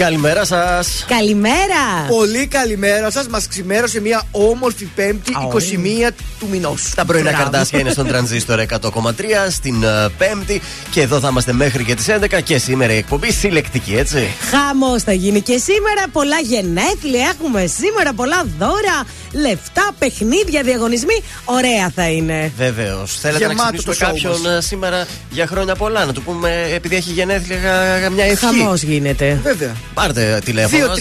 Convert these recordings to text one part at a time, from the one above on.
Καλημέρα σας. Καλημέρα. Πολύ καλημέρα σας. Μας ξημέρωσε μια όμορφη Πέμπτη, 21 του μηνός. Τα πρωινά καρτάσια είναι στον τρανζίστορ 100,3 στην uh, Πέμπτη και εδώ θα είμαστε μέχρι και τις 11 και σήμερα η εκπομπή συλλεκτική, έτσι. Χαμός θα γίνει και σήμερα. Πολλά γενέθλια έχουμε σήμερα, πολλά δώρα λεφτά, παιχνίδια, διαγωνισμοί. Ωραία θα είναι. Βεβαίως. Θέλετε να ξυπνήσουμε κάποιον ε, σήμερα για χρόνια πολλά. Να του πούμε επειδή έχει γενέθλια μια ευχή. Χαμός γίνεται. Βέβαια. Πάρτε τηλέφωνο. 231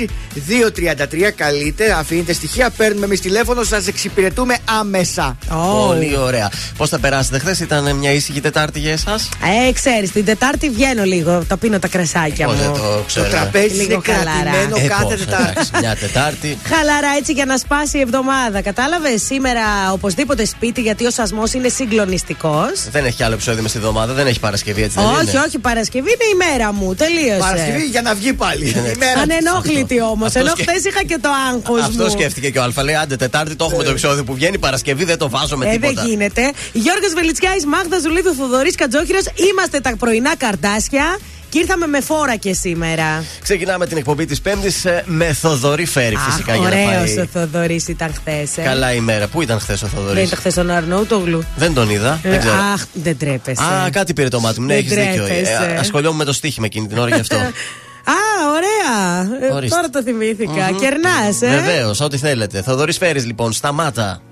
266 233. Καλείτε, αφήνετε στοιχεία, παίρνουμε εμείς τηλέφωνο, σας εξυπηρετούμε άμεσα. Oh. Πολύ ωραία. Πώς θα περάσετε χθες, ήταν μια ήσυχη Τετάρτη για εσάς; Ε, ξέρεις, την Τετάρτη βγαίνω λίγο. Το πίνω τα κρασάκια μου. Το, το τραπέζι είναι κρατημένο ε, κάθε Τετάρτη. Μια Τετάρτη Χαλαρά έτσι για να σπάσει η εβδομάδα. Κατάλαβες σήμερα οπωσδήποτε σπίτι γιατί ο σασμός είναι συγκλονιστικός. Δεν έχει άλλο επεισόδιο μες στη εβδομάδα, δεν έχει Παρασκευή έτσι. Δεν όχι, είναι; όχι, Παρασκευή είναι η μέρα μου. Τελείωσε. Παρασκευή για να βγει πάλι. Ανενόχλητη όμως. Ενώ χθες είχα και το άγχος μου. Αυτό σκέφτηκε και ο Αλφα. Λέει άντε Τετάρτη το έχουμε το επεισόδιο που βγαίνει Παρασκευή δεν το βάζω με τίποτα. Ε, δεν γίνεται. Γιώργος Βελιτσιάης, Μάγδα Ζουλίδου Θοδωρής Κατζόχυρο. Είμαστε τα πρωινά καρτάσια. Και ήρθαμε με φόρα και σήμερα. Ξεκινάμε την εκπομπή της Πέμπτης ε, με Θοδωρή Φέρι, φυσικά για να πάει. ο Θοδωρής ήταν χθες. Ε. Καλά ημέρα. Πού ήταν χθες ο Θοδωρής; Δεν ήταν χθες τον Αρνόουτογλου. Δεν τον είδα. Ε, δεν ξέρω. Αχ, δεν τρέπεσαι. Α, κάτι πήρε το μάτι μου. Ναι, έχεις δίκιο. Ε, ασχολιόμουν με το στοίχημα εκείνη την ώρα γι' αυτό. Α, ωραία. Ε, τώρα το θυμήθηκα. Mm-hmm. Κερνάς, ε. Βεβαίως, ό,τι θέλετε. Θοδωρής Φέρι, λοιπόν, σταμάτα.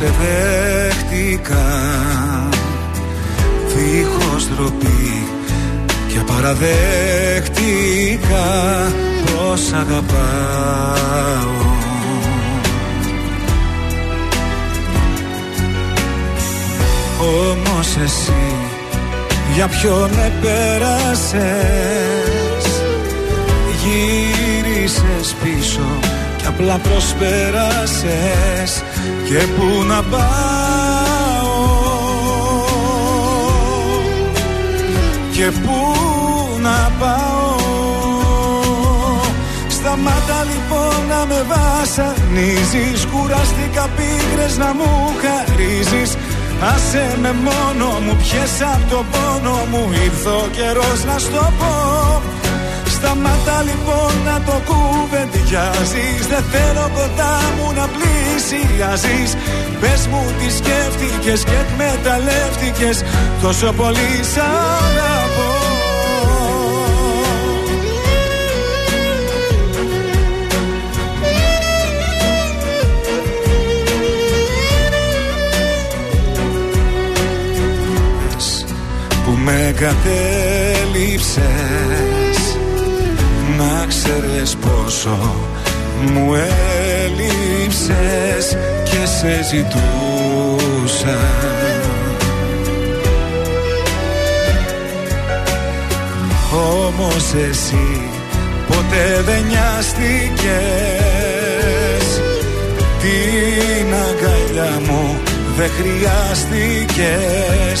Σε δέχτηκα Δίχως ντροπή και παραδέχτηκα πως αγαπάω Όμως εσύ για ποιον επέρασες; Γύρισες πίσω και απλά προσπέρασες. Και πού να πάω; Και πού να πάω; Σταμάτα λοιπόν να με βασανίζεις Κουράστηκα πίκρες να μου χαρίζεις Άσε με μόνο μου, πιες από το πόνο μου. Ήρθε ο καιρός να στο πω. Σταμάτα λοιπόν να το κουβεντιάζεις Δεν θέλω κοντά μου να πλησιάζεις Πες μου τι σκέφτηκες και εκμεταλλεύτηκες. Τόσο πολύ σ' αγαπώ με κατέληψες να ξέρεις πόσο μου έλειψες και σε ζητούσα. Όμως εσύ ποτέ δεν νοιάστηκες. Την αγκαλιά μου δεν χρειάστηκες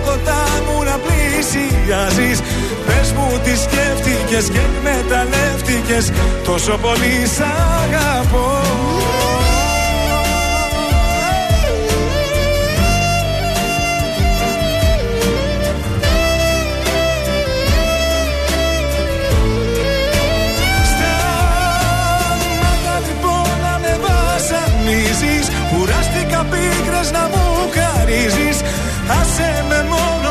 μου να πλησιάζεις Πες μου τι σκέφτηκες και εκμεταλλεύτηκες. Τόσο πολύ σ' αγαπώ. Σταμάτα λοιπόν να με βασανίζεις. Κουράστηκα πίκρες να μου χαρίζεις. Άσε με μόνο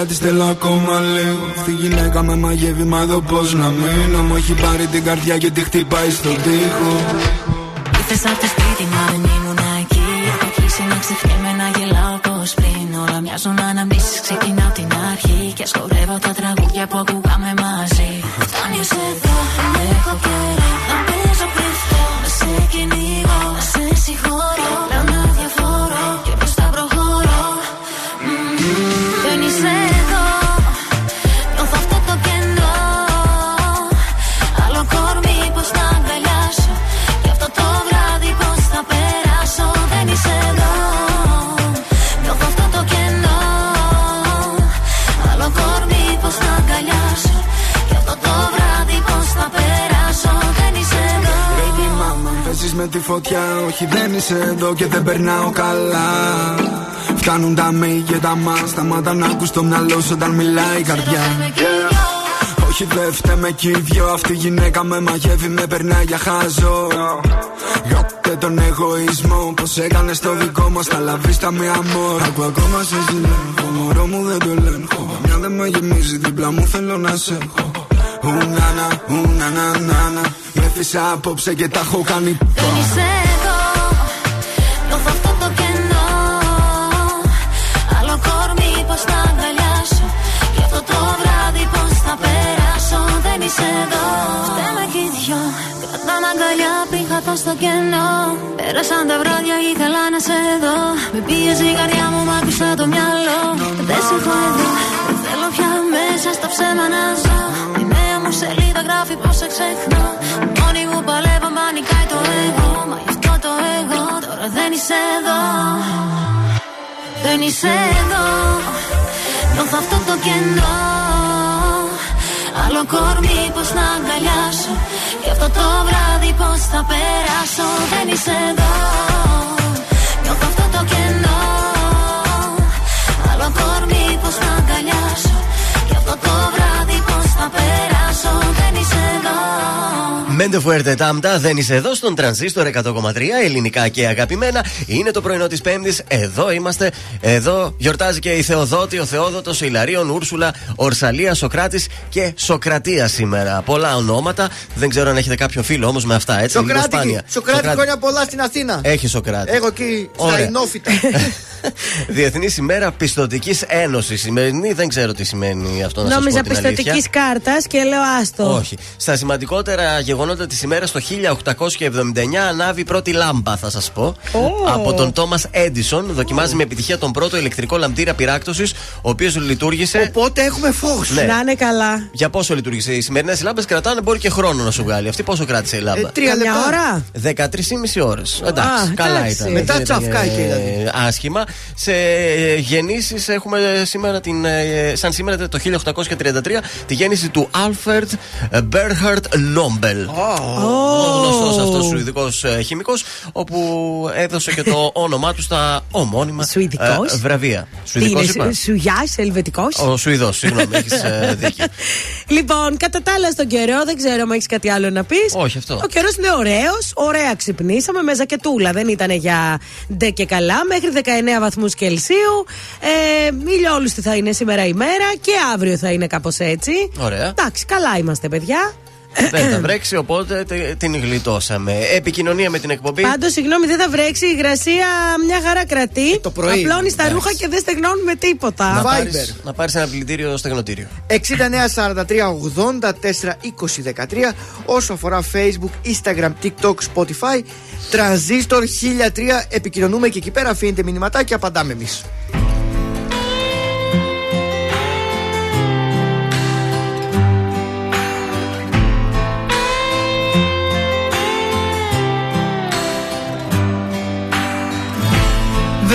στα φιλιά της θέλω ακόμα λίγο Αυτή η γυναίκα με μαγεύει μα εδώ πως να μείνω. Μου έχει πάρει την καρδιά και τη χτυπάει στον τοίχο. Ήρθες απ' το σπίτι μα δεν ήμουν εκεί. Έχω κλείσει να ξεχνιέμαι να γελάω πως πριν. Όλα μοιάζουν αναμνήσεις ξεκινάω την αρχή. Και σκορεύω τα τραγούδια που ακούγαμε είσαι εδώ και δεν περνάω καλά. Φτάνουν τα μη και τα μα Σταμάτα να ακούς το μυαλό σου όταν μιλάει η καρδιά. Yeah. Όχι δεν φταίμε κι οι δυο Αυτή η γυναίκα με μαγεύει με περνάει για χάζο. Γάπτε τον εγωισμό Πως έκανες το δικό μας Τα λαβίστα με αμόρ Ακού ακόμα σε ζηλεύω Μωρό μου δεν το ελέγχω. Μια δεν με γεμίζει δίπλα μου θέλω να σε έχω. Ουνάνα, ουνάνα, νάνα Με έφυσα απόψε και τα έχω κάνει. Δεν πριν χαθώ στο κενό. Πέρασαν τα βράδια ήθελα να σε δω. Με πίεζε η καρδιά μου μ' άκουσα το μυαλό. Δεν σε έχω εδώ Δεν θέλω πια μέσα στα ψέμα να ζω. Η νέα μου σελίδα γράφει πως σε ξεχνώ. Μόνη μου παλεύω μα νικάει το εγώ. Μα γι' αυτό το εγώ τώρα δεν είσαι εδώ. Δεν είσαι εδώ. Νιώθω αυτό το κενό Άλλο κορμί πως να αγκαλιάσω. Και αυτό το βράδυ πως θα περάσω. Δεν είσαι εδώ. Νιώθω αυτό το κενό. Άλλο κορμί πως να αγκαλιάσω. Και αυτό το βράδυ πως θα περάσω. Δεν είσαι εδώ Μέντε Φουέρτε Τάμτα, δεν είσαι εδώ στον τρανζίστορ 100,3 ελληνικά και αγαπημένα. Είναι το πρωινό της Πέμπτης. Εδώ είμαστε. Εδώ γιορτάζει και η Θεοδότη, ο Θεόδοτος, η Λαρίων, Ούρσουλα, Ορσαλία, Σοκράτης και Σοκρατία σήμερα. Πολλά ονόματα. Δεν ξέρω αν έχετε κάποιο φίλο όμως με αυτά, έτσι. λίγο Σοκράτη, σπάνια. Σοκράτη χρόνια πολλά στην Αθήνα. Έχει Σοκράτη. Έχω εκεί στα Ωραία. Ινόφυτα. Διεθνής ημέρα πιστοτικής ένωσης. Σημερινή δεν ξέρω τι σημαίνει αυτό να Νόμιζα σας πω την αλήθεια. πιστοτικής κάρτας και λέω άστο. Όχι. Στα σημαντικότερα γεγονότα τη ημέρα το 1879 ανάβει η πρώτη λάμπα, θα σας πω. Από τον Τόμα Έντισον. Δοκιμάζει με επιτυχία τον πρώτο ηλεκτρικό λαμπτήρα πυράκτωσης, ο οποίος λειτουργήσε. Οπότε έχουμε φως. Ναι. Να είναι καλά. Για πόσο λειτουργήσε; Οι σημερινές λάμπες κρατάνε, μπορεί και χρόνο να σου βγάλει. Αυτή πόσο κράτησε η λάμπα; Ε, τρία Καμιά λεπτά. ώρα; 13,5 ώρες. Εντάξει, Α, καλά εντάξει. ήταν. Μετά Δεν ήταν, τσαφκάκι, ε, δηλαδή. Άσχημα. Σε γεννήσεις έχουμε σήμερα την. ε, Σαν σήμερα το 1833 τη γέννηση του Άλφρεντ Μπέρνχαρντ Νόμπελ. Γνωστός αυτός Σουηδικός χημικός, όπου έδωσε και το όνομά του στα ομώνυμα Σουηδικός; ε, βραβεία. Τι Σουηδικός είπα. είναι, Σουγιάς, Ελβετικός; Ο Σουηδός, συγγνώμη, έχεις δίκιο. Λοιπόν, κατά τα άλλα στον καιρό, δεν ξέρω αν έχεις κάτι άλλο να πεις. Όχι, αυτό. Ο καιρός είναι ωραίος, ωραία ξυπνήσαμε με ζακετούλα. Δεν ήταν για ντε και καλά, μέχρι 19 βαθμούς Κελσίου. Ε, ηλιόλουστη θα είναι σήμερα η μέρα και αύριο θα είναι κάπως έτσι. Ωραία. Εντάξει, καλά είμαστε, παιδιά. Δεν θα βρέξει, οπότε τε- την γλιτώσαμε. Επικοινωνία με την εκπομπή. Πάντως, συγγνώμη, δεν θα βρέξει. Η υγρασία μια χαρά κρατεί. το πρωί. Απλώνει τα ρούχα και δεν στεγνώνουμε τίποτα. Να Viber. πάρεις, να πάρεις ένα πλυντήριο στεγνοτήριο. 69 43 84 20 13 όσο αφορά Facebook, Instagram, TikTok, Spotify Transistor 1003 επικοινωνούμε και εκεί πέρα αφήνετε μηνυματάκια απαντάμε εμείς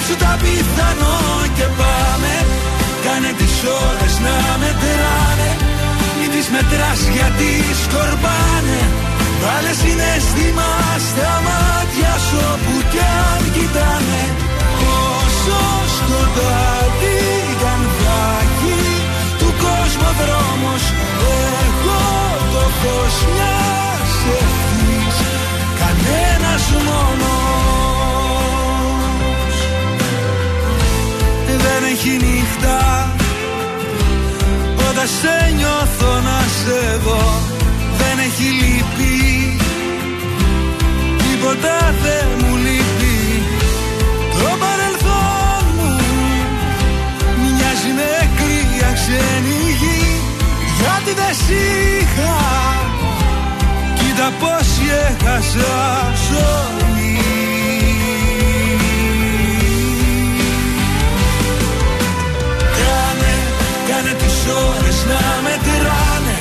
Σκέψου τα πιθανό και πάμε. Κάνε τις ώρες να μετράνε. Μην τις μετράς γιατί σκορπάνε. Βάλε συναίσθημα στα μάτια σου όπου κι αν κοιτάνε. Όσο σκοτάδι κι κόσμο δρόμος Εγώ το φως μιας ευθύς Κανένας μόνος έχει νύχτα. Όταν σε νιώθω να σε δω Δεν έχει λύπη Τίποτα δεν μου λείπει. Το παρελθόν μου Μοιάζει με κρύα ξένη γιατί δεν σ' είχα Κοίτα πως έχασα ζωή ώρες να μετράνε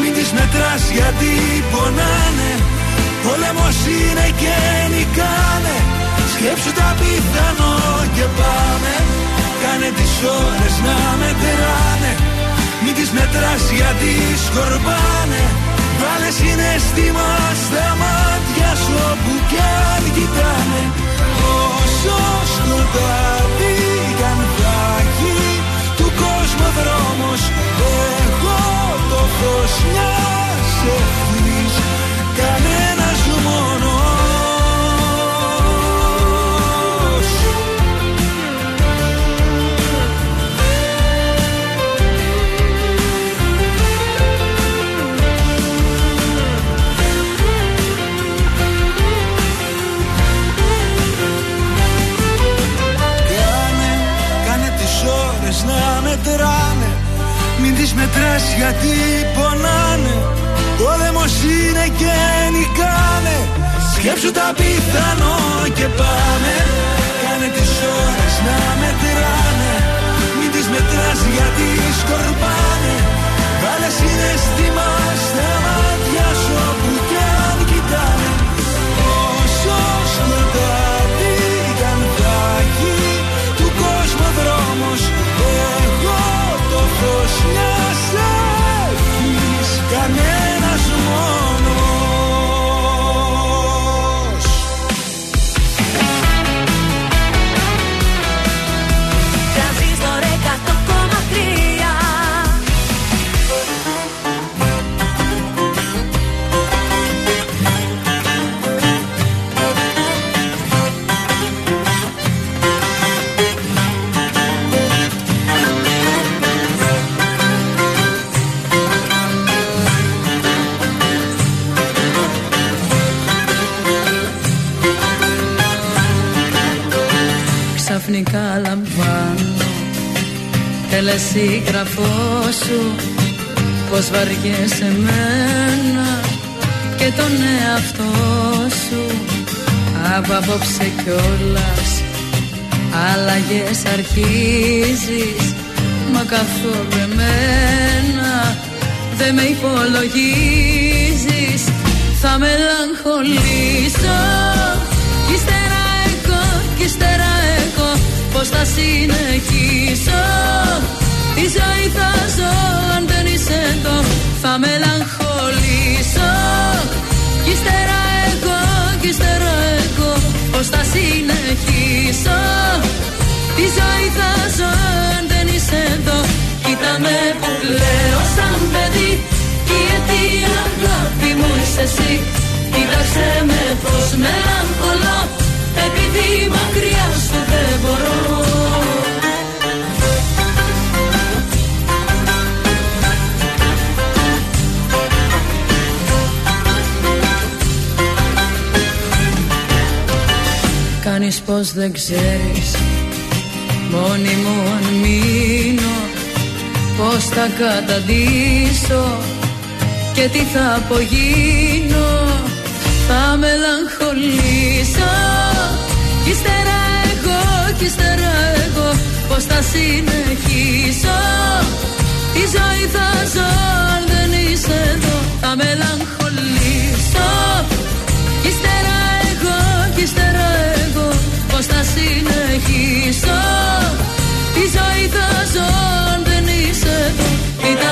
Μην τις μετράς γιατί πονάνε. Πόλεμος είναι και νικάνε Σκέψου τα πιθανό και πάμε. Κάνε τις ώρες να μετράνε μην τις μετράς γιατί σκορπάνε. Βάλε συναίσθημα στα μάτια σου όπου κι αν κοιτάνε. Όσο σκοτάδι κόσμου δρόμος. Εγώ το φως μιας ευθύς Μην τις μετράς γιατί πονάνε Πόλεμος είναι και νικάνε. Σκέψου τα πιθανό και πάμε Κάνε τις ώρες να μετράνε. Μην τις μετράς γιατί σκορπάνε. Βάλε συναισθήμα Τελεσίγραφό σου Πως βαριέσαι μένα Και τον εαυτό σου. Από απόψε κιόλας Αλλαγές αρχίζεις Μα καθόλου εμένα Δεν με υπολογίζεις. Θα μελαγχολήσω Ύστερα εγώ κι ύστερα Πώς θα συνεχίσω. Τη ζωή θα ζω αν δεν είσαι εδώ Θα μελαγχολήσω. Κι ύστερα εγώ, κι ύστερα εγώ Πώς θα συνεχίσω. Τη ζωή θα ζω αν δεν είσαι εδώ Κοίτα με που λέω σαν παιδί. Η αιτία αγάπη μου είσαι εσύ Κοίταξε με πως μελαγχολώ γιατί μακριά σου δεν μπορώ. Κάνεις πως δεν ξέρεις Μόνη μου αν μείνω Πως θα καταντήσω Και τι θα απογίνω. Θα μελαγχολήσω. Κι ύστερα εγώ, κι ύστερα εγώ Πως θα συνεχίσω. Τη ζωή θα ζω αν δεν είσαι εδώ Θα μελαγχολήσω. Κι ύστερα εγώ, κι ύστερα εγώ Πώς θα συνεχίσω. Τη ζωή θα ζω αν δεν είσαι εδώ Κοίτα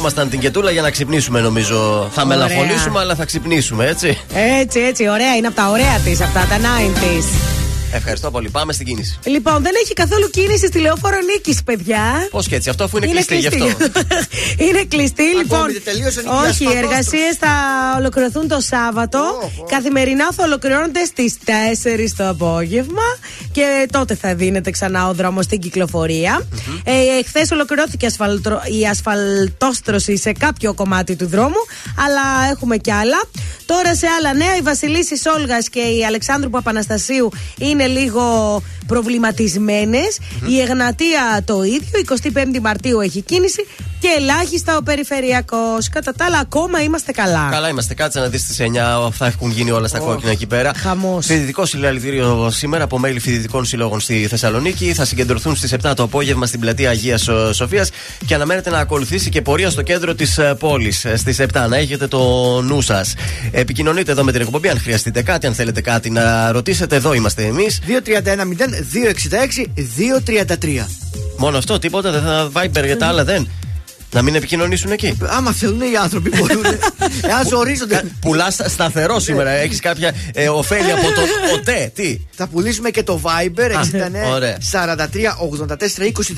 χρειαζόμασταν την κετούλα για να ξυπνήσουμε, νομίζω. Θα Ωραία. μελαγχολήσουμε, αλλά θα ξυπνήσουμε, έτσι. Έτσι, έτσι, ωραία. Είναι από τα ωραία της αυτά, τα 90s. Ευχαριστώ πολύ. Πάμε στην κίνηση. Λοιπόν, δεν έχει καθόλου κίνηση στη λεωφόρο νίκης, παιδιά. Πώς και έτσι, αυτό αφού είναι, κλειστή γι' αυτό. είναι κλειστή, λοιπόν. δεν τελείωσαν οι Όχι, οι διασπατώσεις εργασίες θα ολοκληρωθούν το Σάββατο. Ω, ω. Καθημερινά θα ολοκληρώνονται στις 4 το απόγευμα. Και τότε θα δίνεται ξανά ο δρόμος στην κυκλοφορία. Ε, Χθε ολοκληρώθηκε ασφαλτρο- η ασφαλτόστρωση σε κάποιο κομμάτι του δρόμου. Αλλά έχουμε κι άλλα. Τώρα σε άλλα νέα, η Βασιλίση Σόλγας και η Αλεξάνδρου Παπαναστασίου είναι λίγο προβληματισμένες. Η Εγνατία το ίδιο. 25η Μαρτίου έχει κίνηση και ελάχιστα ο περιφερειακός. Κατά τα άλλα, ακόμα είμαστε καλά. Καλά είμαστε, κάτσε να δεις στι 9 θα έχουν γίνει όλα στα κόκκινα εκεί πέρα. Χαμός. Φοιτητικό συλλαλητήριο σήμερα από μέλη φοιτητικών συλλόγων στη Θεσσαλονίκη. Θα συγκεντρωθούν στις 7 το απόγευμα στην πλατεία Αγίας Σοφίας και αναμένεται να ακολουθήσει και πορεία στο κέντρο της πόλης στις 7. Να έχετε το νου σας. Επικοινωνείτε εδώ με την εκπομπή αν χρειαστείτε κάτι, αν θέλετε κάτι να ρωτήσετε. Εδώ είμαστε εμείς. 231-0266-233. Μόνο αυτό, τίποτα δεν θα Viber για τα άλλα δεν. Να μην επικοινωνήσουν εκεί. Άμα θέλουν οι άνθρωποι μπορούν. Εάν ζορίζονται. Πουλά σταθερό σήμερα. Έχεις κάποια ε, ωφέλη από τον ΟΤΕ. Τι; Θα πουλήσουμε και το Viber 69 ωραία. 43 84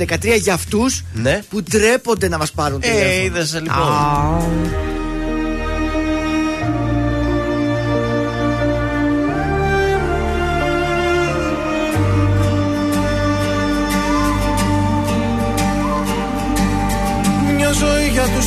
20 13 για αυτούς Ναι. που ντρέπονται να μας πάρουν Ε, τηλέφωνο. είδες λοιπόν.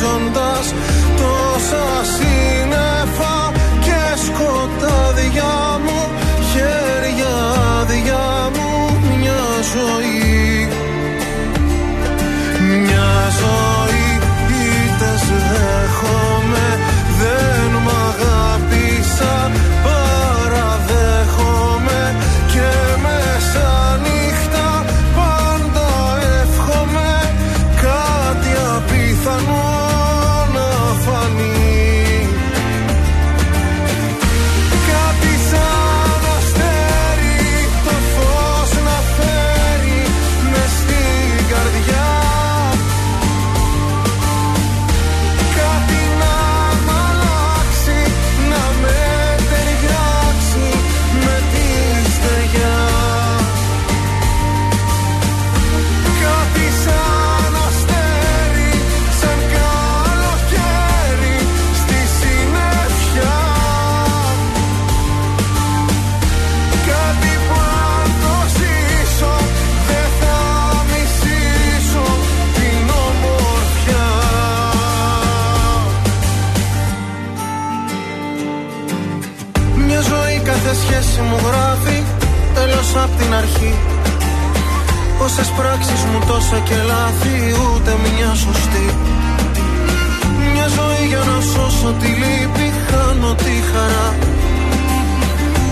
του χωρίζοντας Τόσα σύννεφα και σκοτάδια μου Χέρια άδεια μου μια ζωή Πόσες πράξεις μου τόσα και λάθη Ούτε μια σωστή. Μια ζωή για να σώσω τη λύπη Χάνω τη χαρά.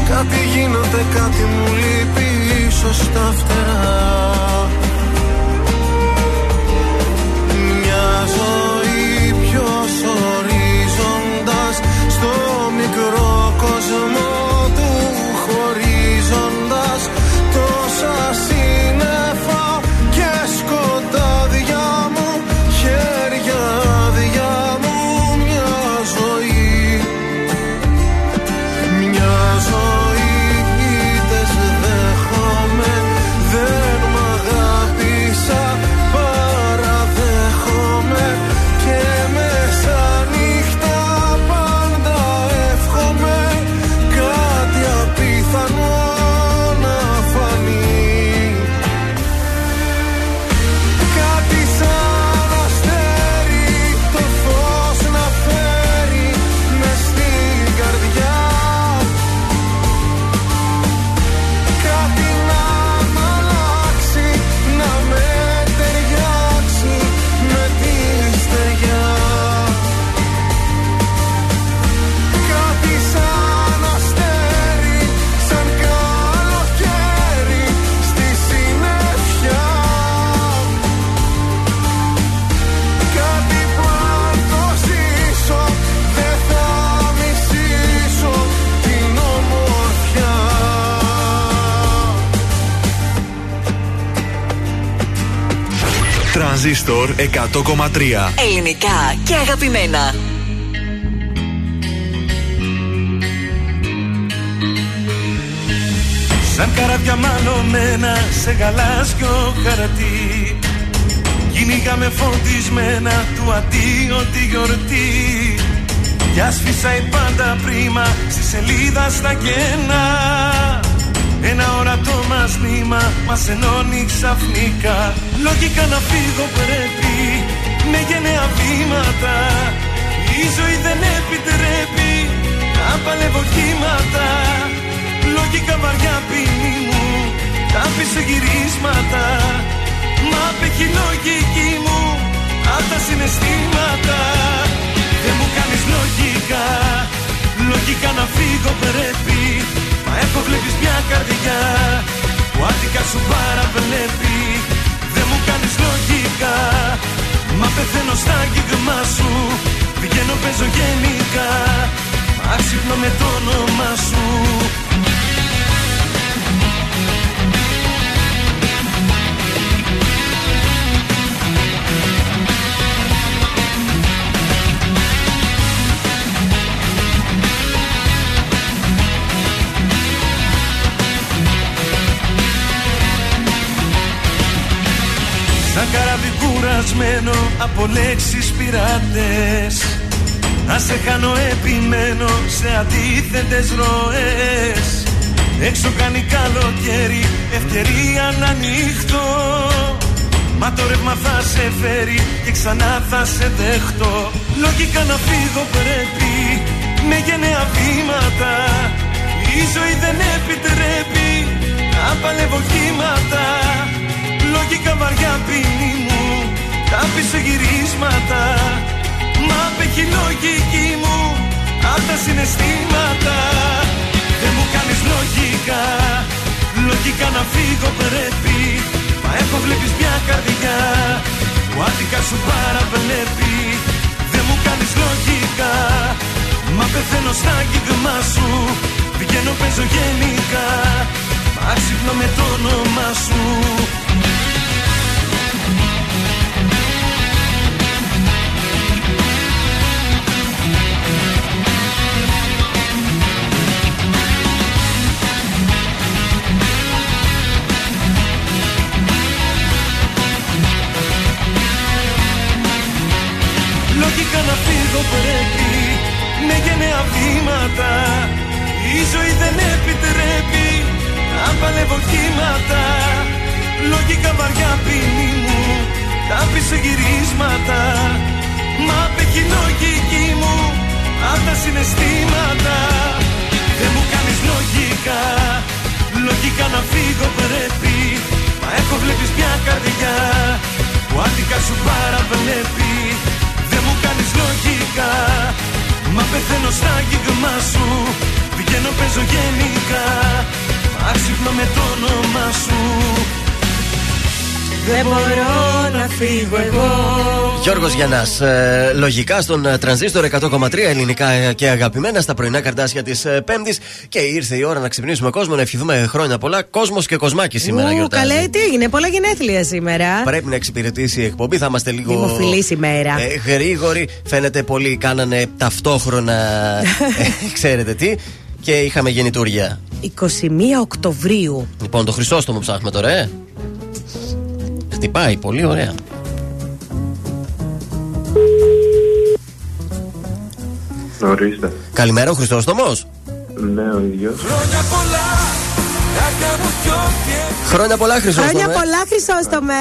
Κάτι γίνεται, κάτι μου λείπει Ίσως τα φτερά. Μια ζωή ποιος ορίζοντας Τρανζίστορ 100,3 Ελληνικά και αγαπημένα. Σαν καράβια μαλωμένα σε γαλάζιο χαρτί Κυνήγαμε φωτισμένα του αντίο τη γιορτή. Κι άσφισα η πάντα πρίμα στη σελίδα στα κένα Ένα ορατό μας νήμα μας ενώνει ξαφνικά. Λογικά να φύγω πρέπει με γενναία βήματα. Η ζωή δεν επιτρέπει να παλεύω κύματα. Λογικά βαριά ποινή μου Τα πίσω γυρίσματα Μα απέχει η λογική μου Απ' τα συναισθήματα. Δεν μου κάνεις λογικά Λογικά να φύγω πρέπει Μα έχω βλέπεις μια καρδιά Που άδικα σου παραβλέπει. Δεν μου κάνεις λογικά. Μα πεθαίνω στα αγγίγμα σου. Βγαίνω παίζω γενικά. Μα ξυπνώ με το όνομα σου καράβι κουρασμένο από λέξεις πειράτες Να σε χάνω επιμένω σε αντίθετες ροές. Έξω κάνει καλοκαίρι, ευκαιρία να ανοιχτώ Μα το ρεύμα θα σε φέρει και ξανά θα σε δεχτώ Λογικά να φύγω πρέπει με γενναία βήματα. Η ζωή δεν επιτρέπει να παλεύω κύματα Λογικά βαριά ποινή μου. Τα πίσω γυρίσματα Μα απέχει η λογική μου. Απ' τα συναισθήματα Δεν μου κάνεις λογικά. Λογικά να φύγω πρέπει Μα έχω βλέπεις μια καρδιά. Που άδικα σου παραβλέπει Δεν μου κάνεις λογικά. Μα πεθαίνω στα αγγίγμα σου Βγαίνω παίζω γενικά. Μα ξυπνώ με το όνομα σου Λογικά να φύγω πρέπει με γενναία βήματα. Η ζωή δεν επιτρέπει να παλεύω κύματα. Λογικά βαριά ποινή μου τα πίσω γυρίσματα Μα απέχει η λογική μου απ' τα συναισθήματα. Δεν μου κάνεις λογικά. Λογικά να φύγω πρέπει Μα έχω βλέπεις μια σου παραβλέπει Δεν μου κάνεις λογικά Μα πεθαίνω στα γίγμα σου. Βγαίνω παίζω γενικά. Άξυπνο με το όνομα σου Δεν μπορώ να φύγω εγώ. Γιώργος Γιαννάς, ε, λογικά στον ε, τρανζίστορ 100,3 ελληνικά ε, και αγαπημένα στα πρωινά καρτάσια της ε, Πέμπτης. Και ήρθε η ώρα να ξυπνήσουμε κόσμο, να ευχηθούμε χρόνια πολλά. Κόσμος και κοσμάκι σήμερα Ου, γιορτάζει. καλέ, τι έγινε, πολλά γενέθλια σήμερα. Πρέπει να εξυπηρετήσει η εκπομπή, θα είμαστε λίγο. Δημοφιλής ημέρα. Ε, γρήγοροι. Φαίνεται πολλοί κάνανε ταυτόχρονα. ε, ξέρετε τι. Και είχαμε γεννητούρια. 21 Οκτωβρίου. Λοιπόν, το Χριστόστομο ψάχνουμε τώρα, ε. Χτυπάει, πολύ ωραία. Ορίστε. Καλημέρα, ο Χριστόστομο. Ναι, ο ίδιος. Χρόνια πολλά Αγάπη μου πιο και Χρόνια πολλά, Χριστόστομο. Χρόνια πολλά, Χρυσόστομε.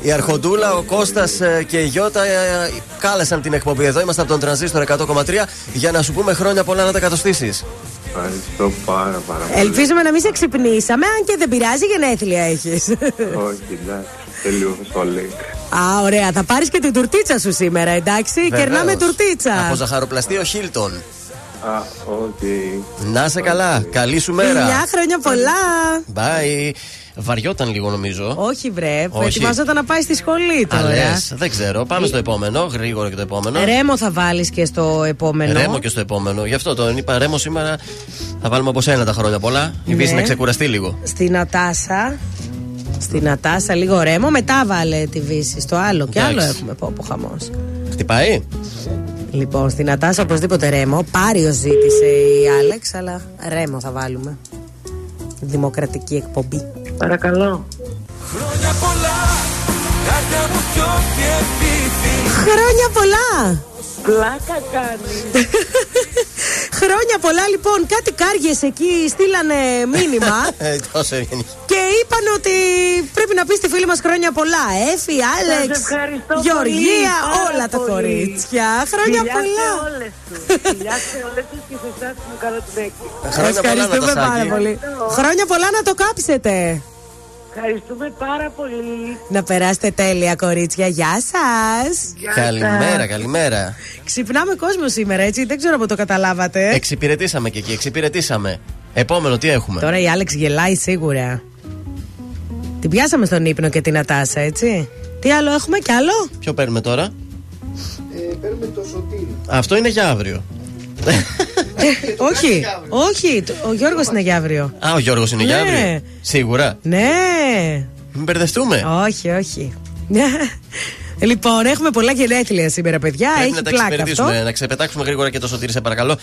Η Αρχοντούλα, ο Κώστας ε, και η Γιώτα ε, κάλεσαν την εκπομπή εδώ. Είμαστε από τον Τρανζίστορ 100,3 για να σου πούμε χρόνια πολλά να τα κατοστήσεις. Ευχαριστώ πάρα πάρα πολύ. Ελπίζουμε να μην σε ξυπνήσαμε, αν και δεν πειράζει, γενέθλια έχεις. Όχι, εντάξει. Τελείω σχολή. Α, ωραία. Θα πάρεις και την τουρτίτσα σου σήμερα, εντάξει. Κερνάμε τουρτίτσα. Από ζαχαροπλαστείο Χίλτον. Α, οκ. Να 'σαι καλά. Καλή σου μέρα. Μια χρόνια πολλά. Bye. Βαριόταν λίγο νομίζω. Όχι, βρε. Όχι. Ετοιμάζονταν να πάει στη σχολή Α, τώρα. λες. δεν ξέρω. Πάμε στο επόμενο. Γρήγορα και το επόμενο. Ρέμο θα βάλεις και στο επόμενο. Ρέμο και στο επόμενο. Γι' αυτό τον είπα Ρέμο σήμερα. Θα βάλουμε από σένα τα χρόνια πολλά. Η Ναι. Βίσση να ξεκουραστεί λίγο. Στη Νατάσα. Στη Νατάσα, λίγο Ρέμο. Μετά βάλε τη Βίσση στο άλλο. Και Εντάξει. άλλο έχουμε πω από χαμός. Χτυπάει. Λοιπόν, στη Νατάσα οπωσδήποτε ρέμο. Πάριος ζήτησε η Άλεξ, αλλά ρέμο θα βάλουμε. Δημοκρατική εκπομπή. Παρακαλώ. Χρόνια πολλά Αγάπη μου πιο και επίθυμη Χρόνια πολλά! Πλάκα κάνει. Χρόνια πολλά λοιπόν, κάτι κάργες εκεί στείλανε μήνυμα Ε, Τόσο ευγενική. και είπαν ότι πρέπει να πεις στη φίλη μας χρόνια πολλά. Έφη, Άλεξ, Σας ευχαριστώ Γεωργία, πολύ, πάρα όλα τα πολύ. κορίτσια. Χρόνια Φιλιά πολλά. σε όλες τους. Φιλιά σε όλες τους και σε εσάς που μου κάνατε την έκκληση. Χρόνια πολλά, Ευχαριστούμε πάρα Νατασάκη. πολύ. Χρόνια πολλά να το κάψετε. Ευχαριστούμε πάρα πολύ. Να περάσετε τέλεια, κορίτσια. Γεια σας Καλημέρα, καλημέρα. Ξυπνάμε κόσμο σήμερα, έτσι. Δεν ξέρω από το καταλάβατε. Εξυπηρετήσαμε και εκεί, εξυπηρετήσαμε. Επόμενο, τι έχουμε; Τώρα η Άλεξ γελάει σίγουρα. Την πιάσαμε στον ύπνο και την Ατάσα, έτσι. Τι άλλο έχουμε, κι άλλο; Ποιο παίρνουμε τώρα; Ε, παίρνουμε το σωτήρι. Αυτό είναι για αύριο. όχι, όχι. το- Ο Γιώργος είναι για αύριο. Α, ο Γιώργος είναι για Ναι. αύριο. Σίγουρα. Ναι. Μην μπερδευτούμε. όχι, όχι. λοιπόν, έχουμε πολλά γενέθλια σήμερα, παιδιά. Πρέπει Έχει να τα πλάκα εξυπηρετήσουμε, αυτό. να ξεπετάξουμε γρήγορα και το σωτήρι, σε παρακαλώ.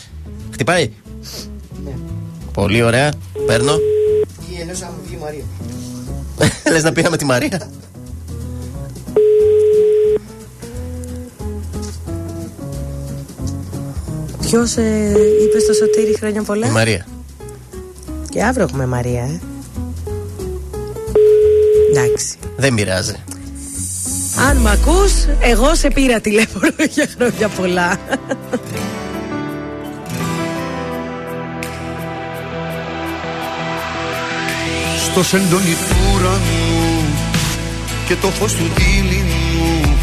Χτυπάει. Ναι. Πολύ ωραία. Παίρνω. Ή ενός μου βγει η Μαρία. Λες να πήραμε τη Μαρία. Ποιος ε, είπε στο σωτήρι χρόνια πολλά; Η Μαρία. Και αύριο έχουμε Μαρία, ε. Εντάξει. Δεν πειράζει. Αν μ' ακούς, εγώ σε πήρα τηλέφωνο για χρόνια πολλά. Στο σεντόνι του ουρανού και το φως του δίληνου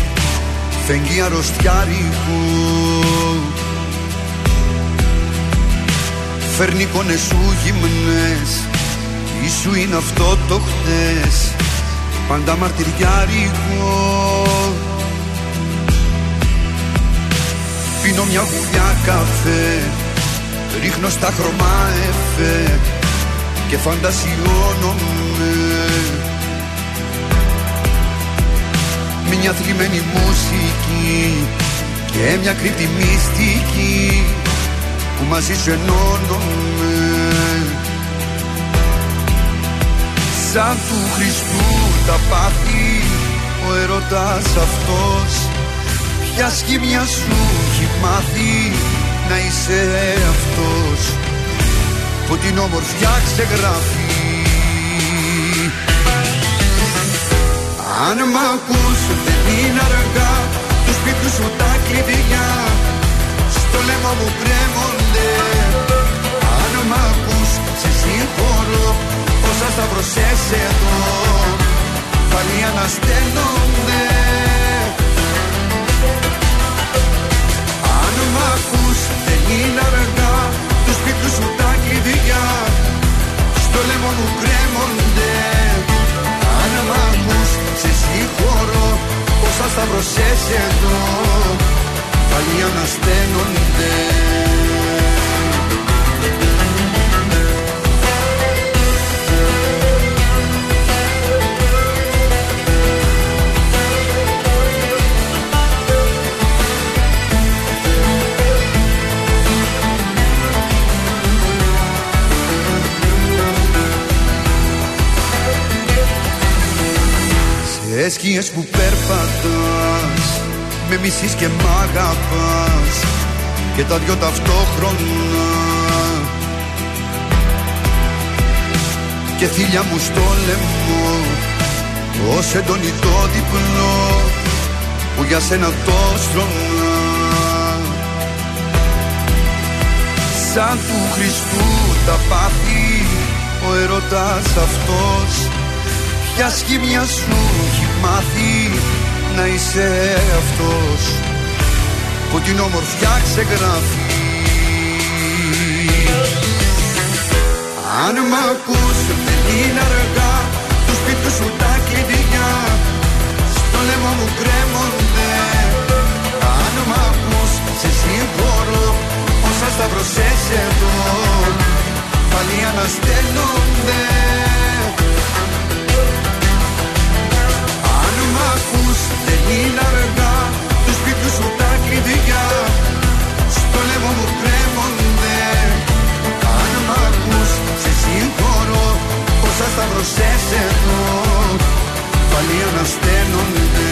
φεγγεί αρρωστιάρικου Φέρνει εικόνες σου γυμνές. Ίσου είναι αυτό το χτες. Πάντα μαρτυριάρικο Πίνω μια γουλιά καφέ. Ρίχνω στα χρώμα εφέ. Και φαντασιώνομαι. Μια θλιμμένη μουσική. Και μια κρύπτη μυστική Που μαζί σου ενώνομαι Σαν του Χριστού τα πάθη Ο ερωτάς αυτός. Ποια σχήμια σου έχει μάθει Να είσαι αυτός; Που την όμορφιά ξεγράφει. Αν μ' ακούς δεν είναι αργά. Τους σπίτου σου τα κλειδιά το λαιμό μου κρέμονται Αν μ' ακούς σε συγχωρώ. Όσα στα προσές εδώ Πάλι ανασταίνονται Αν μ' ακούς δεν είναι αργά. Τους σπίτους σου τα κλειδιά. Στο λαιμό μου κρέμονται Αν μ' ακούς σε συγχωρώ. Όσα στα προσές εδώ Πάλι ανασταίνονται Σε σκιές που περπατάς Με μισείς και μ' αγαπάς. Και τα δυο ταυτόχρονα. Και θύλια μου στο λαιμό Ως έντονη το διπλό Που για σένα το στρώνα Σαν του Χριστού τα πάθη Ο ερωτάς αυτός Ποια σχήμια σου έχει μάθει να είσαι αυτός που την όμορφιά ξεγράφει. Αν μ' ακούς δεν είναι αργά τους σπίτι σου τα κλειδιά στο λαιμό μου κρέμονται. Αν μ' ακούς σε συγχωρώ όσα σταυρωσές εδώ πάλι ανασταίνονται ακούς δεν είναι αργά. Του σπίτι σου τα κλειδιά. Στο λαιμό μου κρέμονται Αν μ' ακούς σε συγχωρώ. Όσα σταυρωσές εδώ πάλι ανασταίνονται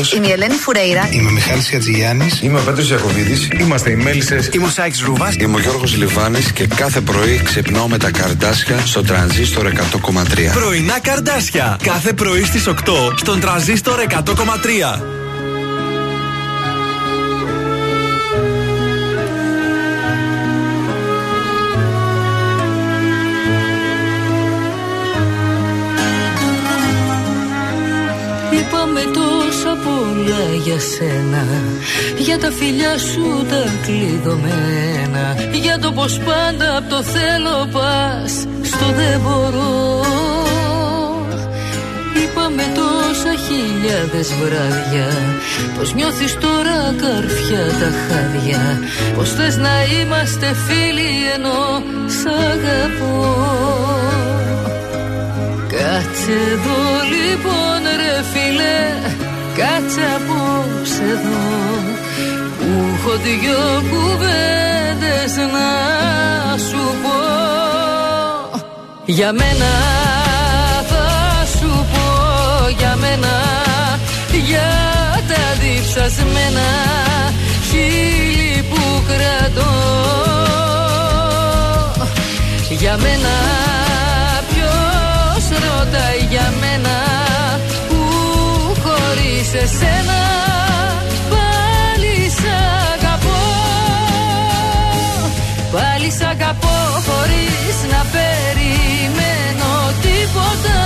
Κωνσταντίνο Αργυρό. Είμαι η Ελένη Φουρέιρα. Είμαι ο Μιχάλης Χατζηγιάννης. Είμαι ο Πέτρος Ιακοβίδη. Είμαστε οι Μέλισσες. Είμαι ο Σάιξ Ρούβα. Είμαι ο Γιώργος Λιβάνης και κάθε πρωί ξυπνάω με τα καρδάσια στο τρανζίστορ 100,3. Πρωινά καρδάσια. Κάθε πρωί στις 8 στον τραζίστορ 100,3. Είπαμε τόσα πολλά για σένα. Για τα φιλιά σου τα κλειδωμένα. Για το πως πάντα απ' το θέλω πας Στο δεν μπορώ. Είπαμε τόσα χιλιάδες βράδια. Πως νιώθεις τώρα καρφιά τα χάδια. Πως θες να είμαστε φίλοι ενώ σ' αγαπώ Κάτσε εδώ λοιπόν ρε φίλε Κάτσε απόψε εδώ. Που έχω δυο κουβέντες να σου πω. Για μένα θα σου πω Για μένα Για τα διψασμένα χείλη που κρατώ. Για μένα ποιος ρωτάει για μένα Που χωρίς εσένα πάλι σ' αγαπώ. Πάλι σ' αγαπώ χωρίς να περιμένω τίποτα.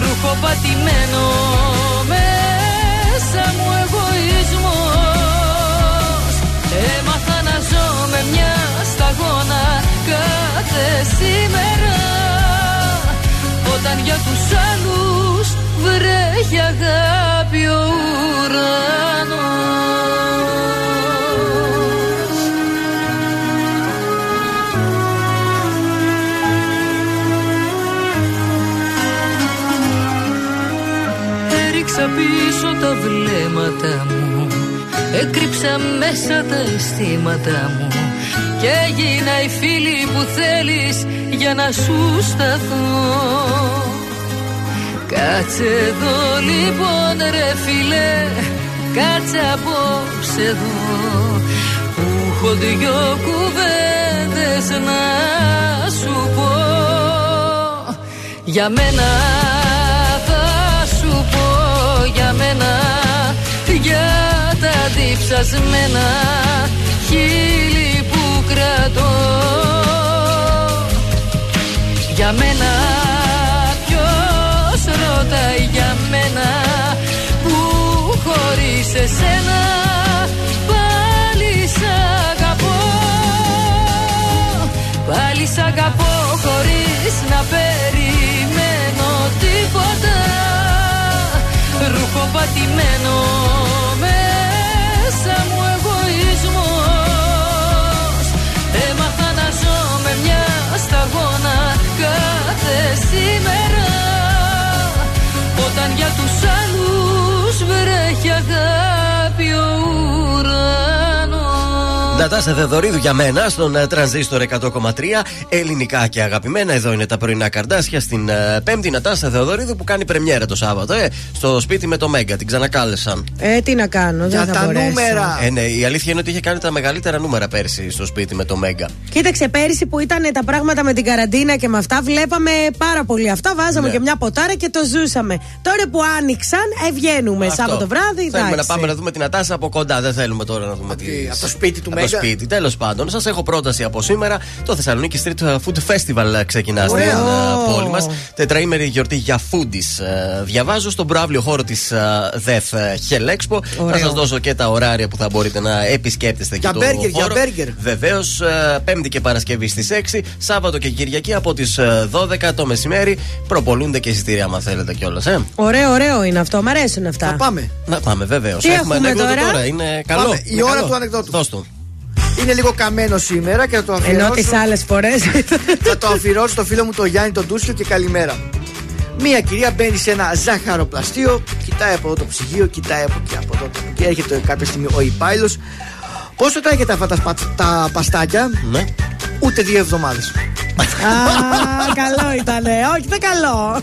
Ρούχο πατημένο μέσα μου εγωισμός. Έμαθα να ζω με μια σταγόνα κάθε σήμερα Όταν για τους άλλους βρέχει αγάπη ο ουρανός. Έριξα πίσω τα βλέμματα μου Έκρυψα μέσα τα αισθήματα μου Και έγινα η φίλη που θέλεις για να σου σταθώ. Κάτσε εδώ λοιπόν ρε φίλε Κάτσε απόψε εδώ. Που έχω δυο κουβέντες να σου πω. Για μένα θα σου πω Για μένα Για τα διψασμένα χείλη που κρατώ Για μένα ποιος ρωτάει για μένα Που χωρίς εσένα πάλι σ' αγαπώ. Πάλι σ' αγαπώ χωρίς να περιμένω τίποτα. Ρούχο πατημένο μέσα μου εγωισμός μια σταγόνα κάθε σήμερα. Όταν για τους άλλους βρέχει αγάπη ο ουρανός Νατάσα Θεοδωρίδου για μένα στον ε, τρανζίστορ 100,3 ελληνικά και αγαπημένα. Εδώ είναι τα πρωινά καρδάσια στην ε, Πέμπτη Νατάσα Θεοδωρίδου που κάνει πρεμιέρα το Σάββατο. Ε, στο σπίτι με το Μέγκα. Την ξανακάλεσαν. Ε, τι να κάνω, δεν θα μπορέσω. Ε, ναι, η αλήθεια είναι ότι είχε κάνει τα μεγαλύτερα νούμερα πέρσι στο σπίτι με το Μέγκα. Κοίταξε, πέρυσι που ήταν τα πράγματα με την καραντίνα και με αυτά, βλέπαμε πάρα πολύ αυτά. Βάζαμε Ναι. και μια ποτάρα και το ζούσαμε. Τώρα που άνοιξαν, ε, βγαίνουμε Αυτό. Σάββατο βράδυ. Θέλουμε εντάξει. να πάμε να δούμε την Νατάσα από κοντά. Δεν θέλουμε τώρα να δούμε τη. από το σπίτι του από Μέγκα. Το σπίτι, τέλος πάντων. Σας έχω πρόταση από σήμερα. Το Θεσσαλονίκη Street Food Festival ξεκινά στην Ωραία. ε, πόλη μας. Τετραήμερη γιορτή για foodies. Ε, Διαβάζω στον προάβλιο χώρο της ΔΕΘ Hell Expo. Θα Ωραίο. σας δώσω και τα ωράρια που θα μπορείτε να επισκέπτεστε Για και μπέργκερ, το για χώρο. μπέργκερ. Βεβαίως, Πέμπτη και Παρασκευή στις 6, Σάββατο και Κυριακή από τις 12 το μεσημέρι. Προπολούνται και εισιτήρια, άμα θέλετε κιόλας. Ε. Ωραίο, ωραίο είναι αυτό. Μ' αρέσουν αυτά. πάμε. Να πάμε, βεβαίως. Τι έχουμε ανέκδοτο τώρα; Είναι καλό. Πάμε. Η Είναι ώρα καλό. του ανεκδότου. Δώσ' του. Είναι λίγο καμένο σήμερα και θα το Ενώ αφιερώσω. τις άλλες φορές. θα το αφιερώσω στο φίλο μου το Γιάννη τον Τούσιο και καλημέρα. Μία κυρία μπαίνει σε ένα ζαχαροπλαστείο, κοιτάει Κοιτάει από εδώ το ψυγείο, κοιτάει από εκεί, από εδώ. Και έρχεται κάποια στιγμή ο υπάλληλος. Πόσο τα έχετε αυτά τα, σπα- τα παστάκια, Ναι. Ούτε δύο εβδομάδες. Α, καλό ήτανε. Όχι, ήταν καλό.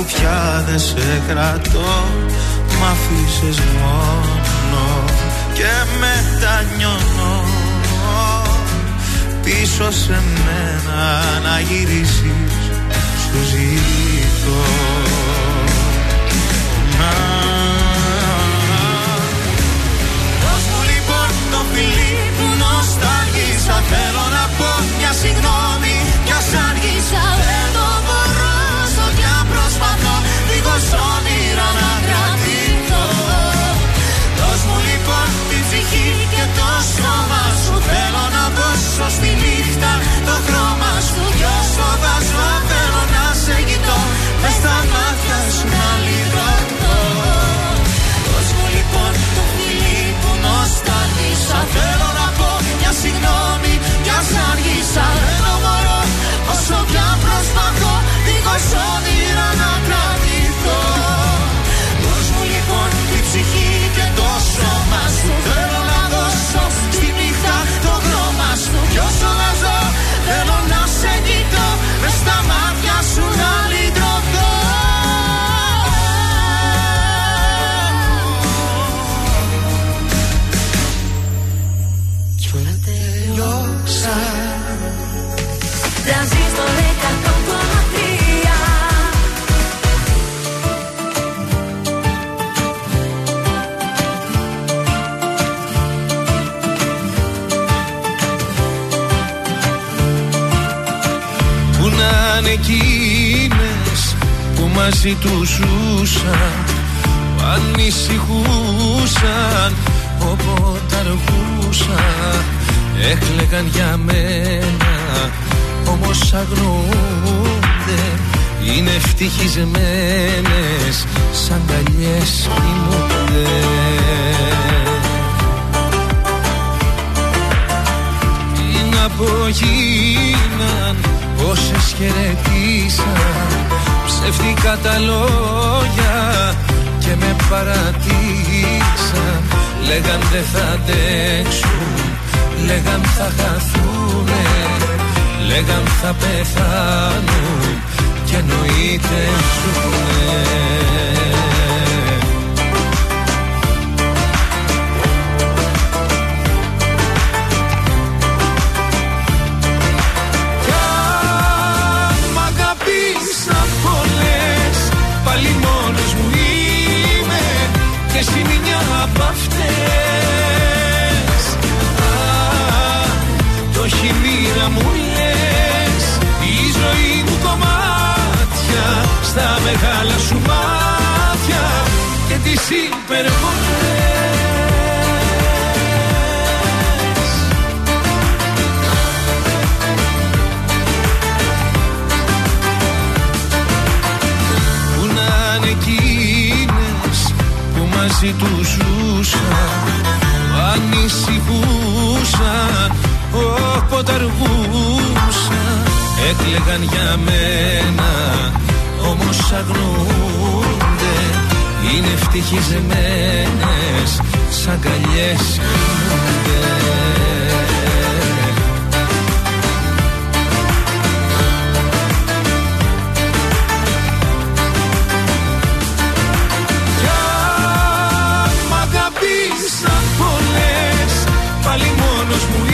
που πια δεν σε κρατώ Μ' αφήσες μόνο Και μετανιώνω. Πίσω σε μένα να γυρίσεις Σου ζητώ. Να. Δώσ' μου λοιπόν το φιλί που νοσταλγήσα Θέλω να πω μια συγγνώμη Κι ας άργησα δίχως όνειρα να κρατηθώ Δώσ' μου λοιπόν την ψυχή και το σώμα σου. Θέλω να δώσω στη νύχτα το χρώμα σου. Κι όσο βάζω θέλω να σε κοιτώ. Μες στα μάτια σου να λυτρωθώ Δώσ' μου λοιπόν το φιλί που νοσταλγήσα. Θέλω να πω μια συγγνώμη Κι ας άργησα δεν το μπορώ Όσο κι αν προσπαθώ Δίχως όνειρα μαζί τους ζούσαν που ανησυχούσαν όποτε αργούσαν έκλεγαν για μένα. Όμως αγνοούνται είναι ευτυχισμένες σαν καλιές κοιμούνται Τι να πω γίναν Όσες χαιρετήσαν Ψεύτικα τα λόγια Και με παρατήσαν Λέγαν δεν θα αντέξουν Λέγαν θα χαθούνε Λέγαν θα πεθάνουν Και εννοείται ζουνε λες Η ζωή μου κομμάτια Στα μεγάλα σου Πού να είναι εκείνες που μαζί τους ζούσαν Ανησυχούσαν όποτε αργούσαν Έκλεγαν για μένα όμως αγνοούνται Είναι ευτυχισμένες σαν καλιές κοιμούνται Κι αν μ' αγαπήσαν πολλές Πάλι μόνος μου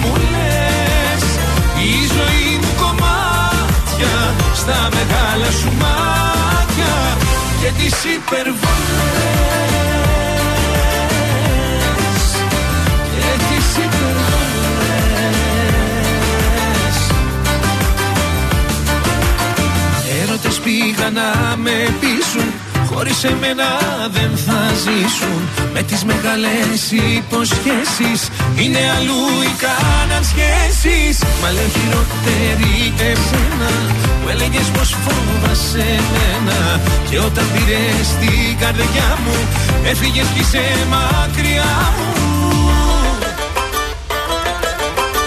μου λες. Η ζωή μου κομμάτια Στα μεγάλα σου μάτια Και τις υπερβολές. Και τις υπερβολές. Έρωτες πήγαν να με πείσουν Χωρίς εμένα δεν θα ζήσουν. Με τις μεγάλες υποσχέσεις. Είναι αλλού οι κάναν σχέσεις. Μα λέω χειρότερη εσένα. Που έλεγες πως φόβασαι εμένα. Και όταν πήρες την καρδιά μου Έφυγες κι είσαι μακριά μου.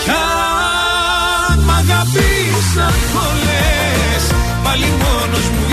Κι αν μ' αγαπήσαν πολλές Πάλι μόνος μου είμαι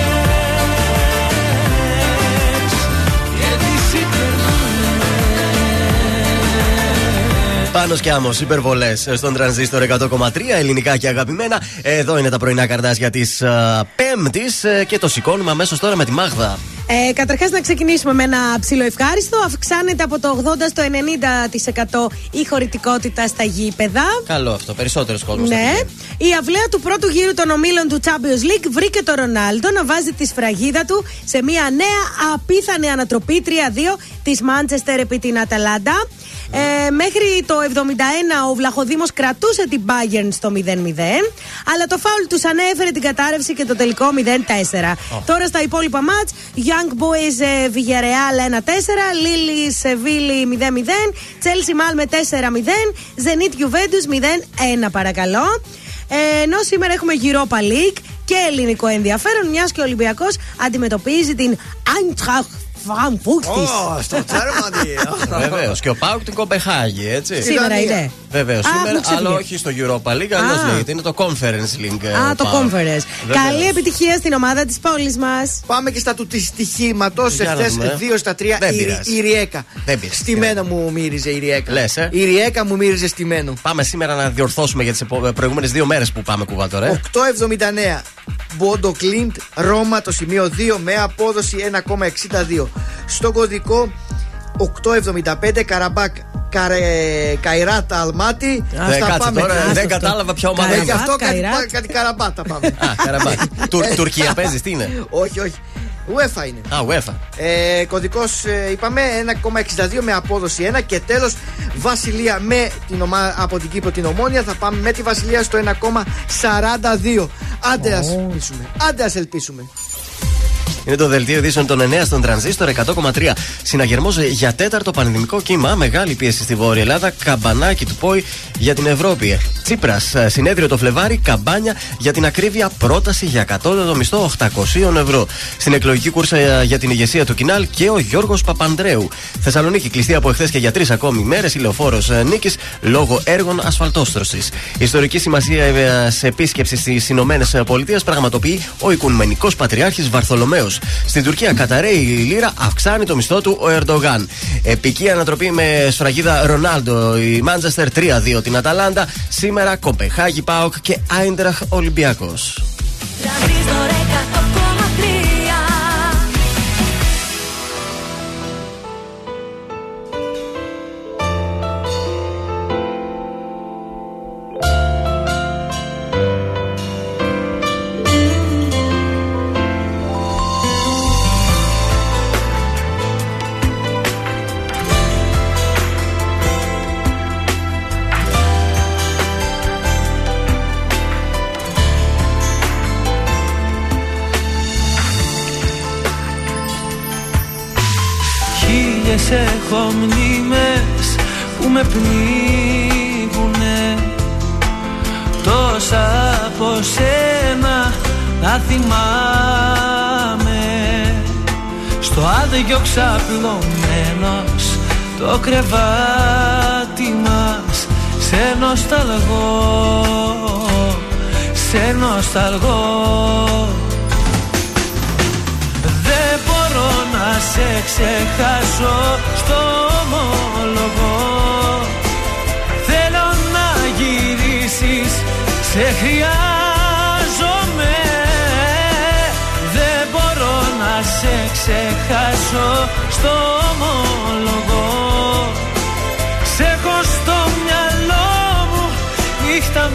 υπερβολές Πάνω κι άμμος, υπερβολές στον τρανζίστορ 100,3 ελληνικά και αγαπημένα. Εδώ είναι τα πρωινά καρδάσια της Πέμπτης και το σηκώνουμε αμέσως τώρα με τη Μάγδα. Ε, Καταρχάς, να ξεκινήσουμε με ένα ψηλό ευχάριστο. Αυξάνεται από το 80% στο 90% η χωρητικότητα στα γήπεδα. Καλό αυτό, περισσότερος κόσμος. Ναι. Η αυλαία του πρώτου γύρου των ομίλων του Champions League βρήκε τον Ρονάλντο να βάζει τη σφραγίδα του σε μια νέα απίθανη ανατροπή 3-2 της Manchester επί την Αταλάντα. Ε, μέχρι το 71 ο Βλαχοδήμος κρατούσε την Bayern στο 0-0 αλλά το φάουλ τους ανέφερε την κατάρρευση και το τελικό 0-4 Τώρα στα υπόλοιπα μάτς Young Boys ε, Villarreal 1-4 Lille Seville 0-0 Chelsea Malme 4-0 Zenit Juventus 0-1 παρακαλώ. Ε, ενώ σήμερα έχουμε Europa League και ελληνικό ενδιαφέρον, μιας και ο Ολυμπιακός αντιμετωπίζει την Eintracht Frankfurt. Ω, στο Τσέρμανι. Βεβαίως. Και ο Πάουκ την Κοπεχάγη, έτσι. Σήμερα είναι. Βεβαίως. Α, Σήμερα, μου ξέφυγε. αλλά όχι στο Europa League, αλλιώς Α. λέγεται. Είναι το Conference League. ε, Α, ο το ΠΑΟΚ. conference. Βεβαίως. Καλή επιτυχία στην ομάδα της πόλης μας. Πάμε και στα του στοιχήματος. Για να Εχθές δούμε. 2 στα 3 Δεν η, πειράζει. η Ριέκα. Δεν πειράζει. Στημένο μου μύριζε η Ριέκα. Λες, ε. Η Ριέκα μου μύριζε στημένο. Πάμε σήμερα να διορθώσουμε για τις προηγούμενες δύο μέρες που πάμε κουβά τώρα. ε. 8,79. Μπόντο Γκλιμτ, Ρώμα το σημείο 2 με απόδοση 1,62. Στο κωδικό 8,75 Καραμπάκ Καρε... Καϊράτ Αλμάτι. Δεν κάτσε τώρα, δεν κατάλαβα ποια ομάδα Ε, είναι. Γι' αυτό κάτι, Καϊράτ. κάτι καραμπάτα πάμε. Α, Καραμπάκ. Τουρ- Τουρκία παίζεις, τι είναι; όχι, όχι. UEFA είναι. Α, UEFA. Ε, Κωδικός είπαμε 1,62 με απόδοση 1 και τέλος Βασιλεία με την ομα... από την Κύπρο την Ομόνια. Θα πάμε με τη Βασιλεία στο 1,42. Άντε ας ελπίσουμε. Άντε ας ελπίσουμε. Είναι το δελτίο ειδήσεων των 9 στον τρανζίστορ 100,3. Συναγερμός για τέταρτο πανδημικό κύμα. Μεγάλη πίεση στη Βόρεια Ελλάδα. Καμπανάκι του ΠΟΗ για την Ευρώπη. Τσίπρας. Συνέδριο το Φλεβάρι. Καμπάνια για την ακρίβεια. Πρόταση για κατώτατο μισθό 800 ευρώ. Στην εκλογική κούρσα ε, για την ηγεσία του Κινάλ και ο Γιώργος Παπανδρέου. Θεσσαλονίκη κλειστή από εχθές και για τρεις ακόμη μέρες. Η λεωφόρο Νίκης λόγω έργων ασφαλτόστρωσης. Ιστορική σημασία ε, σε επίσκεψη στις Ηνωμένες Πολιτείες πραγματοποιεί ο Οικουμενικός Πατριάρχης Βαρθολομαίο. Στην Τουρκία καταραίει η λίρα, αυξάνει το μισθό του ο Ερντογάν. Επική ανατροπή με σφραγίδα Ρονάλντο. Η Μάντζεστερ 3-2 την Αταλάντα. Σήμερα Κοπεχάγη Πάοκ και Άιντραχ Ολυμπιακός.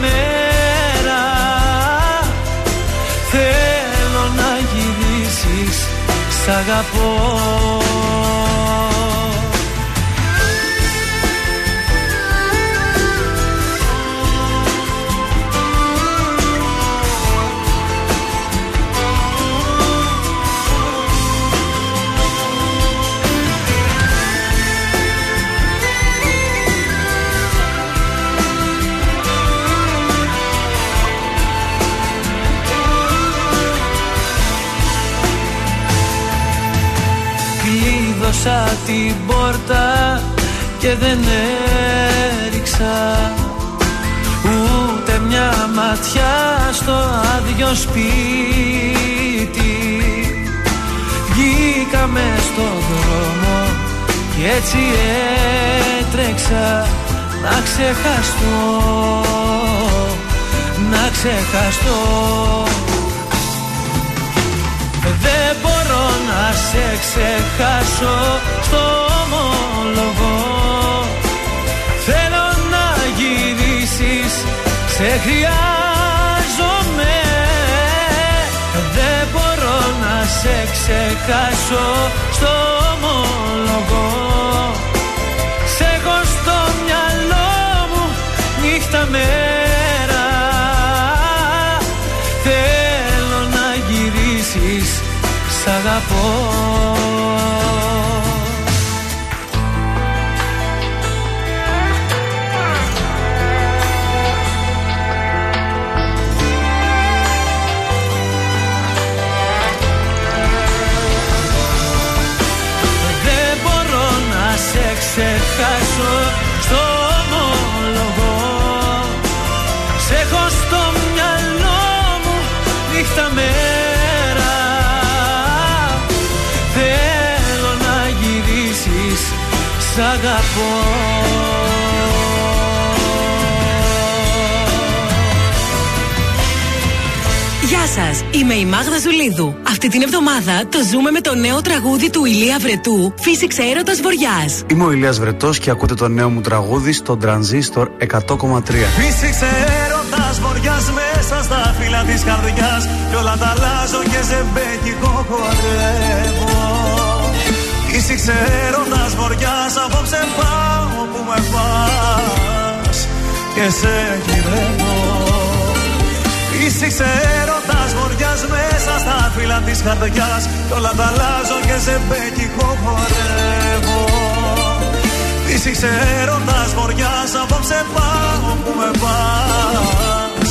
Μέρα. Θέλω να γυρίσεις, σ' αγαπώ Κλείδωσα την πόρτα και δεν έριξα Ούτε μια ματιά στο άδειο σπίτι. Βγήκαμε στον δρόμο και έτσι έτρεξα να ξεχαστώ Να ξεχαστώ δεν μπορώ να σε ξεχάσω στο ομολογώ Θέλω να γυρίσεις, σε χρειάζομαι. Δεν μπορώ να σε ξεχάσω στο ομολογώ Σε έχω στο μυαλό μου νύχτα μέρα σ' αγαπώ σ' αγαπώ Γεια σας, είμαι η Μάγδα Ζουλίδου. Αυτή την εβδομάδα το ζούμε με το νέο τραγούδι του Ηλία Βρετού, Φύσηξε έρωτας βορειά. Είμαι ο Ηλίας Βρετός και ακούτε το νέο μου τραγούδι στο Transistor 100,3. Φύσηξε έρωτας βοριάς μέσα στα φύλλα της καρδιάς Κι όλα τα αλλάζω και ζεμπέκικο χορεύω Φύσηξε έρωτας βοριάς απόψε πάω που με πας Και σε γυρεύω. Φύσηξε έρωτας βοριάς μέσα στα φύλλα της καρδιάς Κι όλα τα αλλάζω και ζεμπέκικο χορεύω. Φύσηξε έρωτας βοριάς απόψε πάω που με πας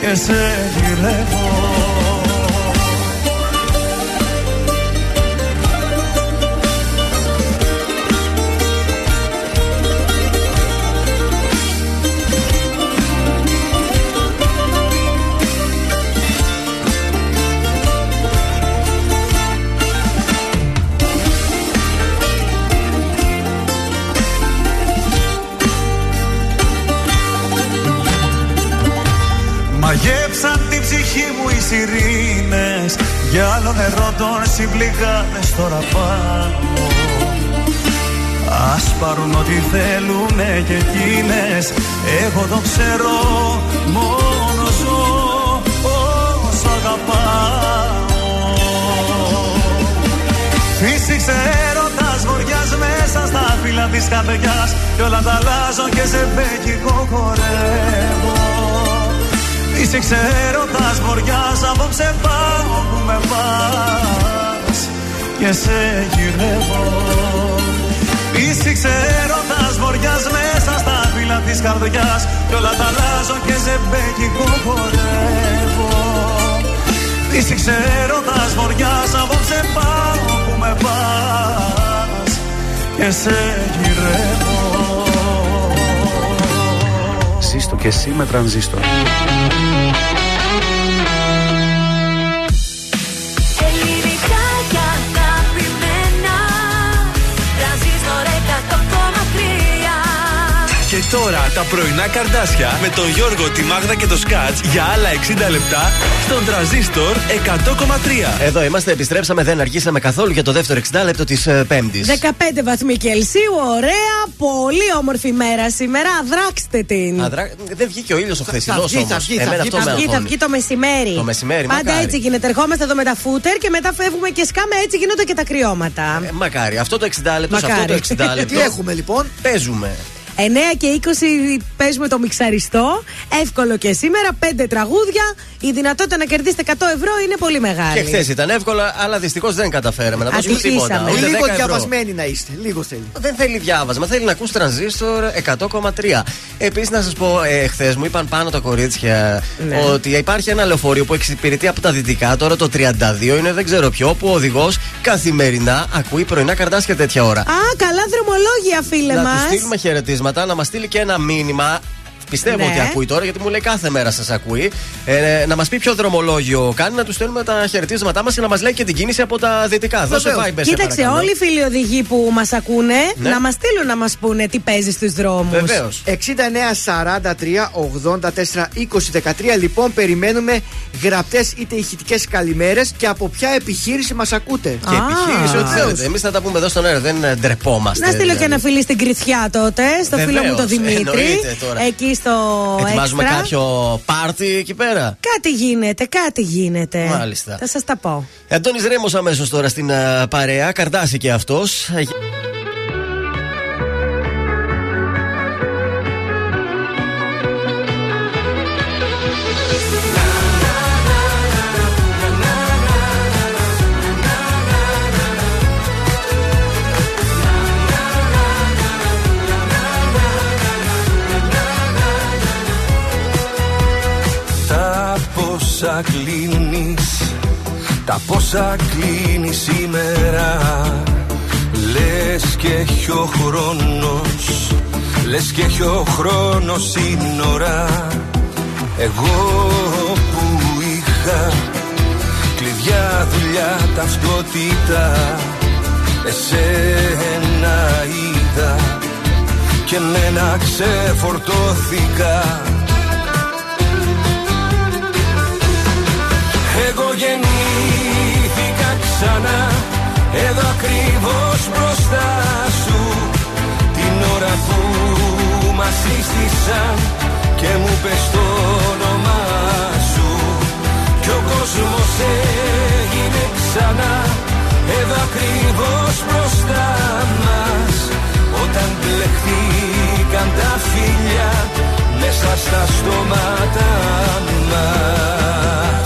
και σε γυρεύω ψυχή μου οι σιρήνες. Για άλλο νερό των συμπληγάδες τώρα πάω Ας πάρουν ό,τι θέλουνε και εκείνες. Εγώ το ξέρω μόνο ζω όσο αγαπάω. Φύσηξε έρωτας βοριάς μέσα στα φύλλα της καρδιάς. Κι όλα τα αλλάζω και σε μπέκικο χορεύω Είσαι ξέροντας βοριάς απόψε πάω που με πας. Και σε γυρεύω. Φύσηξε έρωτας βοριάς μέσα στα φύλλα της καρδιάς. Κι όλα τα αλλάζω και σε μπέκικο χορεύω. Φύσηξε έρωτας βοριάς απόψε πάω που με πας. Και σε γυρεύω. Ζήστο και εσύ με τρανζίστορ. Τώρα τα πρωινά καρδάσια με τον Γιώργο, τη Μάγδα και το Σκάτς για άλλα 60 λεπτά στον τραζίστορ 100,3. Εδώ είμαστε, επιστρέψαμε, δεν αργήσαμε καθόλου για το δεύτερο 60 λεπτό της Πέμπτης. 15 βαθμοί Κελσίου, ωραία, πολύ όμορφη μέρα σήμερα. Αδράξτε την. Δεν βγήκε ο ήλιος ο χθεσινός βγει, θα βγει, θα βγει, θα βγει, θα βγει το μεσημέρι. Το μεσημέρι, Πάντα μακάρι. έτσι γίνεται. Ερχόμαστε εδώ με τα φούτερ και μετά φεύγουμε και σκάμε. Έτσι γίνονται και τα κρυώματα. Ε, μακάρι. Αυτό το 60 λεπτό, σε αυτό το Μακάρι. 60 λεπτό. Τι έχουμε λοιπόν; Παίζουμε. 9 και 20 παίζουμε το μιξαριστό. Εύκολο και σήμερα. 5 τραγούδια. Η δυνατότητα να κερδίσετε 100 ευρώ είναι πολύ μεγάλη. Και χθες ήταν εύκολα, αλλά δυστυχώς δεν καταφέραμε να δώσουμε Ατυχήσαμε. τίποτα. Ούτε Λίγο 10 ευρώ. διαβασμένοι να είστε. Λίγο θέλει. Δεν θέλει διάβασμα, θέλει να ακούς τρανζίστορ 100,3. Επίσης, να σας πω, ε, χθες μου είπαν πάνω τα κορίτσια Ναι. ότι υπάρχει ένα λεωφορείο που εξυπηρετεί από τα δυτικά, τώρα το 32 είναι δεν ξέρω ποιο, που ο οδηγός καθημερινά ακούει πρωινά καρτάσια τέτοια ώρα. Α, καλά δρομολόγια, φίλε να μας. του στείλουμε χαιρετίσματα, να μας στείλει και ένα μήνυμα. Πιστεύω Ναι. ότι ακούει τώρα, γιατί μου λέει κάθε μέρα σας ακούει. Ε, να μας πει ποιο δρομολόγιο κάνει, να τους στέλνουμε τα χαιρετίσματά μας και να μας λέει και την κίνηση από τα δυτικά. Δώσε Βεβαίως. Viber, σε Κοίταξε, παρακαλώ. όλοι οι φίλοι οδηγοί που μας ακούνε Ναι. να μας στείλουν να μας πούνε τι παίζει στους δρόμους. 69, 43, 84, 20, 13. Λοιπόν, περιμένουμε γραπτές είτε ηχητικές καλημέρες και από ποια επιχείρηση μας ακούτε. Και επιχείρηση, ό,τι θέλετε. Εμείς θα τα πούμε εδώ στον αέρα, δεν ε, ντρεπόμαστε. Να στείλω και δηλαδή. ένα φιλί στην Κρυθιά τότε, στο φίλο μου Βεβαίως, τον Δημήτρη. εννοείται τώρα. Εκεί στο Ετοιμάζουμε έξτρα. κάποιο πάρτι εκεί πέρα. Κάτι γίνεται, κάτι γίνεται. Μάλιστα. Θα σας τα πω. Αντώνης Ρέμος αμέσως τώρα στην α, παρέα. Καρτάσει και αυτός. Πόσα κλείνεις. Τα πόσα κλείνεις σήμερα Λες και έχει ο χρόνος Λες και έχει ο χρόνος σύνορα Εγώ που είχα Κλειδιά, δουλειά, ταυτότητα Εσένα είδα. Και μένα ξεφορτώθηκα γεννήθηκα ξανά. Εδώ ακριβώς μπροστά σου. Την ώρα που μας σύστησαν Και μου πες το όνομά σου. Κι ο κόσμος έγινε ξανά. Εδώ ακριβώς μπροστά μας. Όταν μπλεχτήκαν τα φίλια Μέσα στα στόματα μας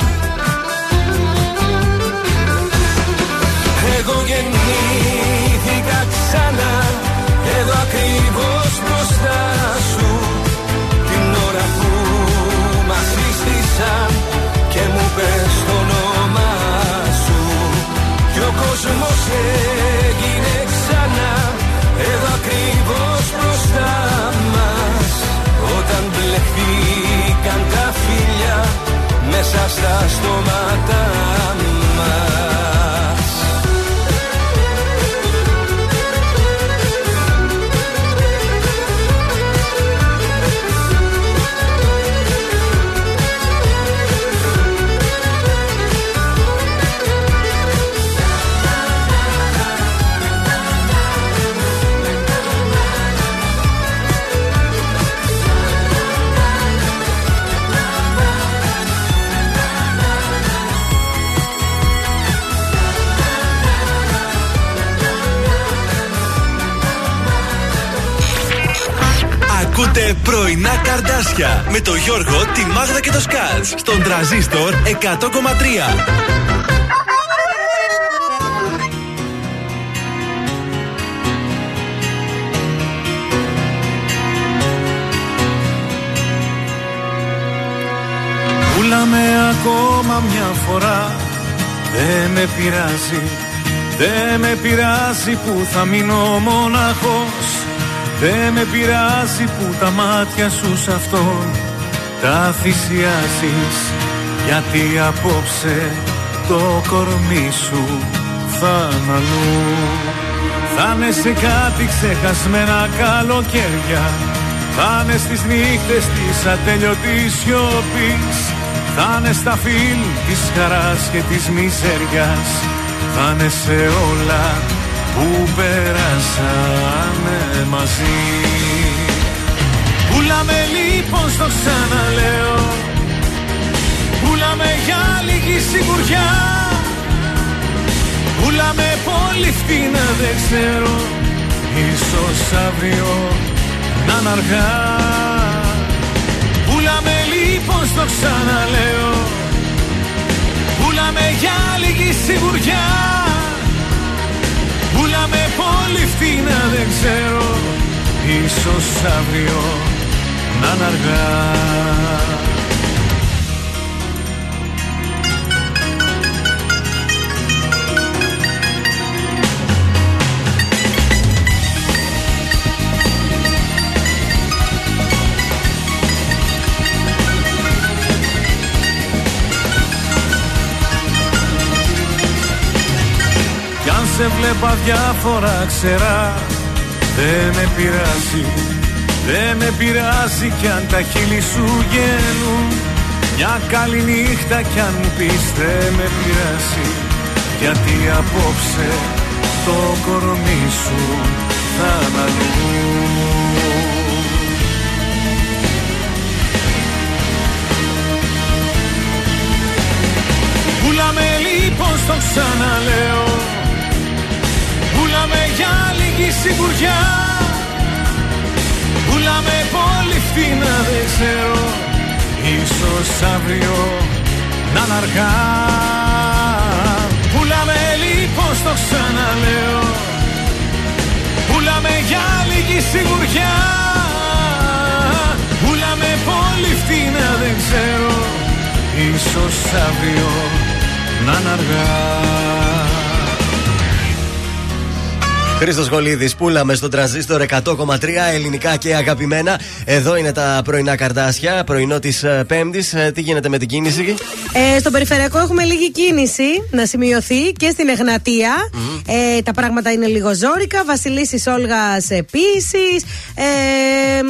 σύστησαν Και μου πες το όνομά σου. Κι ο κόσμος έγινε ξανά Εδώ ακριβώς μπροστά μας. Όταν μπλεχτήκαν τα φίλια Μέσα στα στόματα μας Πρωινά καρδάσια με το Γιώργο, τη Μάγδα και το Σκάτ. Στον τραζίστορ 100,3. Πούλαμε ακόμα μια φορά Δεν με πειράζει Δεν με πειράζει που θα μείνω μοναχός Δεν με πειράζει που τα μάτια σου σ' αυτόν Τα θυσιάζεις. Γιατί απόψε το κορμί σου θα αλλού. Θα είναι σε κάτι ξεχασμένα καλοκαίρια. Θα είναι στις νύχτες της ατέλειωτης σιωπής. Θα είναι στα φιλ της χαράς και της μιζέριας. Θα είναι σε όλα που περάσαμε μαζί. Πουλάμε λοιπόν στο ξαναλέω. Πουλάμε για λίγη σιγουριά. Πουλάμε πολύ φτηνά δεν ξέρω. Ίσως αύριο να είναι αργά. Πουλάμε λοιπόν στο ξαναλέω. Πουλάμε για λίγη σιγουριά Πουλάμε πολύ φτηνά δεν ξέρω. Ίσως αύριο να είναι αργά σε βλέπα διάφορα ξερά Δεν με πειράζει, δεν με πειράζει κι αν τα χείλη σου γένουν. Μια καλή νύχτα κι αν μου πεις δεν με πειράζει Γιατί απόψε το κορμί σου θα αναλούν Πουλάμε λοιπόν στο ξαναλέω Πουλάμε για λίγη σιγουριά. Πουλάμε πολύ φτηνά δεν ξέρω. Ίσως αύριο να είναι αργά. Πουλάμε λοιπόν στο ξαναλέω. Πουλάμε για λίγη σιγουριά. Πουλάμε πολύ φτηνά δεν ξέρω. Ίσως αύριο να είναι αργά Χρήστος Γολίδης, πούλαμε στο τρανζίστορ 100,3 ελληνικά και αγαπημένα. Εδώ είναι τα πρωινά καρτάσια, πρωινό της Πέμπτης. Ε, τι γίνεται με την κίνηση, ε, Στο περιφερειακό έχουμε λίγη κίνηση να σημειωθεί και στην Εγνατία. Ε, τα πράγματα είναι λίγο ζώρικα. Βασιλίση Όλγα επίσης. Ε,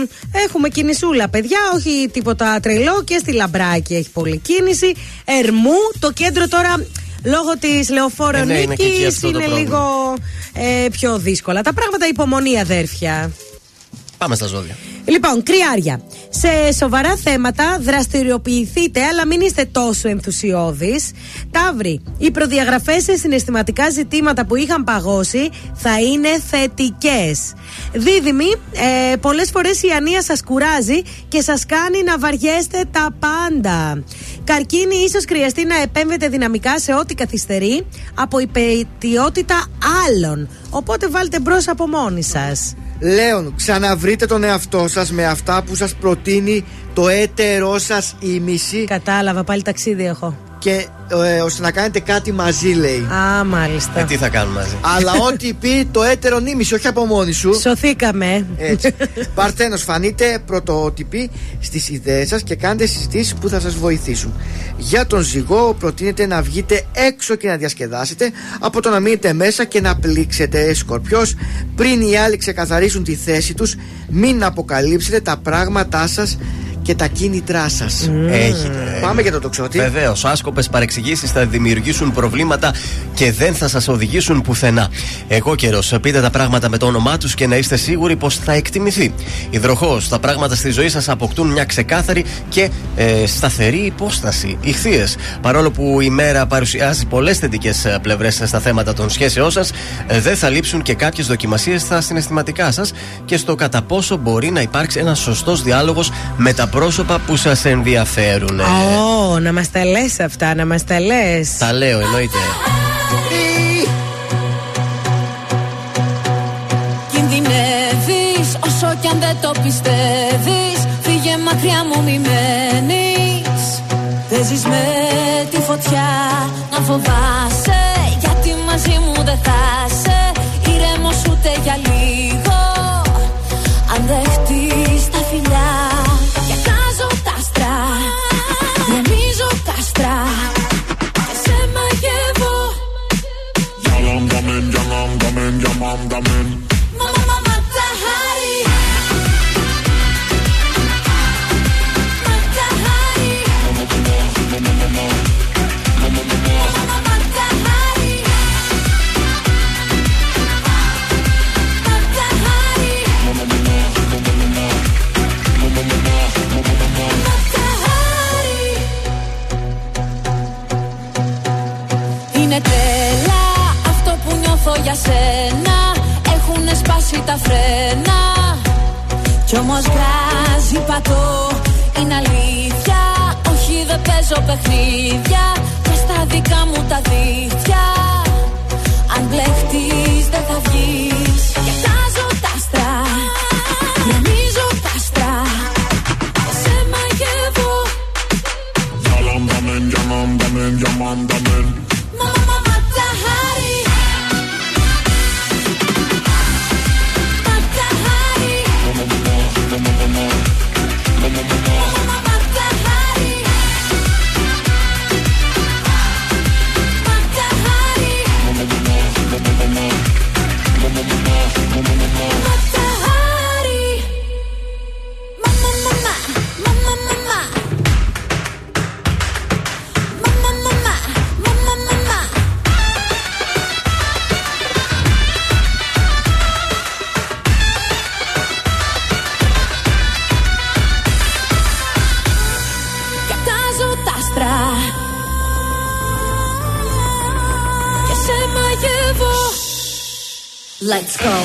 έχουμε κινησούλα, παιδιά, όχι τίποτα τρελό. Και στη Λαμπράκη έχει πολλή κίνηση. Ερμού, το κέντρο τώρα λόγω της λεωφόρο Ε, ναι, είναι και εκεί νίκη αυτό το είναι πρόβλημα. λίγο ε, πιο δύσκολα. Τα πράγματα υπομονή, αδέρφια. Πάμε στα ζώδια. Λοιπόν, κρυάρια. Σε σοβαρά θέματα δραστηριοποιηθείτε, αλλά μην είστε τόσο ενθουσιώδεις. Ταύροι, οι προδιαγραφές σε συναισθηματικά ζητήματα που είχαν παγώσει θα είναι θετικές. Δίδυμοι, ε, πολλές φορές η ανία σας κουράζει και σας κάνει να βαριέστε τα πάντα. Καρκίνη, ίσως χρειαστεί να επέμβετε δυναμικά σε ό,τι καθυστερεί από υπετιότητα άλλων. Οπότε βάλτε μπρος από μόνοι σας. Λέων, ξαναβρείτε τον εαυτό σας με αυτά που σας προτείνει το έτερό σας η μισή. Κατάλαβα, πάλι ταξίδι έχω. Και ε, ώστε να κάνετε κάτι μαζί, λέει. Α, μάλιστα. Ε, τι θα κάνουμε μαζί; Αλλά ό,τι πει το έτερο νήμιση, όχι από μόνη σου. Σωθήκαμε. Έτσι. Παρθένο, φανείτε πρωτότυποι στις ιδέες σας και κάντε συζητήσεις που θα σας βοηθήσουν. Για τον ζυγό, προτείνετε να βγείτε έξω και να διασκεδάσετε από το να μείνετε μέσα και να πλήξετε. Σκορπιός, πριν οι άλλοι ξεκαθαρίσουν τη θέση τους, μην αποκαλύψετε τα πράγματά σας και τα κίνητρά σας. Έχετε. Πάμε για το τοξότη. Βεβαίως, άσκοπες παρεξηγήσεις θα δημιουργήσουν προβλήματα και δεν θα σας οδηγήσουν πουθενά. Εγώ καιρός, πείτε τα πράγματα με το όνομά τους και να είστε σίγουροι πως θα εκτιμηθεί. Υδροχός, τα πράγματα στη ζωή σας αποκτούν μια ξεκάθαρη και ε, σταθερή υπόσταση. Ηχθείες, παρόλο που η μέρα παρουσιάζει πολλές θετικές πλευρές στα θέματα των σχέσεών σας, ε, δεν θα λείψουν και κάποιες δοκιμασίες στα συναισθηματικά σας και στο κατά πόσο μπορεί να υπάρξει ένας σωστός διάλογος με τα πρόσωπα που σας ενδιαφέρουν. Ω, να μας τα λες αυτά, να μας τα λες. Τα λέω, εννοείται. Κινδυνεύεις όσο κι αν δεν το πιστεύεις Φύγε μακριά μου μη μένεις Παίζεις με τη φωτιά να φοβάσαι Γιατί μαζί μου δεν θα είσαι Ήρεμος ούτε για λίγο Αν δεχτείς τα χάρη. Μα τα χάρη. Μα τα χάρη. Είναι τρέλα αυτό που νιώθω για σένα. Έχουνε σπάσει τα φρένα. Κι όμως γκάζι πατώ. Είναι αλήθεια. Όχι δεν παίζω παιχνίδια. Και στα δικά μου τα δίχτυα. Αν μπλεχτείς δεν θα βγεις. Κοιτάζω τα άστρα. Γεμίζω τα άστρα. Και σε μαγεύω. Yalan damen, yalan damen, yaman damen. boom, boom, boom. Let's go.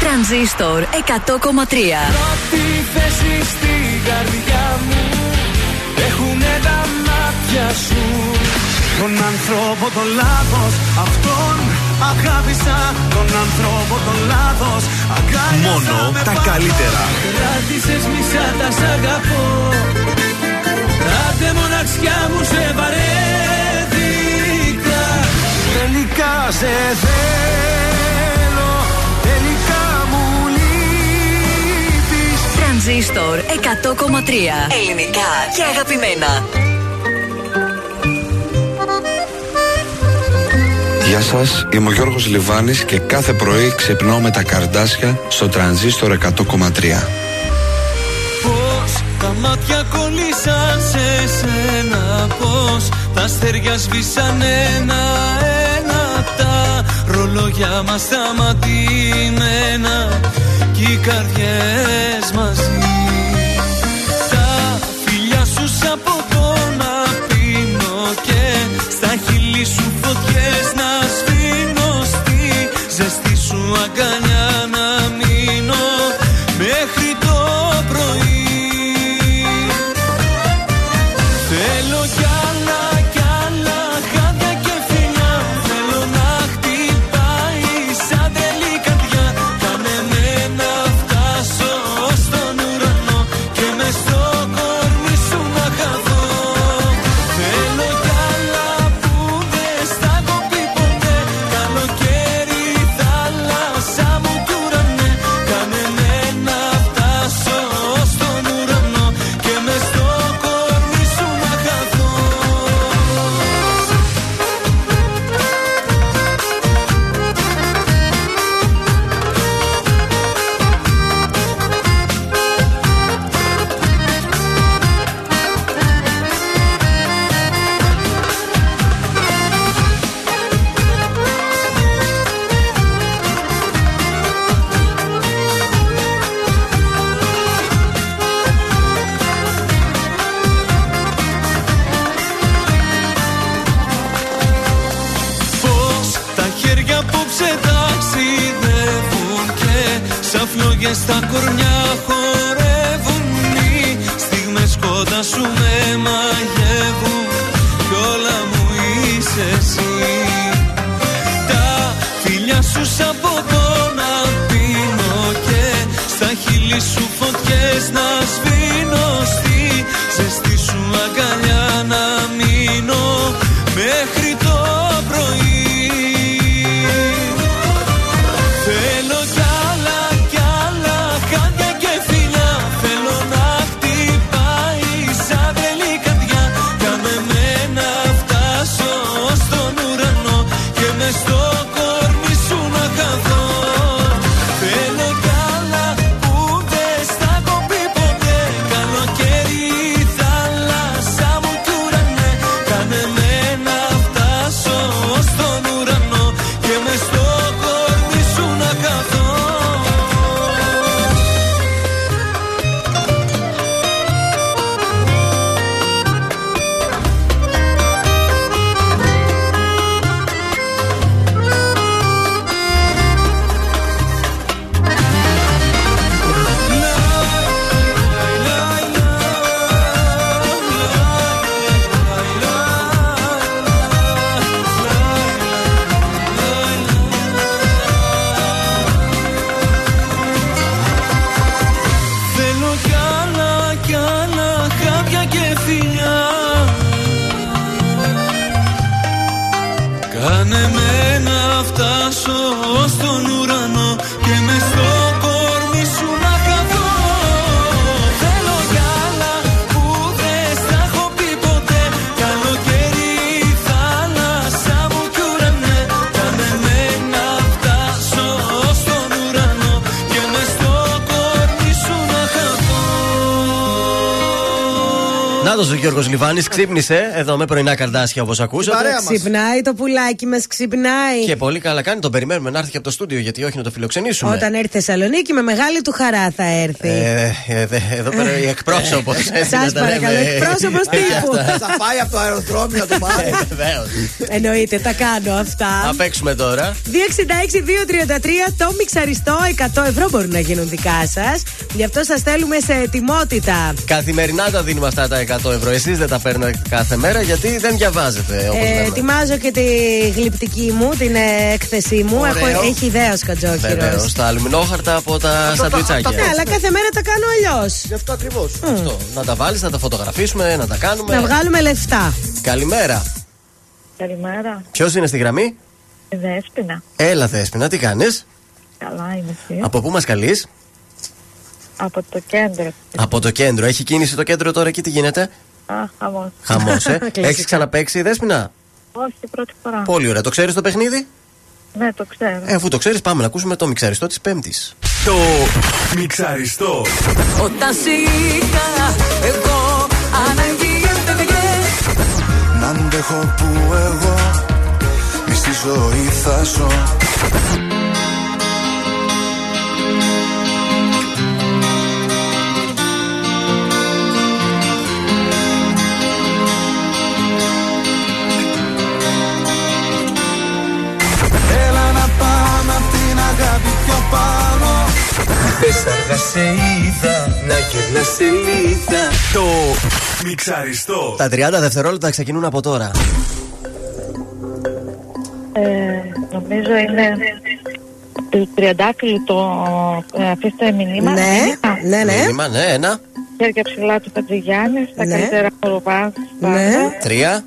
Τρανζίστορ 100,3 Πρώτη θέση στην καρδιά μου Έχουνε τα μάτια σου Τον άνθρωπο τον λάθος. Αυτόν αγάπησα Τον άνθρωπο τον λάθος. Αγκάλιασα Μόνο με τα πάθος. καλύτερα. Κράτησες μισά τα σ' αγαπώ. Άντε μοναξιά μου σε βαρέθηκα. Τελικά σε θέλω. Τελικά μου λείπεις. Τρανζίστορ 100,3 Ελληνικά και αγαπημένα. Γεια σας, είμαι ο Γιώργος Λιβάνης και κάθε πρωί ξυπνάω με τα καρδάσια στο τρανζίστορ 100,3. Πώς τα μάτια κολλήσαν σε σένα Πώς τα αστέρια σβήσαν ένα-ένα Τα ρολόγια μας σταματημένα Κι οι καρδιές μαζί Τα φιλιά σου σ' από το να πίνω Και στα χείλη σου φωτιές να σβήνω Στη lagana Να ο Γιώργος Λιβάνης ξύπνησε εδώ με πρωινά καρδάσια όπως ακούσατε. Ξυπνάει το πουλάκι μας, ξυπνάει. Και πολύ καλά κάνει, τον περιμένουμε να έρθει και από το στούντιο γιατί όχι να το φιλοξενήσουμε. Όταν έρθει Θεσσαλονίκη με μεγάλη του χαρά θα έρθει. Ε, ε, δε- εδώ πέρα η εκπρόσωπος. Σας παρακαλώ, εκπρόσωπος τύπου. Θα πάει από το αεροδρόμιο να το πάρει. Βεβαίως. Εννοείται, τα κάνω αυτά. Θα παίξουμε τώρα. 266-233 το μιξαριστό 100 ευρώ μπορούν να γίνουν δικά σας. Γι' αυτό σας θέλουμε σε ετοιμότητα. Καθημερινά τα δίνουμε αυτά τα 100 ευρώ. Εσείς δεν τα παίρνετε κάθε μέρα γιατί δεν διαβάζετε όπως Ε, λέμε. ετοιμάζω και τη γλυπτική μου, την ε, έκθεσή μου. Ωραίο. Έχω, έχει ιδέα ο Σκατζόχυρο. Βεβαίως. Τα αλουμινόχαρτα από τα σαντουιτσάκια. Ναι, αλλά κάθε μέρα τα κάνω αλλιώς. Γι' αυτό ακριβώς. Αυτό. Να τα βάλεις, να τα φωτογραφίσουμε, να τα κάνουμε. Να βγάλουμε λεφτά. Καλημέρα. Καλημέρα. Ποιος είναι στη γραμμή, Δέσποινα. Έλα, Δέσποινα, τι κάνεις; Καλά είμαι εσύ. Από πού μας καλείς, Από το κέντρο. Από το κέντρο. Έχει κίνηση το κέντρο τώρα εκεί, τι γίνεται; Α, χαμός. Χαμός, ε. Κλασικά. Έχεις ξαναπέξει, Δέσποινα; Όχι, πρώτη φορά. Πολύ ωραία. Το ξέρεις το παιχνίδι; Ναι, το ξέρω. Ε, αφού το ξέρεις, πάμε να ακούσουμε το μιξαριστό της Πέμπτης. Το μιξαριστό. Όταν σήκα εγώ ανάγκη έφευγες Να αντέχω που εγώ μισή ζωή θα ζω πάνω Πες αργά σε είδα να γυρνά σελίδα Το μιξαριστό. Τα 30 δευτερόλεπτα ξεκινούν από τώρα. Ε, νομίζω είναι του Τριαντάφυλλου το ε, αφήστε μηνύμα. Ναι, ναι, ναι. Μήνυμα, ναι, ένα, Χέρια ψηλά του Χατζηγιάννη, τα Ναι. καλύτερα χοροβά. Ναι. τρία,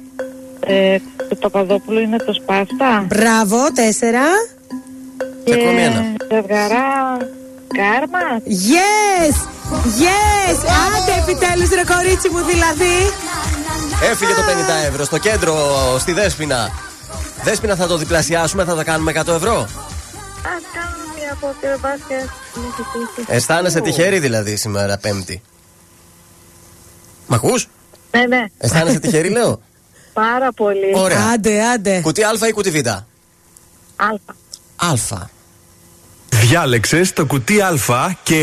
Ε, του Παπαδόπουλου είναι το Σπάστα. Μπράβο, τέσσερα. Και ακόμη ένα. Ζευγαρά Κάρμα. Yes! Yes! Άντε επιτέλους ρε κορίτσι μου δηλαδή. Έφυγε το 50 ευρώ στο κέντρο, στη Δέσποινα. Δέσποινα θα το διπλασιάσουμε, θα τα κάνουμε 100 ευρώ. Α, κάνω μία από τη μπάσκετ. Αισθάνεσαι τυχερή δηλαδή σήμερα, Πέμπτη. Μ' ακούς; Ναι, ναι. Αισθάνεσαι τυχερή, λέω; Πάρα πολύ. Ωραία. Άντε, άντε. Κουτί Α ή κουτί Β; Αλφα. Α. Διάλεξες το κουτί Α και.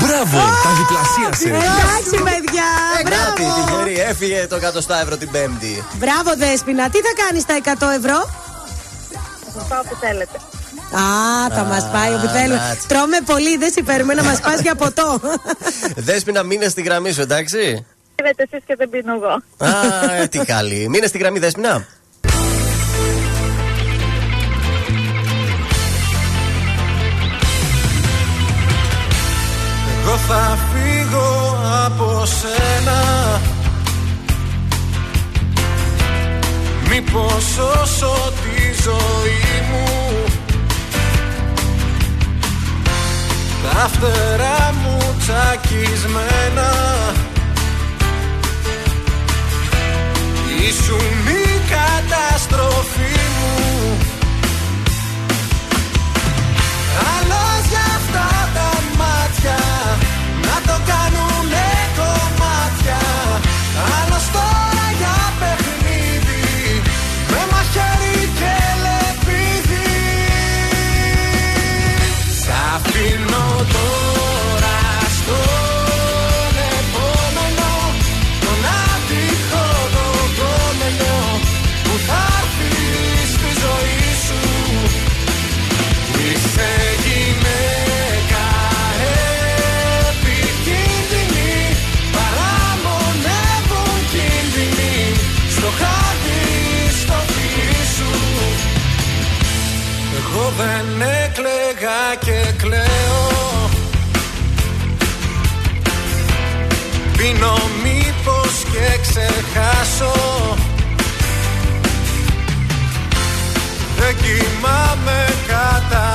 Μπράβο! Τα διπλασίασες. Εντάξει, παιδιά. Κάτι Μπράβο. τυχερή, έφυγε το 100 ευρώ την Πέμπτη. Μπράβο, Δέσποινα. Τι θα κάνεις τα 100 ευρώ; Θα σας πάω που θέλετε. Α, θα μας πάει όπου Α, θέλουμε. that's- Τρώμε πολύ, δεν συμφέρουμε να μας πας για ποτό. Δέσποινα, μείνε στη γραμμή σου, εντάξει. Είδατε εσείς και δεν πίνω εγώ. Α, τι καλή. Μείνε στη γραμμή, Δέσποινα. Εγώ θα φύγω από σένα. Μήπως σώσω τη ζωή μου Τα φτερά μου τσακισμένα. Ήσουν η καταστροφή και ξεχάσω. Δεν κοιμάμαι καταραίω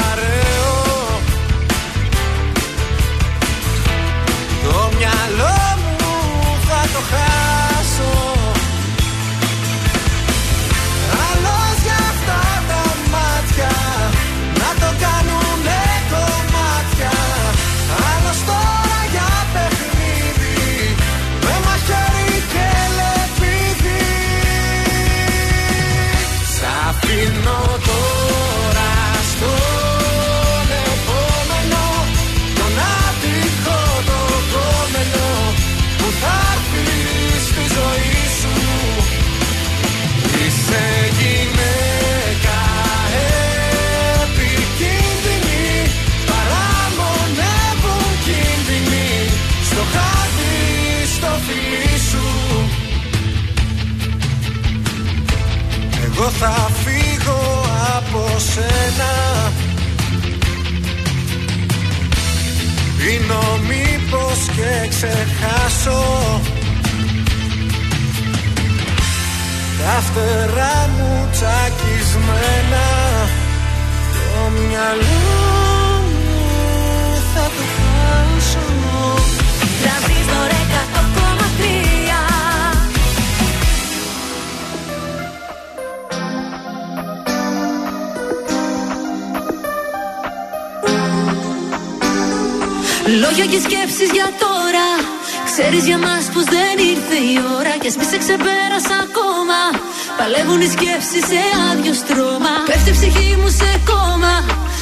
Παλεύουν οι σκέψεις σε άδειο στρώμα. Πέφτει η ψυχή μου σε κόμμα.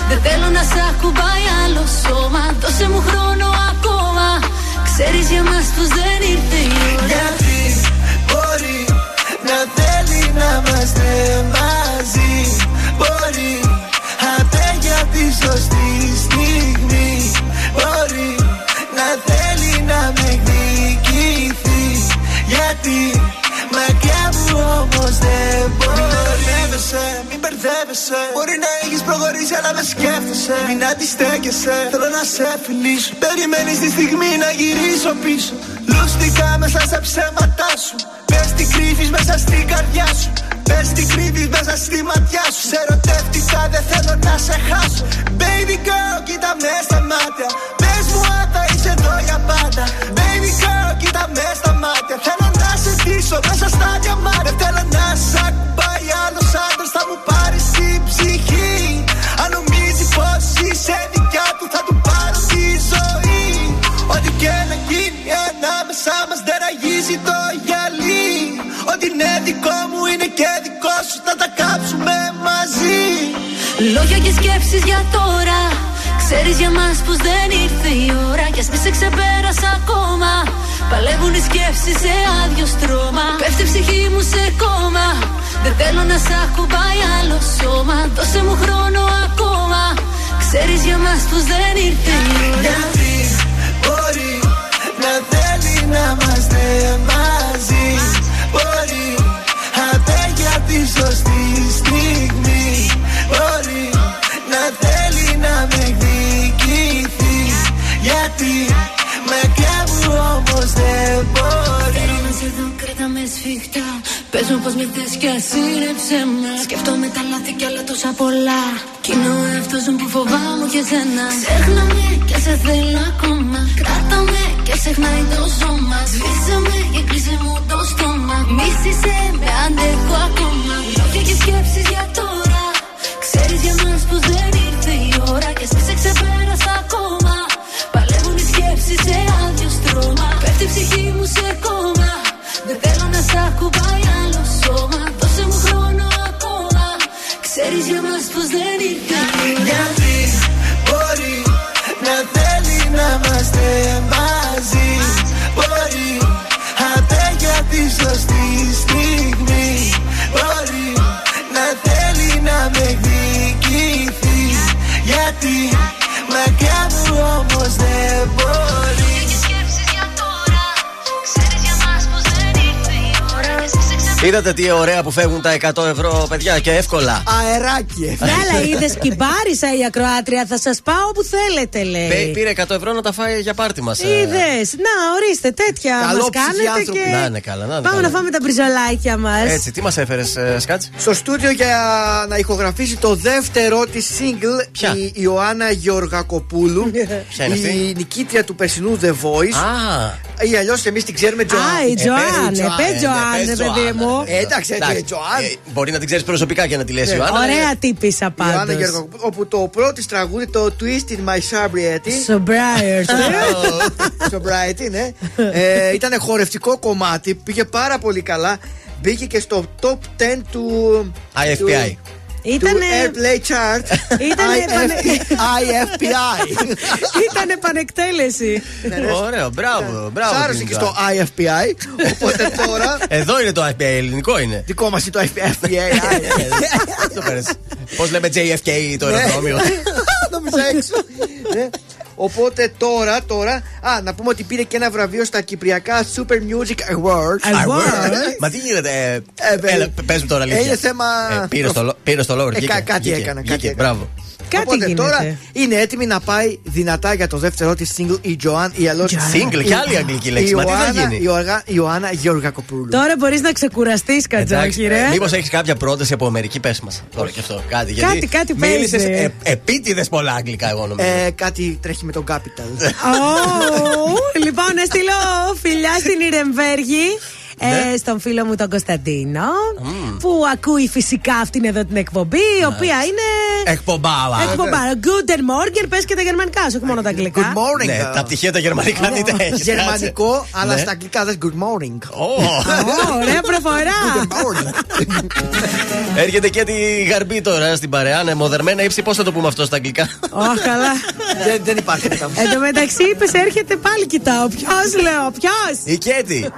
Δεν θέλω να σ' ακουμπάει άλλο σώμα. Δώσε μου χρόνο ακόμα. Ξέρεις για μας πως δεν ήρθε η προχωρήσει αλλά με σκέφτεσαι. Μην αντιστέκεσαι, θέλω να σε φιλήσω. Περιμένεις τη στιγμή να γυρίσω πίσω. Λούστηκα μέσα στα ψέματά σου. Πες τι κρύβεις μέσα στην καρδιά σου. Πες τι κρύβεις μέσα στη ματιά σου. Σε ερωτεύτηκα δεν θέλω να σε χάσω. Baby girl κοίτα με στα μάτια. Πες μου αν θα είσαι εδώ για πάντα. Baby girl κοίτα με στα μάτια. Θέλω να σε ντύσω μέσα στα διαμάτια. Θέλω να σ' ακουμπάει Δεν ραγίζει το γυαλί. Ό,τι είναι δικό μου είναι και δικό σου. Θα τα κάψουμε μαζί. Λόγια και σκέψεις για τώρα. Ξέρεις για μας πως δεν ήρθε η ώρα. Κι ας μη σε ξεπέρασα ακόμα. Παλεύουν οι σκέψεις σε άδειο στρώμα. Πέφτει η ψυχή μου σε κόμμα. Δεν θέλω να σ' ακουμπάει άλλο σώμα. Δώσε μου χρόνο ακόμα. Ξέρεις για μας πως δεν ήρθε η ώρα. Γιατί μπορεί να θέλει να είμαστε μαζί. Μπορεί αντέ για τη σωστή στιγμή. Μπορεί να θέλει να με εκδικηθεί. Γιατί μακριά μου όμως δεν μπορεί. Θέλω να σε δω, κράτα με σφιχτά. Πες μου πως με θες κι ας είναι ψέμα. Σκέφτομαι τα λάθη κι άλλα τόσα πολλά. Κι είναι ο εαυτός μου που φοβάμαι και σένα. Ξέχνα με και σε θέλω ακόμα. Κράτα με και ξεχνάει το σώμα. Σβήσε με και κλείσε μου το στόμα. Μίσησε με αντέχω ακόμα. Λόγια και σκέψεις για τώρα. Ξέρεις για μας πως δεν ήρθε η ώρα. Και εσύ σε ξεπέρασα ακόμα. Παλεύουν οι σκέψεις Ξέρεις για μας Είδατε τι ωραία που φεύγουν τα 100 ευρώ, παιδιά, και εύκολα. Αεράκι. Βγάλα, είδες κυμπάρισα η ακροάτρια. Θα σας πάω όπου θέλετε, Πέ- λέει. Πήρε 100 ευρώ να τα φάει για πάρτι μας. Είδες. Να, ορίστε, τέτοια μας Καλόψυχοι κάνετε άνθρωποι. και. Να είναι καλά, να είναι Πάμε καλά. να φάμε τα μπριζολάκια μας. Έτσι, τι μας έφερες, Σκάτς; Στο στούντιο για να ηχογραφήσει το δεύτερο της single η Ιωάννα Γεωργακοπούλου. Ποια είναι αυτή; Η νικήτρια του περσινού The Voice. Α. Ή αλλιώς εμείς την ξέρουμε Τζοάν. Α, η Τζοάν, επέ Τζοάν, πες παιδί μου. Ε, Εντάξει, έτσι, Εντάξει. Τζοάν. Ε, Μπορεί να την ξέρεις προσωπικά και να τη λες, Ναι. Ιωάννα. Ωραία τύπησα Ιωάννα πάντως. Γεωργακοπούλου, όπου το πρώτο της τραγούδι, το Twist in My Sobriety. Sobriety. Sobriety, ναι. ε, ήταν χορευτικό κομμάτι, πήγε πάρα πολύ καλά. Μπήκε και στο top 10 του. IFPI. Του, Ήτανε- του Airplay Chart. Ήτανε πανε- IFPI. Ήταν επανεκτέλεση. Ωραίο, μπράβο, μπράβο. Σ' άρεσε την και Ιωάννα. στο IFPI. Οπότε τώρα. Εδώ είναι το IFPI, ελληνικό είναι. Δικό μας είναι το IFPI. Πώς λέμε JFK το Ναι. αεροδρόμιο; Νόμιζα έξω. Ναι. Οπότε τώρα, τώρα. Α, να πούμε ότι πήρε και ένα βραβείο στα Κυπριακά Super Music Awards. Μα τι γίνεται. ε, Ε, Έλα, πες μου τώρα αλήθεια. είναι θέμα- Ε, Πήρες το, λο- πήρες το λόγο. Ε, κα- κάτι έκανα, κάτι έκανα. Μπράβο. Κάτι Οπότε γίνεται. τώρα είναι έτοιμη να πάει δυνατά για το δεύτερο της single η Joanne ή αλλιώ. Single, και άλλη αγγλική λέξη. Μα τι θα γίνει; Η Ιωάννα- η Ιωάννα Γεωργακοπούλου. Τώρα μπορείς να ξεκουραστείς, Κατζόχη, ρε. Μήπως έχεις κάποια πρόταση από Αμερική, πες μας. Τώρα και αυτό. Κάτι, Κάτι- κάτι Μίλησες παίζει. επίτηδες πολλά αγγλικά, εγώ νομίζω. Ε, κάτι τρέχει με τον Capital. Ω, λοιπόν, να στείλω φιλιά στην Ιρεμβέργη. Ε, Ναι. στον φίλο μου τον Κωνσταντίνο που ακούει φυσικά αυτήν εδώ την εκπομπή η οποία είναι Εκπομπάρα. εκπομπάρα Guten Morgen πες και τα γερμανικά σου όχι μόνο τα αγγλικά Good morning. Ναι, τα πτυχία τα γερμανικά μην τα έχεις, Γερμανικό, κάτσε. αλλά Ναι. στα αγγλικά δεν good morning. Ω, Ω, Ωραία προφορά Έρχεται και τη γαρμπή τώρα στην παρέα. Ναι, μοδερμένα ύψη, πώς θα το πούμε αυτό στα αγγλικά; Ω, καλά Δεν- Δεν υπάρχει αυτά. Εν τω μεταξύ είπες έρχεται πάλι κοιτάω Ποιος λέω ποιος; Η Κέτη.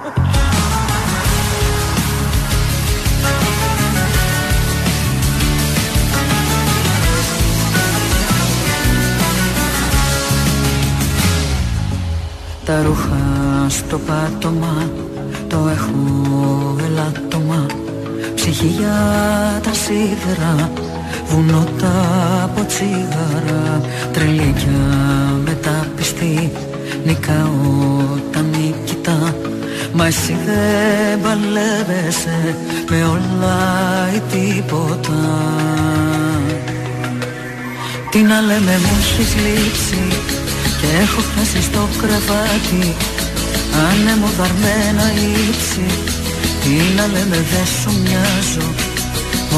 Τα ρούχα στο πάτωμα Το έχω ελάττωμα Ψυχή για τα σίδερα Βουνό τα από τσίγαρα Τρελίκια μεταπιστή Νικάω τα νικητά Μα εσύ δεν παλεύεσαι Με όλα ή τίποτα. Τι να λέμε μου έχεις λείψει Και έχω φτάσει στο κρεβάτι. Άνεμο βαρμένα ύψη. Τι να λέμε δεν σου μοιάζω.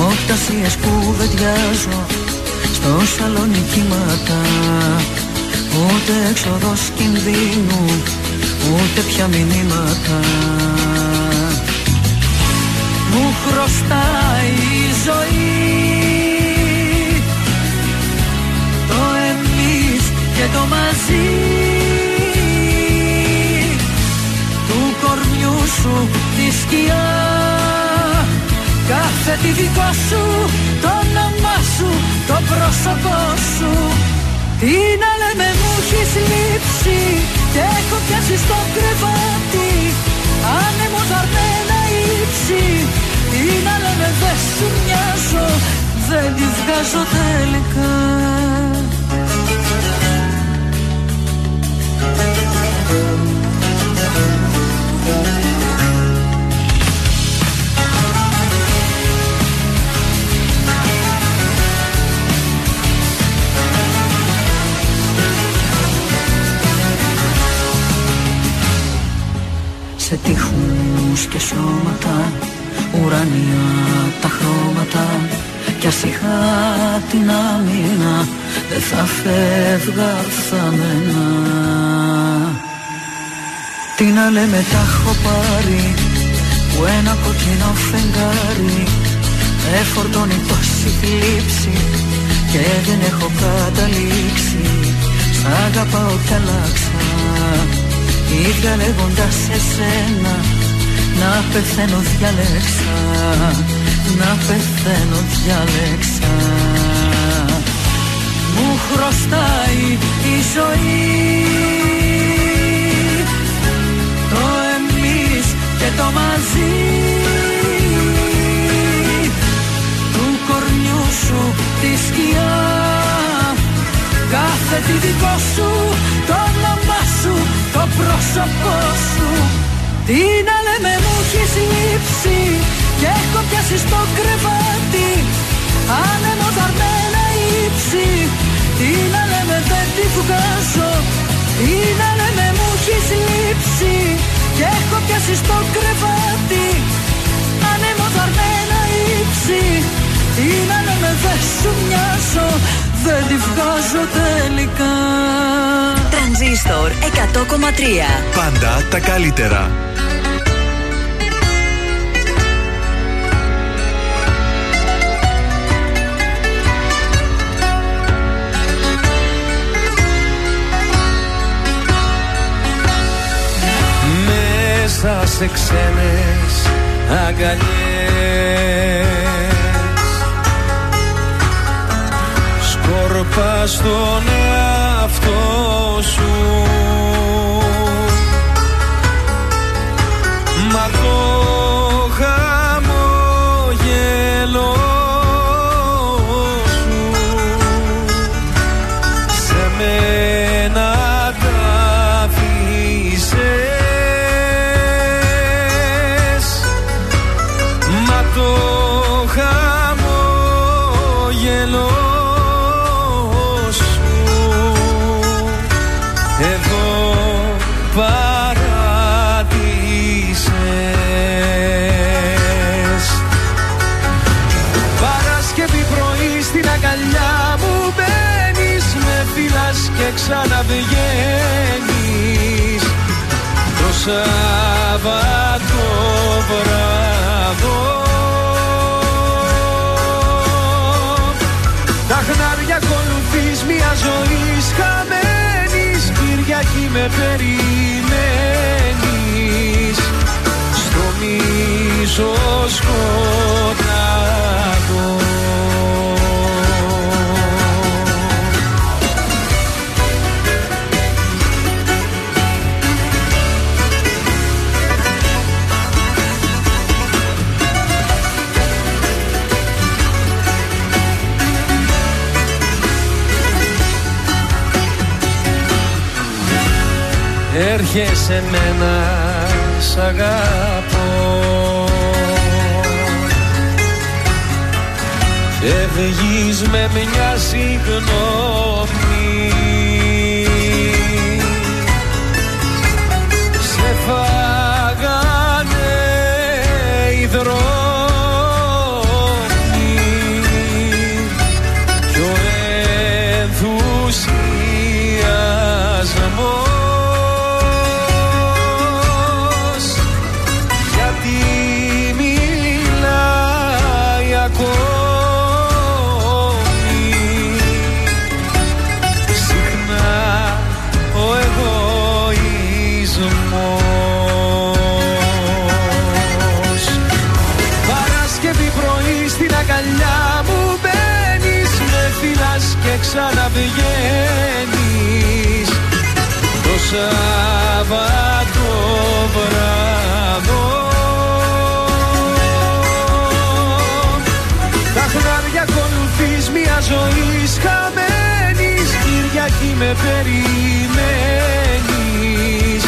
Οτασίες που βεντιάζω Στο σαλόνι κύματα. Ούτε έξοδος κινδύνου Ούτε πια μηνύματα. Μου χρωστάει η ζωή και το μαζί του κορμιού σου τη σκιά. Κάθε Κάθε τι δικό σου, το όνομά σου, το πρόσωπό σου. Τι να λέμε μου έχεις λείψει και έχω πιάσει στο κρεβάτι. Άνεμος αρμένα ύψη Τι να λέμε δεν σου μοιάζω, δεν τη βγάζω τελικά σε τείχους και σώματα ουρανία τα χρώματα. Κι ας είχα την άμυνα δεν θα φεύγα θαμμένα. Τι να λέμε τα έχω πάρει που ένα κοκκινό φεγγάρι. Εφορτώνει τόση θλίψη και δεν έχω καταλήξει. Σ' αγαπάω κι αλλάξα Ίδια λέγοντας εσένα Να πεθαίνω διάλεξα Να πεθαίνω διάλεξα Μου χρωστάει η ζωή Το εμείς και το μαζί. Του κορμιού σου τη σκιά Κάθε τι δικό σου, το όνομά σου, το πρόσωπό σου. Τι να λέμε μου έχεις λείψει και έχω πιάσει στο κρεβάτι. Άνεμο δαρμένα ύψη Τι να λέμε δεν τη βγάζω. Τι να λέμε μου έχεις λείψει και έχω πιάσει στο κρεβάτι. Άνεμο δαρμένα ύψη Τι να λέμε δεν σου μοιάζω. Δεν τη βγάζω τελικά Τρανζίστορ 100,3 Πάντα τα καλύτερα. Μέσα σε ξένες αγκαλιές. Σκορπάς τον εαυτό σου. Μα το ξαναβγαίνεις. Το Σάββατο βράδο. Τα χνάρια ακολουθείς μια ζωή χαμένης Κυριακή με περιμένεις. Στο μίσο σκοτάδο Έρχεσαι μένα σ' αγαπώ. Φεύγεις με μια συγγνώμη. Σε φάγανε οι δρόμοι ξαναβγαίνεις. Το Σάββατο βράδο. Τα χνάρια ακολουθείς μια ζωή χαμένης Κυριακή με περιμένεις.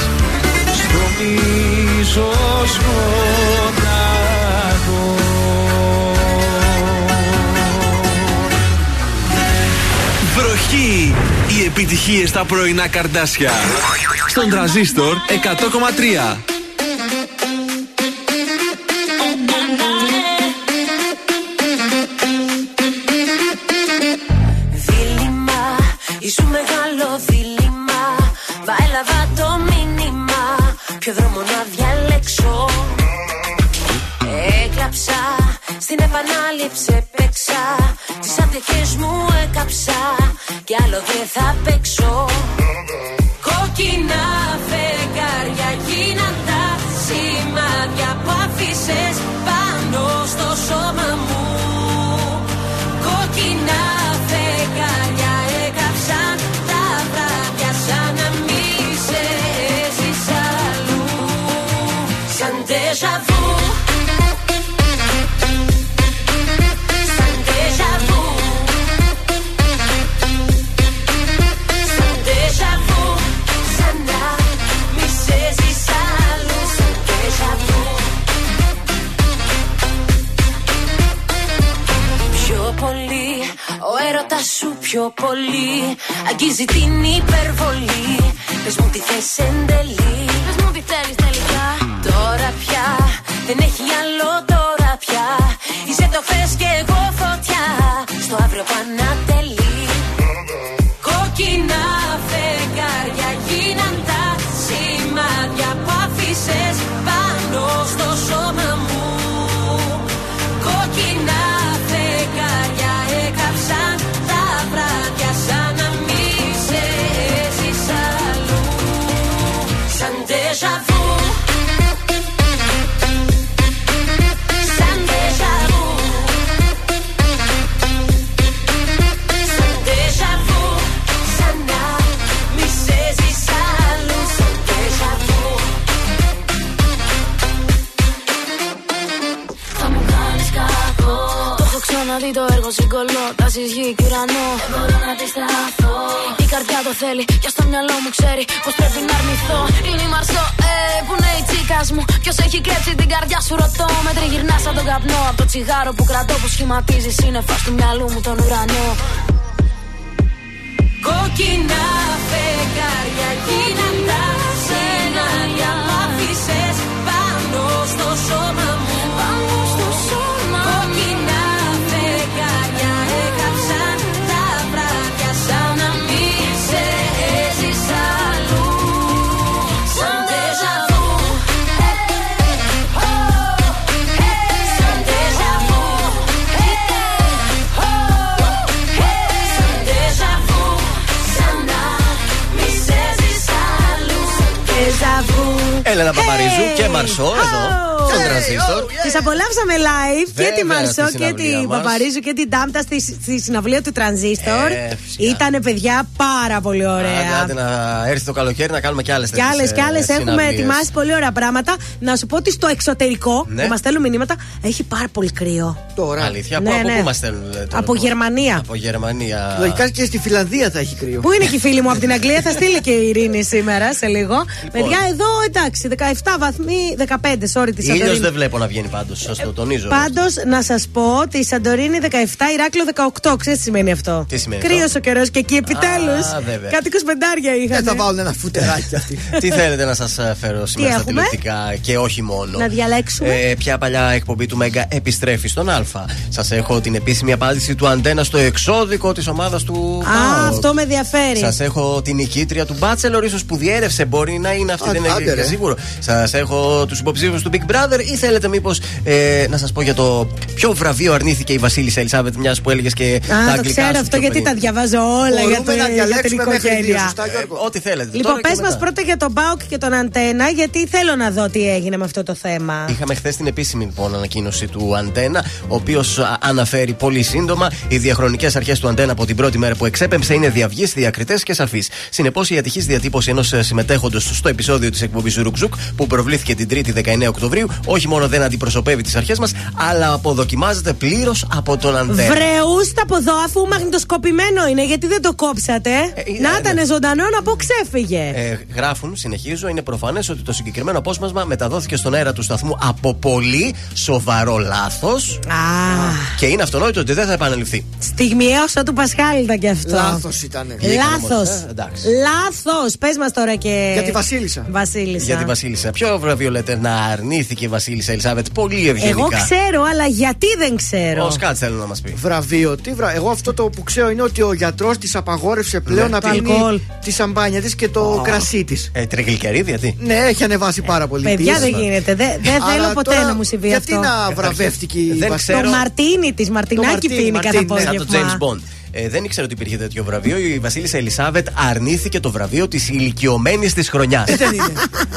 Στο μίσος φωτάδο Βροχή! Οι επιτυχίες στα πρωινά καρδάσια. Στον τραζίστορ 100,3. Τσιγάρο που κρατώ που σχηματίζεις. Σύννεφα του μυαλού μου τον ουρανό Έλενα Παπαρίζου και Μαρσό εδώ. Στον τρανζίστορ. Τις απολαύσαμε live και Βέβαια, τη Μαρσό στη και συναυλία τη μας. Παπαρίζου και την Τάμπτα στη, στη συναυλία του Τρανζίστορ. Ε, φυσικά. Ήτανε παιδιά πάρα πολύ Άντε, ωραία. άντε να έρθει το καλοκαίρι να κάνουμε κι άλλες Κι άλλες κι άλλες έχουμε ετοιμάσει πολύ ωραία πράγματα. Να σου πω ότι στο εξωτερικό Ναι. που μας στέλνουν μηνύματα έχει πάρα πολύ κρύο. Τώρα. Αλήθεια, Ναι, από, από ναι. πού μας στέλνουν. ε, τώρα, Από Γερμανία. Από Γερμανία. Λογικά και στη Φιλανδία θα έχει κρύο. Πού είναι και οι φίλοι μου από την Αγγλία, θα στείλει και η Ειρήνη σήμερα σε λίγο. Παιδιά, εδώ εντάξει, 17 βαθμοί, 15, sorry, τη Ήλιος Σαντορίνη. δεν βλέπω να βγαίνει πάντως. Σας το τονίζω. Πάντως, να σας πω ότι η Σαντορίνη 17, Ηράκλειο 18. Ξέρετε τι σημαίνει αυτό; Τι σημαίνει Κρύος αυτό; ο καιρός και εκεί επιτέλους. Α, βέβαια. Κάτι 25 είχαν. Δεν θα βάλουν ένα φουτεράκι αυτή. Τι θέλετε να σας φέρω σήμερα στα έχουμε; τηλεοπτικά και όχι μόνο. Να διαλέξουμε; Ε, ποια παλιά εκπομπή του Μέγκα επιστρέφει στον Α. Σας έχω την επίσημη απάντηση του Αντένα στο εξώδικο της ομάδας του. Α, ΠΑΟΚ. αυτό με ενδιαφέρει. Σας έχω την νικήτρια του Bachelor, ίσως που διέρευσε. Μπορεί να είναι αυτή, Α, δεν άντε, είναι ρε. σίγουρο. Σας έχω τους υποψήφιους του Big Brother Weather ή θέλετε μήπως ε, να σας πω για το ποιο βραβείο αρνήθηκε η Βασίλισσα Ελισάβετ, μιας που έλεγες και τα Α, το αγγλικά ξέρω σου αυτό πιο γιατί πριν. τα διαβάζω όλα για, Μπορούμε το, να για την διαλέξουμε μέχρι δύο, οικογένεια. σωστά, Γιώργο. Ό,τι θέλετε. Λοιπόν, Τώρα και πες μας μετά. πρώτα για τον Μπάουκ και τον Αντένα, γιατί θέλω να δω τι έγινε με αυτό το θέμα. Είχαμε χθες την επίσημη λοιπόν ανακοίνωση του Αντένα, ο οποίος αναφέρει πολύ σύντομα οι διαχρονικές αρχές του Αντένα από την πρώτη μέρα που εξέπεμψε είναι διαυγεί, διακριτές και σαφείς. Συνεπώς, η ατυχής διατύπωση ενός συμμετέχοντος στο επεισόδιο της εκπομπής Ρουκζουκ που προβλήθηκε την 3η 19 Οκτωβρίου, όχι μόνο δεν αντιπροσωπεύει τις αρχές μας, αλλά αποδοκιμάζεται πλήρως από τον Αντένα. Βρεούστε από εδώ, αφού μαγνητοσκοπημένο είναι, γιατί δεν το κόψατε. να ήταν ζωντανό να πω ξέφυγε. Ε, γράφουν, συνεχίζω, είναι προφανές ότι το συγκεκριμένο απόσπασμα μεταδόθηκε στον αέρα του σταθμού από πολύ σοβαρό λάθος. Α, Και είναι αυτονόητο ότι δεν θα επαναληφθεί. στιγμιαίο σαν του Πασχάλη ήταν και αυτό. Λάθος ήταν. Λάθος. Ε, εντάξει. Λάθος. Πες μας τώρα και. Για τη Βασίλισσα. Βασίλισσα. Για τη Βασίλισσα. Ποιο βραβείο λέτε να αρνήθηκε η Βασίλισσα Ελισάβετ πολύ ευγενικά. Εγώ ξέρω, αλλά γιατί δεν ξέρω; Ο Σκάτς θέλω να μας πει. Βραβείο, τι βρα... Εγώ αυτό το που ξέρω είναι ότι ο γιατρός της απαγόρευσε πλέον Ναι. να Το πίνει αλκοόλ. τη σαμπάνια της και το κρασί της. Ε, τριγλικερίδι, γιατί. Ναι, έχει ανεβάσει πάρα πολύ. Παιδιά Τι δεν είσαι. γίνεται. Δεν δεν Αλλά θέλω ποτέ τώρα, να μου συμβεί γιατί αυτό. να βραβεύτηκε η Δεν Βασίλισσα; ξέρω. Το μαρτίνι τη, μαρτινάκι μαρτίνι, πίνει κάθε μαρτίνι, ναι, Σαν το απόγευμα. James Bond. Ε, δεν ήξερα ότι υπήρχε τέτοιο βραβείο. Η Βασίλισσα Ελισάβετ αρνήθηκε το βραβείο της ηλικιωμένης της χρονιάς. Δεν είναι.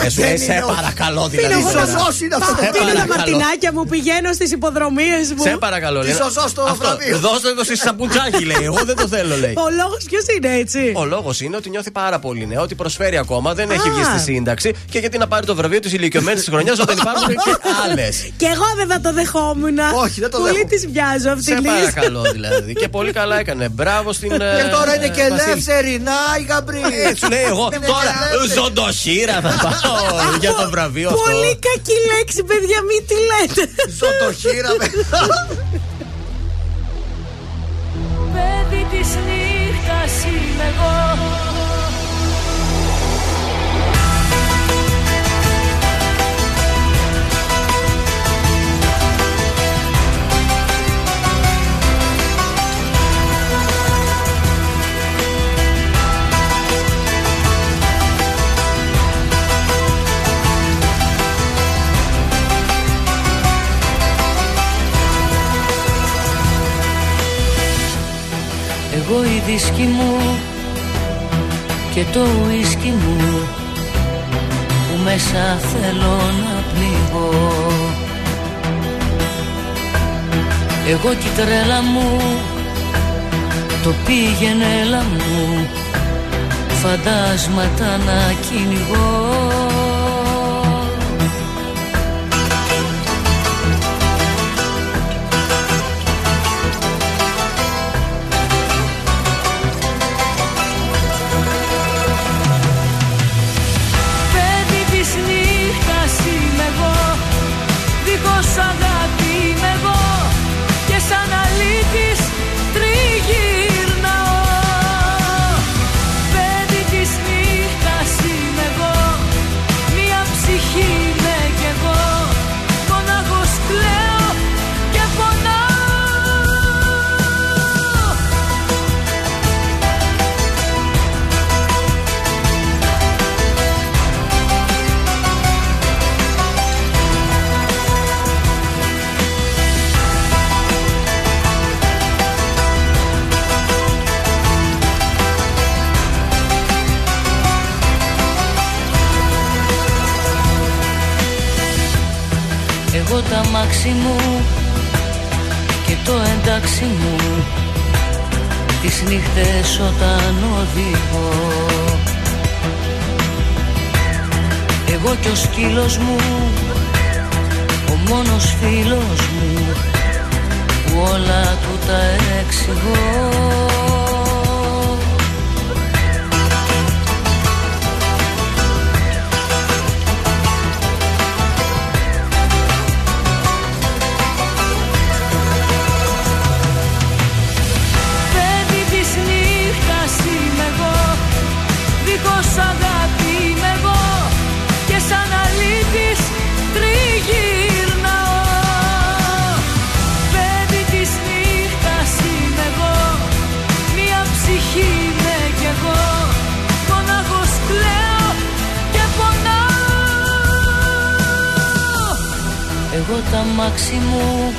Ε, σου λέει, Δεν σε είναι, όχι. παρακαλώ δηλαδή. Πίνω εγώ τώρα. τα- Σωσός είναι αυτό. Σε Πίνω τα παρακαλώ. μαρτινάκια μου, πηγαίνω στις υποδρομίες μου. Σε παρακαλώ. Τι λέει. σωσός το Αυτό, βραβείο. Δώστε το στη σαπουτζάκι, λέει. Εγώ δεν το θέλω, λέει. Ο λόγος ποιος είναι έτσι; Ο λόγος είναι ότι νιώθει πάρα πολύ νέο, ότι προσφέρει ακόμα, δεν έχει Α. βγει στη σύνταξη και γιατί να πάρει το βραβείο της ηλικιωμένης της χρονιάς όταν υπάρχουν και άλλες. Και εγώ δεν θα το δεχόμουν. Όχι, δεν το Πολύ δέχομαι. τη βιάζω αυτή Σε τη λύση. παρακαλώ δηλαδή. Και πολύ καλά έκανε. Μπράβο στην. ε, Και τώρα είναι και Βασίλισσα. ελεύθερη. Να η Γαμπρί. Έτσι λέει εγώ. Είναι Τώρα ελεύθερη. ζωντοχύρα θα πάω για το βραβείο αυτό. Πολύ κακή λέξη, παιδιά, μην τη λέτε. Ζωτοχύρα με. Παιδί της νύχτας είμαι εγώ Εγώ η δίσκη μου και το ουίσκι μου που μέσα θέλω να πνιγώ. Εγώ κι η τρέλα μου το πήγαινε έλα μου φαντάσματα να κυνηγώ τα μάξι μου και το εντάξει μου. Τις νύχτες όταν οδηγώ. Εγώ κι ο σκύλος μου Ο μόνος φίλος μου Που όλα του τα εξηγώ τα μάξι μου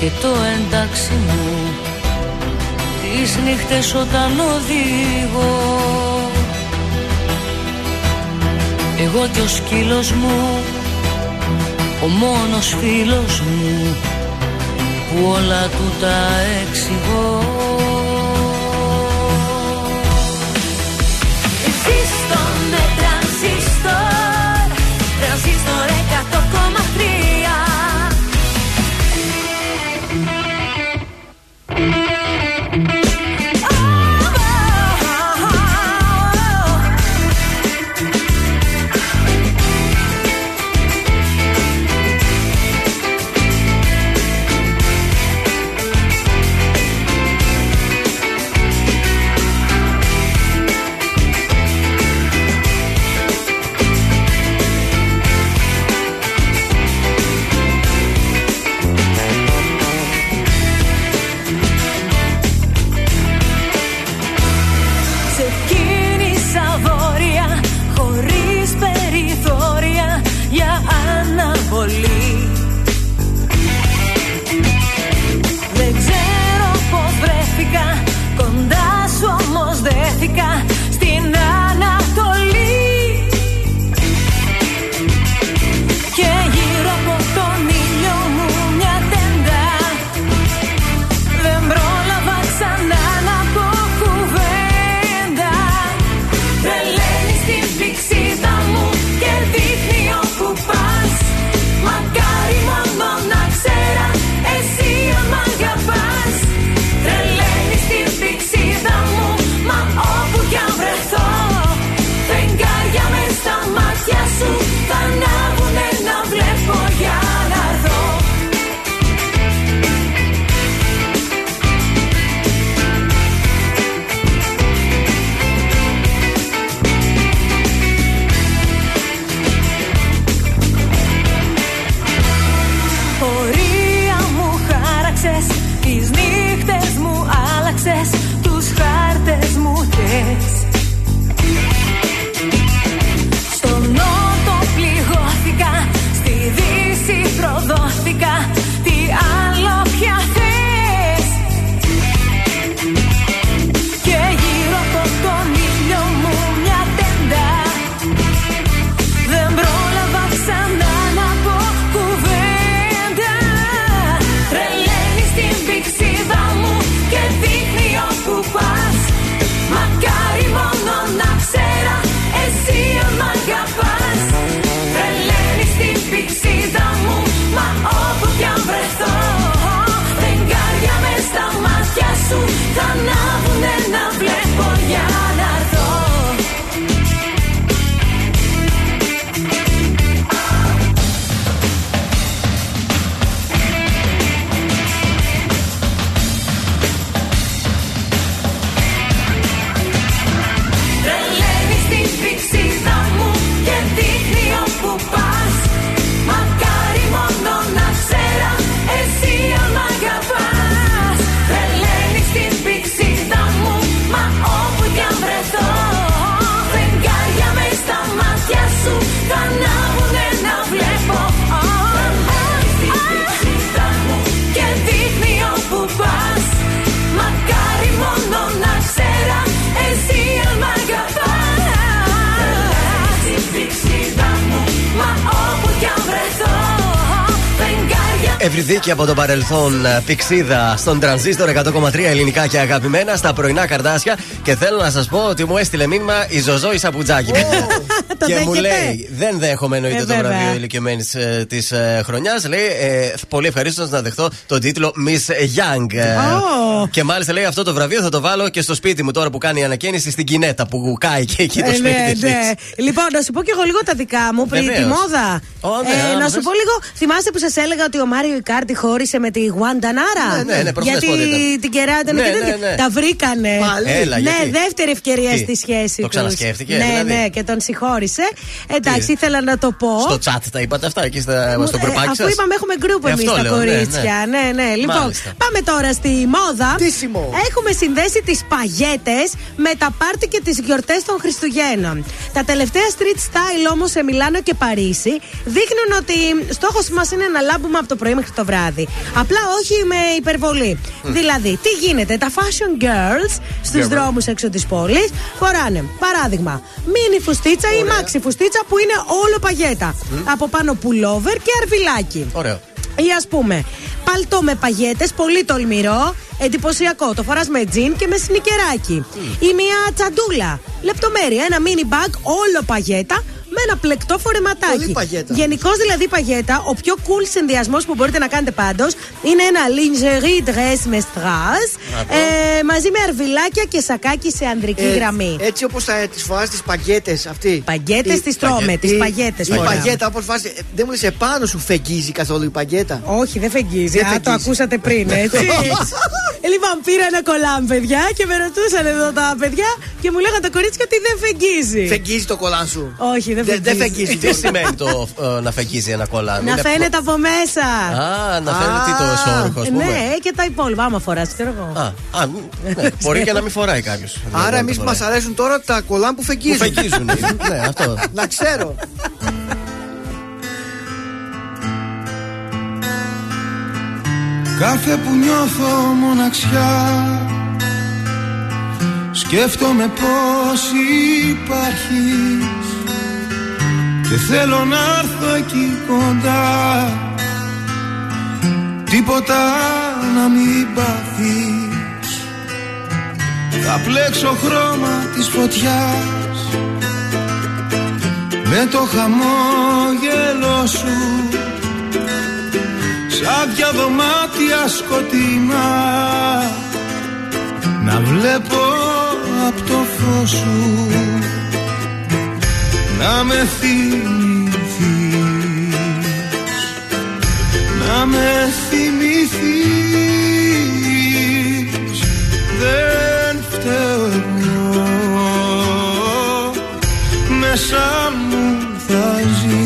και το εντάξει μου. Τις νύχτες όταν οδηγώ εγώ και ο σκύλος μου ο μόνος φίλος μου που όλα του τα εξηγώ. Και από το παρελθόν ε, Πηξίδα στον τρανζίστορ 100,3 ελληνικά και αγαπημένα στα πρωινά καρδάσια. Και θέλω να σας πω ότι μου έστειλε μήνυμα η Ζωζό η Σαπουτζάκη. και μου λέει: Δεν δέχομαι εννοείται ε, το βραβείο ηλικιωμένης ε, της χρονιάς. Λέει: Πολύ ευχαρίστω να δεχτώ τον τίτλο Miss Young. Και μάλιστα λέει: Αυτό το βραβείο θα το βάλω και στο σπίτι μου τώρα που κάνει η ανακαίνιση στην Κινέτα που κάει και εκεί το ναι, σπίτι. Ναι. Λοιπόν, να σου πω και εγώ λίγο τα δικά μου πριν τη μόδα. Ε, ναι, να σου πω λίγο, θυμάστε που σας έλεγα ότι ο Μάριο Ικάρτη χώρισε με τη Γουάντα Νάρα; Ναι, ναι, ναι, γιατί την κεράτα ναι, ναι, ναι, Τα βρήκανε. Έλα, ναι, γιατί; δεύτερη ευκαιρία Τι; στη σχέση τους. Το ξανασκέφτηκε. Ναι, δηλαδή; ναι, και τον συγχώρησε. Εντάξει, Τι; ήθελα να το πω. Στο chat τα είπατε αυτά, εκεί στα, στο ε, προπάκι σα. Αφού είπαμε, έχουμε γκρουπ ε, εμείς τα ναι, κορίτσια. Ναι, ναι. Λοιπόν, πάμε τώρα στη μόδα; Έχουμε συνδέσει τις παγέτες με τα πάρτι και τις γιορτές των Χριστουγέννων. Τα τελευταία street style όμως σε Μιλάνο και Παρίσι δείχνουν ότι στόχος μας είναι να λάμπουμε από το πρωί μέχρι το βράδυ. Απλά όχι με υπερβολή. Δηλαδή, τι γίνεται, τα fashion girls στους Girl. δρόμους έξω της πόλης φοράνε, παράδειγμα, μίνι φουστίτσα ή μάξι φουστίτσα που είναι όλο παγέτα. Από πάνω πουλόβερ και αρβιλάκι. Ωραίο. Ή ας πούμε, παλτό με παγέτες, πολύ τολμηρό, εντυπωσιακό. Το φοράς με τζιν και με σνικεράκι. Ή μια τσαντούλα. Λεπτομέρεια, ένα mini bag, όλο παγέτα. Με ένα πλεκτό φορεματάκι. Πολύ παγέτα. Γενικώς δηλαδή παγέτα, ο πιο cool συνδυασμός που μπορείτε να κάνετε πάντως είναι ένα lingerie dress με strass ε, μαζί με αρβιλάκια και σακάκι σε ανδρική Ε, γραμμή. Έτσι όπως τις φορά τις παγκέτε αυτή. Παγκέτες Τι- τις τρώμε, παγέ- τις η- παγέτες Η φοράω. παγέτα όπως βάζει. Δεν μου λες επάνω σου φεγγίζει καθόλου η παγκέτα. Όχι, δεν φεγγίζει. Δεν Α, το φεγγίζει. ακούσατε πριν, έτσι. Ε, λοιπόν, πήρα ένα κολάμ, παιδιά, και με ρωτούσαν εδώ τα παιδιά και μου λέγανε τα κορίτσια ότι δεν φεγγίζει. Φεγγίζει το κολάν σου. Όχι, δεν Δεν- φεγγίζει. δεν φεγγίζει, Τι σημαίνει το ε, να φεγγίζει ένα κολλάν. Να Είναι- φαίνεται από μέσα. Α, να φαίνεται τι το εσόρουχο, ας πούμε. Ναι, και τα υπόλοιπα, άμα φοράς, ξέρω εγώ. Α, α, ναι, μπορεί και να μην φοράει κάποιος. Άρα εμείς μας αρέσουν τώρα τα κολάν που φεγγίζουν. Που φεγγίζουν, ναι, αυτό. Να ξέρω. Κάθε που νιώθω μοναξιά Σκέφτομαι πως υπάρχεις Και θέλω να έρθω εκεί κοντά. Τίποτα να μην πάθεις. Θα πλέξω χρώμα της φωτιάς. Με το χαμόγελο σου. Σαν δυο δωμάτια σκοτεινά. Να βλέπω από το φως σου Να με θυμηθείς. Να με θυμηθείς. Δεν φταίω. Εγώ Μέσα μου θα ζεις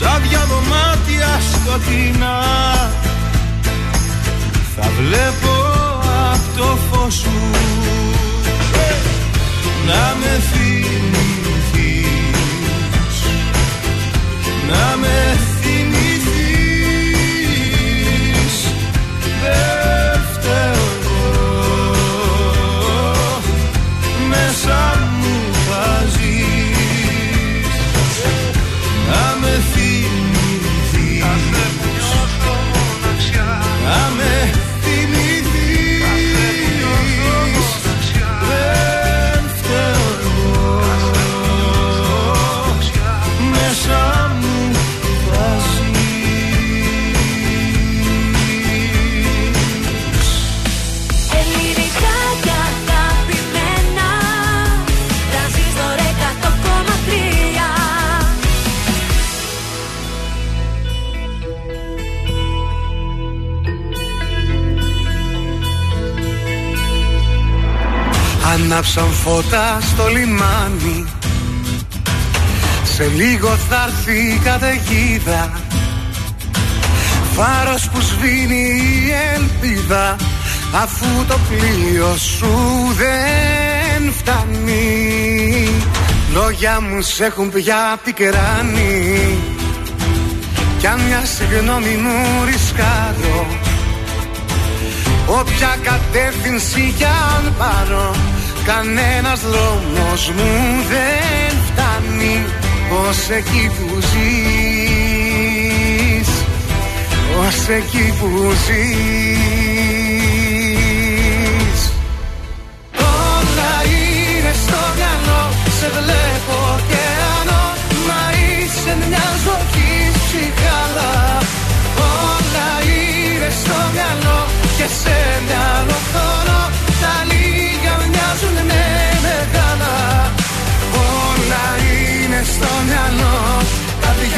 Σαν δυο δωμάτια σκοτεινά Θα βλέπω απ' το φως σου. Να με θυμηθείς. Να με θυμηθείς Ανάψαν φώτα στο λιμάνι. Σε λίγο θα έρθει η καταιγίδα. Φάρος που σβήνει η ελπίδα Αφού το πλοίο σου δεν φτάνει. Λόγια μου σε έχουν πια πικράνει. Κι αν μια συγγνώμη μου ρισκάρω Όποια κατεύθυνση κι αν πάρω Κανένας δρόμος μου δεν φτάνει Ως εκεί που ζεις. Ως εκεί που ζεις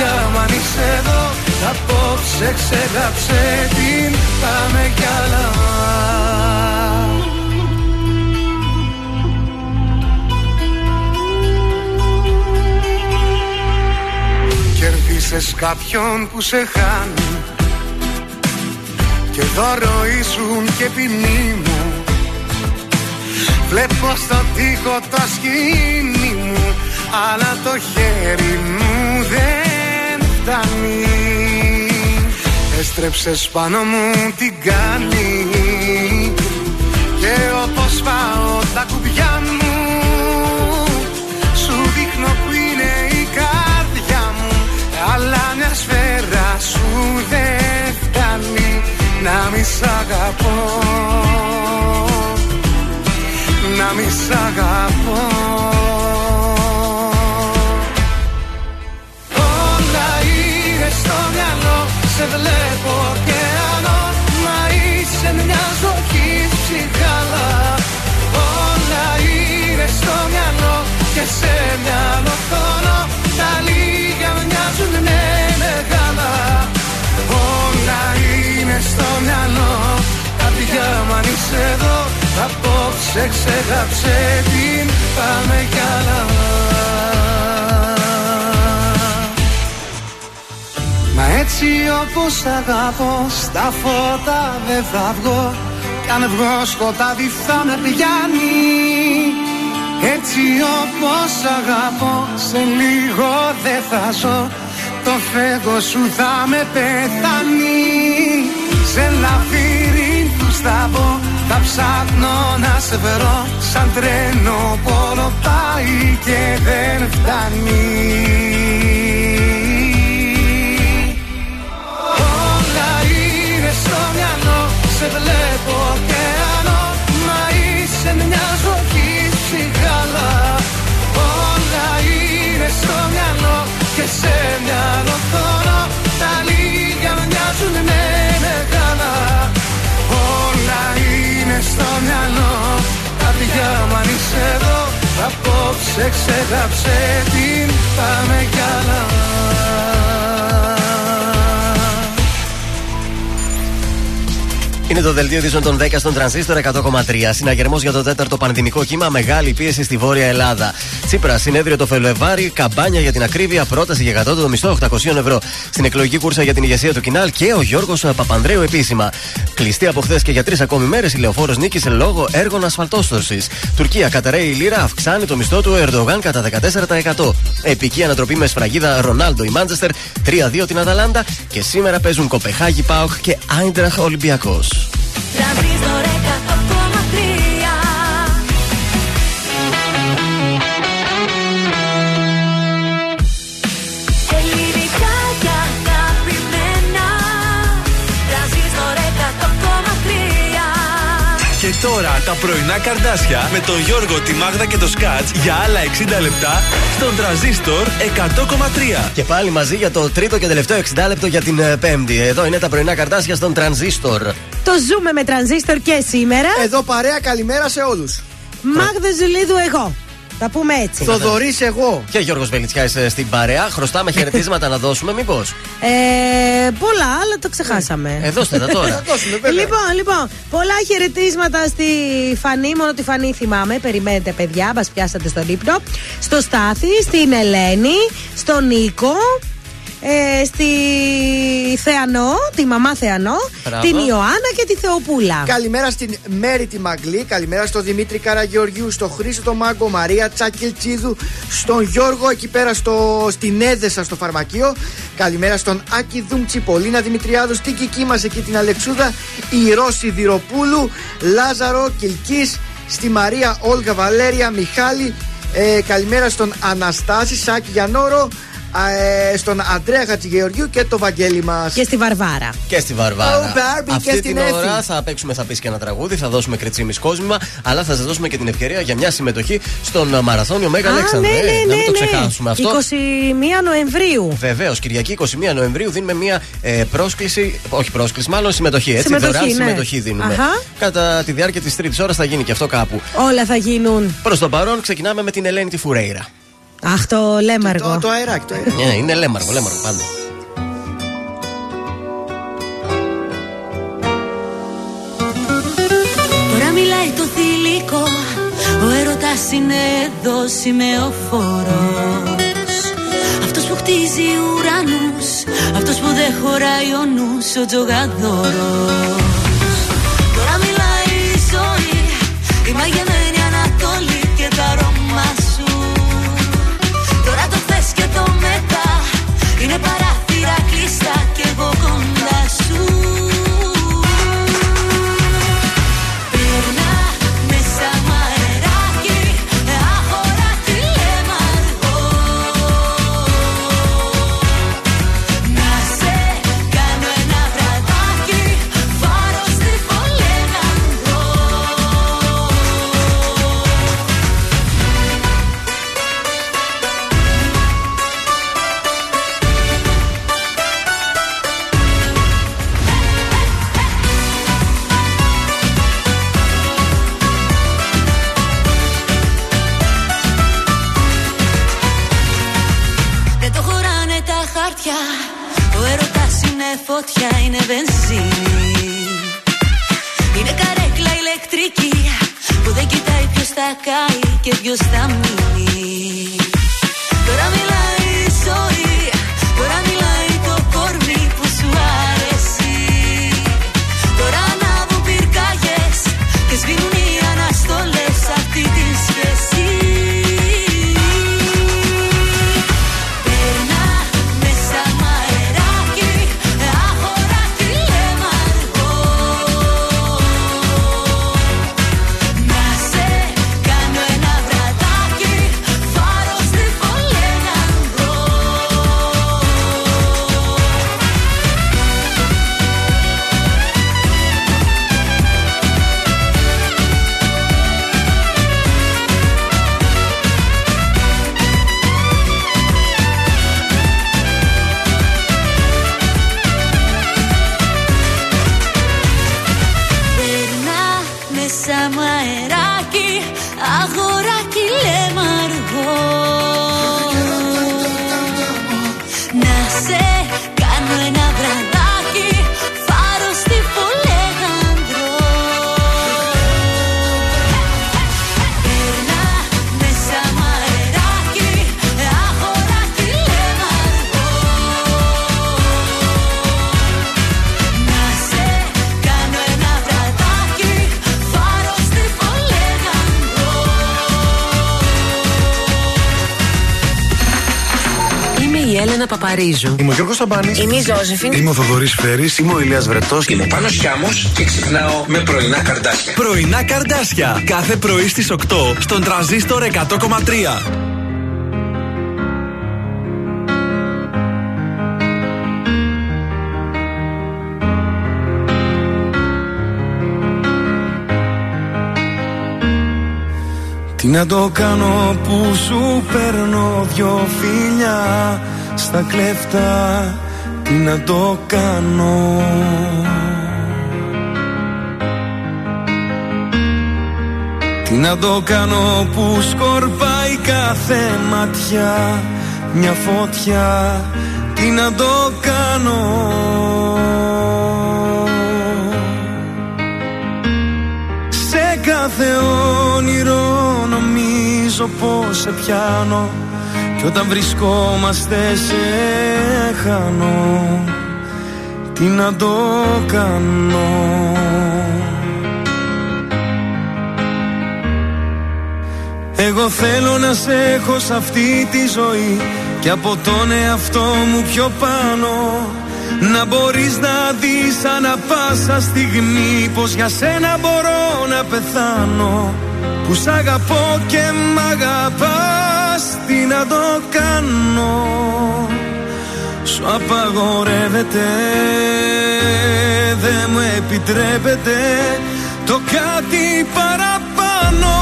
Καρδιά μου αν είσαι εδώ Απόψε ξεγάψε την Πάμε κι άλλα. Κερδίσες κάποιον που σε χάνει Και δώρο ήσουν και ποινή μου. Βλέπω στο τοίχο το σκηνή μου Αλλά το χέρι μου δεν φτάνει Έστρεψες πάνω μου την κάνει Και όπως πάω τα κουμπιά μου Σου δείχνω που είναι η καρδιά μου. Αλλά μια σφαίρα σου δεν φτάνει Να μη σ' αγαπώ. Να μη σ' αγαπώ Σε βλέπω ωκεανό. Μα είσαι μια ζωή ψυχάλα Όλα είναι στο μυαλό Και σε μυαλό χρόνο Τα λίγα μοιάζουν με μεγάλα. Όλα είναι στο μυαλό. Καρδιά μου αν είσαι εδώ Απόψε ξεγάψε την Πάμε κι άλλα Μα έτσι όπως αγαπώ Στα φώτα δεν θα βγω. Κι αν βγω σκοτάδι θα με πιάνει. Έτσι όπως αγαπώ Σε λίγο δεν θα ζω. Το φεύγω σου θα με πεθάνει. Σε λαφύρι θα πω Θα ψάχνω να σε βρω. Σαν τρένο πόλο πάει και δεν φτάνει Σε βλέπω ωκεανό Μα είσαι μια ζωή ψυχάλα. Όλα είναι στο μυαλό Και σε μυαλό χρόνο Τα λίγα μοιάζουν με μεγάλα. Όλα είναι στο μυαλό. Καρδιά μου αν είσαι εδώ Απόψε ξεγάψε την Πάμε κι άλλα Είναι το δελτίο ειδήσεων των 10 στον τρανζίστορ 100,3. Συναγερμός για το τέταρτο πανδημικό κύμα. Μεγάλη πίεση στη Βόρεια Ελλάδα. Τσίπρα, συνέδριο το Φεβρουάρι. Καμπάνια για την ακρίβεια. Πρόταση για κατώτατο μισθό 800 ευρώ. Στην εκλογική κούρσα για την ηγεσία του Κινάλ και ο Γιώργος Παπανδρέου επίσημα. Κλειστή από χθες και για τρεις ακόμη μέρες η λεωφόρος νίκησε λόγω έργων ασφαλτόστοση. Τουρκία, καταραίει η λίρα, αυξάνει το μισθό του Ερντογάν κατά 14%. Επική ανατροπή με σφραγίδα Ρονάλντο η Μάντζεστερ. 3-2 την Αταλάντα. Και σήμερα παίζουν Κοπεχάγη Πάοχ και Άιντραχ Ολυμπιακός. Τρανζίστορ 100,3 Ελληνικά και αγαπημένα Τρανζίστορ 100,3 Και τώρα τα πρωινά καρδάσια με τον Γιώργο, τη Μάγδα και το Σκάτς για άλλα 60 λεπτά στον τραζίστορ 100,3. Και πάλι μαζί για το τρίτο και τελευταίο 60 λεπτό για την ε, Πέμπτη. Εδώ είναι τα πρωινά καρτάσια στον τρανζίστορ. Το ζούμε με τρανζίστορ και σήμερα. Εδώ παρέα καλημέρα σε όλους Μάγδα Ζουλίδου εγώ. Θα πούμε έτσι. Θοδωρής εγώ. Και Γιώργος Βελιτσιάς είσαι στην παρέα. Χρωστάμε χαιρετίσματα να δώσουμε, μήπως; Ε, πολλά, αλλά το ξεχάσαμε. Ε, δώστε τα τώρα. λοιπόν, λοιπόν, πολλά χαιρετίσματα στη Φανή. Μόνο τη Φανή θυμάμαι. Περιμένετε, παιδιά, μα πιάσατε στον ύπνο. Στο Στάθη, στην Ελένη, στον Νίκο. Ε, στη Θεανό, τη μαμά Θεανό, Μπράβο. την Ιωάννα και τη Θεοπούλα. Καλημέρα στην Μέρη τη Μαγκλή, καλημέρα στον Δημήτρη Καραγεωργιού, στον Χρήστο τον Μάγκο, Μαρία Τσακελτσίδου, στον Γιώργο εκεί πέρα στο, στην Έδεσα στο φαρμακείο. Καλημέρα στον Άκη Δούμτσι, Πολίνα Δημητριάδου, στην Κική μας εκεί την Αλεξούδα, η Ρώση Δυροπούλου, Λάζαρο Κιλκή, στη Μαρία Όλγα Βαλέρια Μιχάλη. Ε, καλημέρα στον Αναστάση Σάκη Γιανόρο, α, ε, στον Αντρέα Χατζηγεωργιού και το Βαγγέλη μας. Και στη Βαρβάρα. Και στη Βαρβάρα. Oh, Barbie, Αυτή και στην την Εφη. ώρα θα παίξουμε, θα πεις και ένα τραγούδι, θα δώσουμε κριτσίμι κόσμημα, αλλά θα σας δώσουμε και την ευκαιρία για μια συμμετοχή στον ε, Μαραθώνιο Μέγα Α, Αλέξανδρε. ναι, ναι, Να μην το ναι, ναι. ξεχάσουμε αυτό. 21 Νοεμβρίου. Βεβαίως, Κυριακή 21 Νοεμβρίου δίνουμε μια ε, πρόσκληση, όχι πρόσκληση, μάλλον συμμετοχή. Έτσι, Συμμετοχή, δωρεάν ναι. συμμετοχή δίνουμε. Αχα. Κατά τη διάρκεια της τρίτης ώρας θα γίνει και αυτό κάπου. Όλα θα γίνουν. Προς το παρόν ξεκινάμε με την Ελένη τη Φουρέιρα. Αχ, το λέμαργο. Το, το αεράκι, το αεράκι. Ναι, είναι λέμαργο, λέμαργο πάντα. Τώρα μιλάει το θηλυκό Ο έρωτας είναι εδώ σημεοφόρος Αυτός που χτίζει ουρανούς Αυτός που δεν χωράει ο νους Ο τζογαδόρος Τώρα μιλάει η ζωή Η μαγεμένη Είναι παράθυρα κάει και Έλενα Παπαρίζου. Είμαι ο Γιώργος Σαμπάνης. Είμαι η Ζώζεφιν. Είμαι ο Θοδωρής Φέρης. Είμαι ο Ηλίας Βρετός. Είμαι ο Πάνος Χιάμος και ξυπνάω με πρωινά καρδάσια. Πρωινά καρδάσια. Κάθε πρωί στις 8 στον τραζίστορ 100,3. Τι να το κάνω που σου παίρνω δυο φιλιά; Στα κλέφτα Τι να το κάνω. Τι να το κάνω που σκορπάει κάθε ματιά Μια φωτιά Τι να το κάνω. Σε κάθε όνειρο νομίζω πως σε πιάνω Κι όταν βρισκόμαστε σε χανό Τι να το κάνω. Εγώ θέλω να σε έχω σε αυτή τη ζωή Και από τον εαυτό μου πιο πάνω. Να μπορείς να δεις ανά πάσα στιγμή Πως για σένα μπορώ να πεθάνω. Που σ' αγαπώ και μ' αγαπάς Τι να το κάνω. Σου απαγορεύεται Δεν μου επιτρέπεται Το κάτι παραπάνω.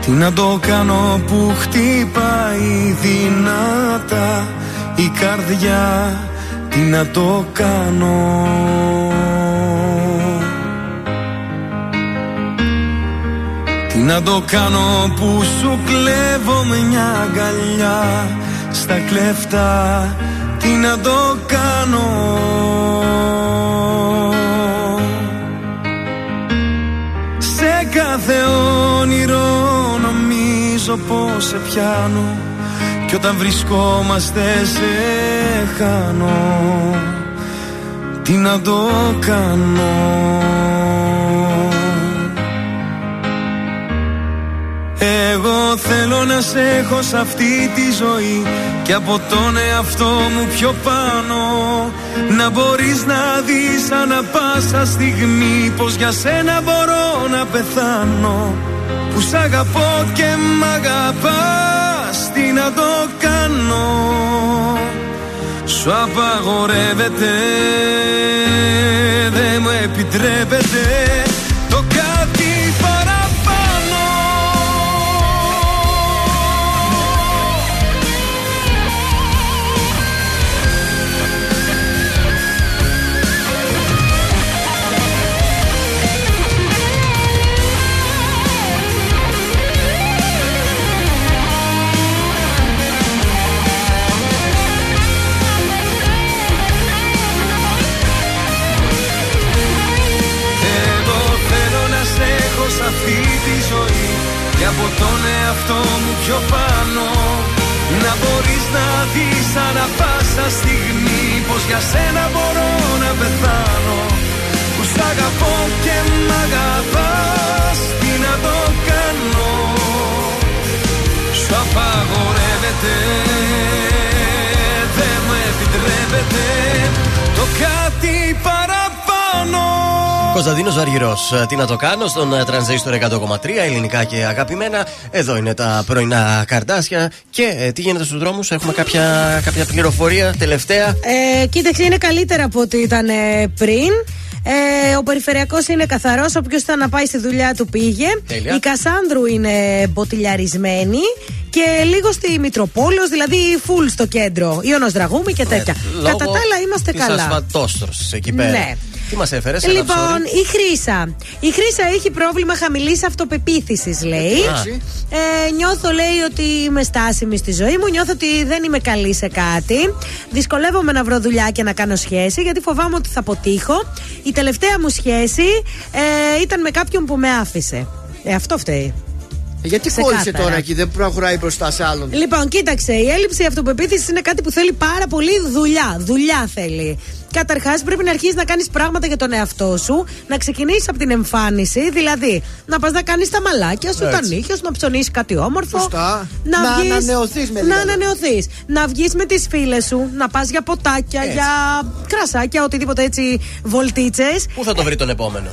Τι να το κάνω που χτυπάει δυνατά η καρδιά Τι να το κάνω. Τι να το κάνω που σου κλέβω μια αγκαλιά Στα κλέφτα. Τι να το κάνω. Σε κάθε όνειρο νομίζω πως σε πιάνω Κι όταν βρισκόμαστε σε χάνω. Τι να το κάνω. Εγώ θέλω να σε έχω σε αυτή τη ζωή. Και από τον εαυτό μου πιο πάνω. Να μπορείς να δεις ανά πάσα στιγμή Πως για σένα μπορώ να πεθάνω. Που σ' αγαπώ και μ' αγαπάς Τι να το κάνω. Σου απαγορεύεται Δεν μου επιτρέπεται τον εαυτό μου πιο πάνω. Να μπορείς να δεις ανά πάσα στιγμή Πως για σένα μπορώ να πεθάνω. Που σ' αγαπώ και μ' αγαπάς Τι να το κάνω. Σου απαγορεύεται Δεν μου επιτρέπεται Το κάτι παραπάνω Κωνσταντίνος Αργυρό. Τι να το κάνω στον ε, τρανζίστορ 100,3 ελληνικά και αγαπημένα. Εδώ είναι τα πρωινά καρτάσια. Και ε, τι γίνεται στους δρόμους, έχουμε κάποια, κάποια πληροφορία τελευταία; Ε, κοίταξε, είναι καλύτερα από ό,τι ήταν ε, πριν. Ε, ο περιφερειακός είναι καθαρός. Όποιος ήταν να πάει στη δουλειά του πήγε. Τέλεια. Η Κασάνδρου είναι μποτιλιαρισμένη. Και λίγο στη Μητροπόλεως, δηλαδή full στο κέντρο. Ιωνος Δραγούμη και τέτοια. Κατά τα άλλα είμαστε της καλά. ασφαλτόστρος εκεί πέρα. Ναι. Τι μας έφερες, Λοιπόν, η Χρύσα. Η Χρύσα έχει πρόβλημα χαμηλής αυτοπεποίθησης, λέει. Α. Ε, νιώθω, λέει, ότι είμαι στάσιμη στη ζωή μου. Νιώθω ότι δεν είμαι καλή σε κάτι. Δυσκολεύομαι να βρω δουλειά και να κάνω σχέση, γιατί φοβάμαι ότι θα αποτύχω. Η τελευταία μου σχέση ε, ήταν με κάποιον που με άφησε. Ε, αυτό φταίει. Γιατί Ξεκάθαρα. κόλλησε τώρα εκεί, δεν προχωράει μπροστά σε άλλον. Λοιπόν, κοίταξε, η έλλειψη αυτοπεποίθησης είναι κάτι που θέλει πάρα πολύ δουλειά. Δουλειά θέλει. Καταρχάς, πρέπει να αρχίσεις να κάνεις πράγματα για τον εαυτό σου, να ξεκινήσεις από την εμφάνιση, δηλαδή να πας να κάνεις τα μαλάκια σου, τα Έτσι. νύχια σου, να ψωνίσεις κάτι όμορφο. Σωστά. Να βγεις- ανανεωθείς με Να λίγα λόγια. ανανεωθείς. Να βγεις με τις φίλες σου, να πας για ποτάκια, Έτσι. για κρασάκια, οτιδήποτε έτσι βολτίτσες. Πού θα το βρει τον επόμενο;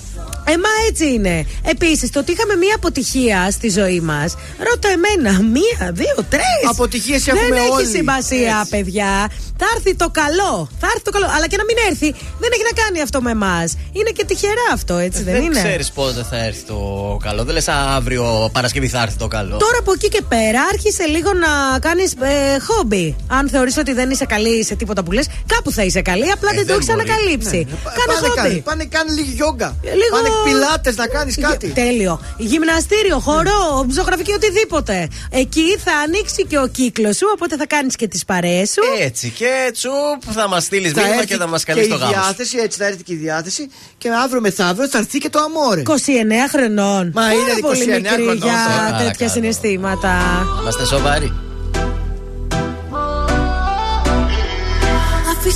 Ε, μα έτσι είναι. Επίσης, το ότι είχαμε μία αποτυχία στη ζωή μας. Ρώτα εμένα, μία, δύο, τρεις; Αποτυχίες έχουμε Δεν όλοι. έχει σημασία, Έτσι. παιδιά. Θα έρθει το καλό. Θα έρθει το καλό. Αλλά και να μην έρθει, δεν έχει να κάνει αυτό με εμάς. Είναι και τυχερά αυτό, έτσι δεν, δεν είναι; ξέρεις πότε θα έρθει το καλό. Δεν λες αύριο Παρασκευή θα έρθει το καλό. Τώρα από εκεί και πέρα άρχισε λίγο να κάνεις ε, χόμπι. Αν θεωρείς ότι δεν είσαι καλή σε τίποτα που λες, κάπου θα είσαι καλή. Απλά Ε, δεν το δεν έχει μπορεί. ανακαλύψει. Πα- Κάνε πάνε, χόμπι. κάνε, πάνε κάνε λίγη γιόγκα. Λίγο Πάνε πιλάτες να κάνεις κάτι. Τέλειο. Γυμναστήριο, χορό, ζωγραφική, οτιδήποτε. Εκεί θα ανοίξει και ο κύκλος σου, οπότε θα κάνεις και τις παρέες σου. Έτσι και τσουπ θα μας στείλεις Θα μήνυμα έρθει και θα μα και καλεί η το γάμος. σου. διάθεση, έτσι θα έρθει και η διάθεση. Και αύριο μεθαύριο θα έρθει και το αμόρε. 29 χρονών. Μα Πάρα είναι πολύ 29 μικρή χρονών, για σε τέτοια παρακαλώ. συναισθήματα. Είμαστε σοβαροί.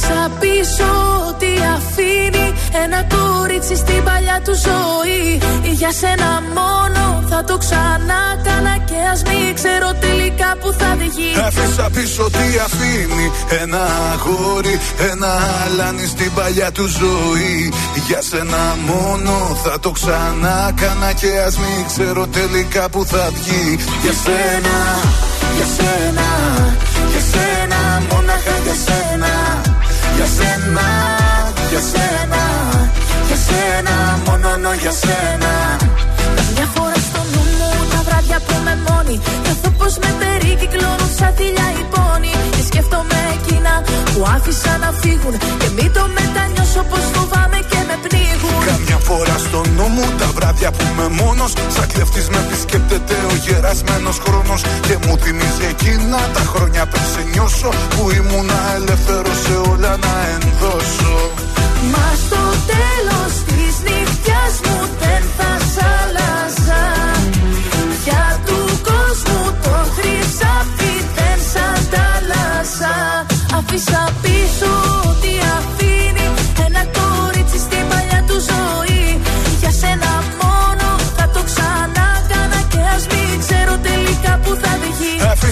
Άφησα πίσω ό,τι αφήνει Ένα κορίτσι στην παλιά του ζωή. Για σένα μόνο θα το ξανά κάνα Και ας μην ξέρω τελικά που θα βγει. Άφησα πίσω τι αφήνει Ένα αγόρι, ένα αλάνι στην παλιά του ζωή. Για σένα μόνο θα το ξανά κάνα Και ας μην ξέρω τελικά που θα βγει. Για σένα, για σένα, σένα, για σένα, για σένα Μόνο για σένα. Μια φορά στο νου μου τα βράδια που με μόνη Νιώθω πως με περικυκλώνουν σαν θηλιά οι πόνοι Και σκέφτομαι εκείνα που άφησα να φύγουν Και μην το μετανιώσω πως φοβάμαι και με πνίγουν. Καμιά φορά στο νου μου τα βράδια που είμαι μόνος Σαν κλεφτής με επισκέπτεται ο γερασμένος χρόνος Και μου θυμίζει εκείνα τα χρόνια πριν σε νιώσω Που ήμουνα ελεύθερος σε όλα να ενδώσω. Μα στο τέλος της νύχτιας μου δεν θα σ' άλλαζα. Για του κόσμου το χρυσάφι δεν σ' αντάλλαζα. Αφήσα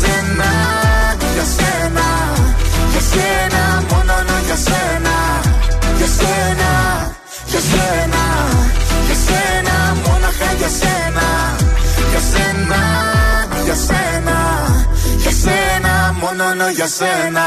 σένα, για σένα, για σένα Μόνο για σένα Για σένα, για σένα, για σένα Μόναχα για σένα Για σένα, για σένα, για σένα Μόνο για σένα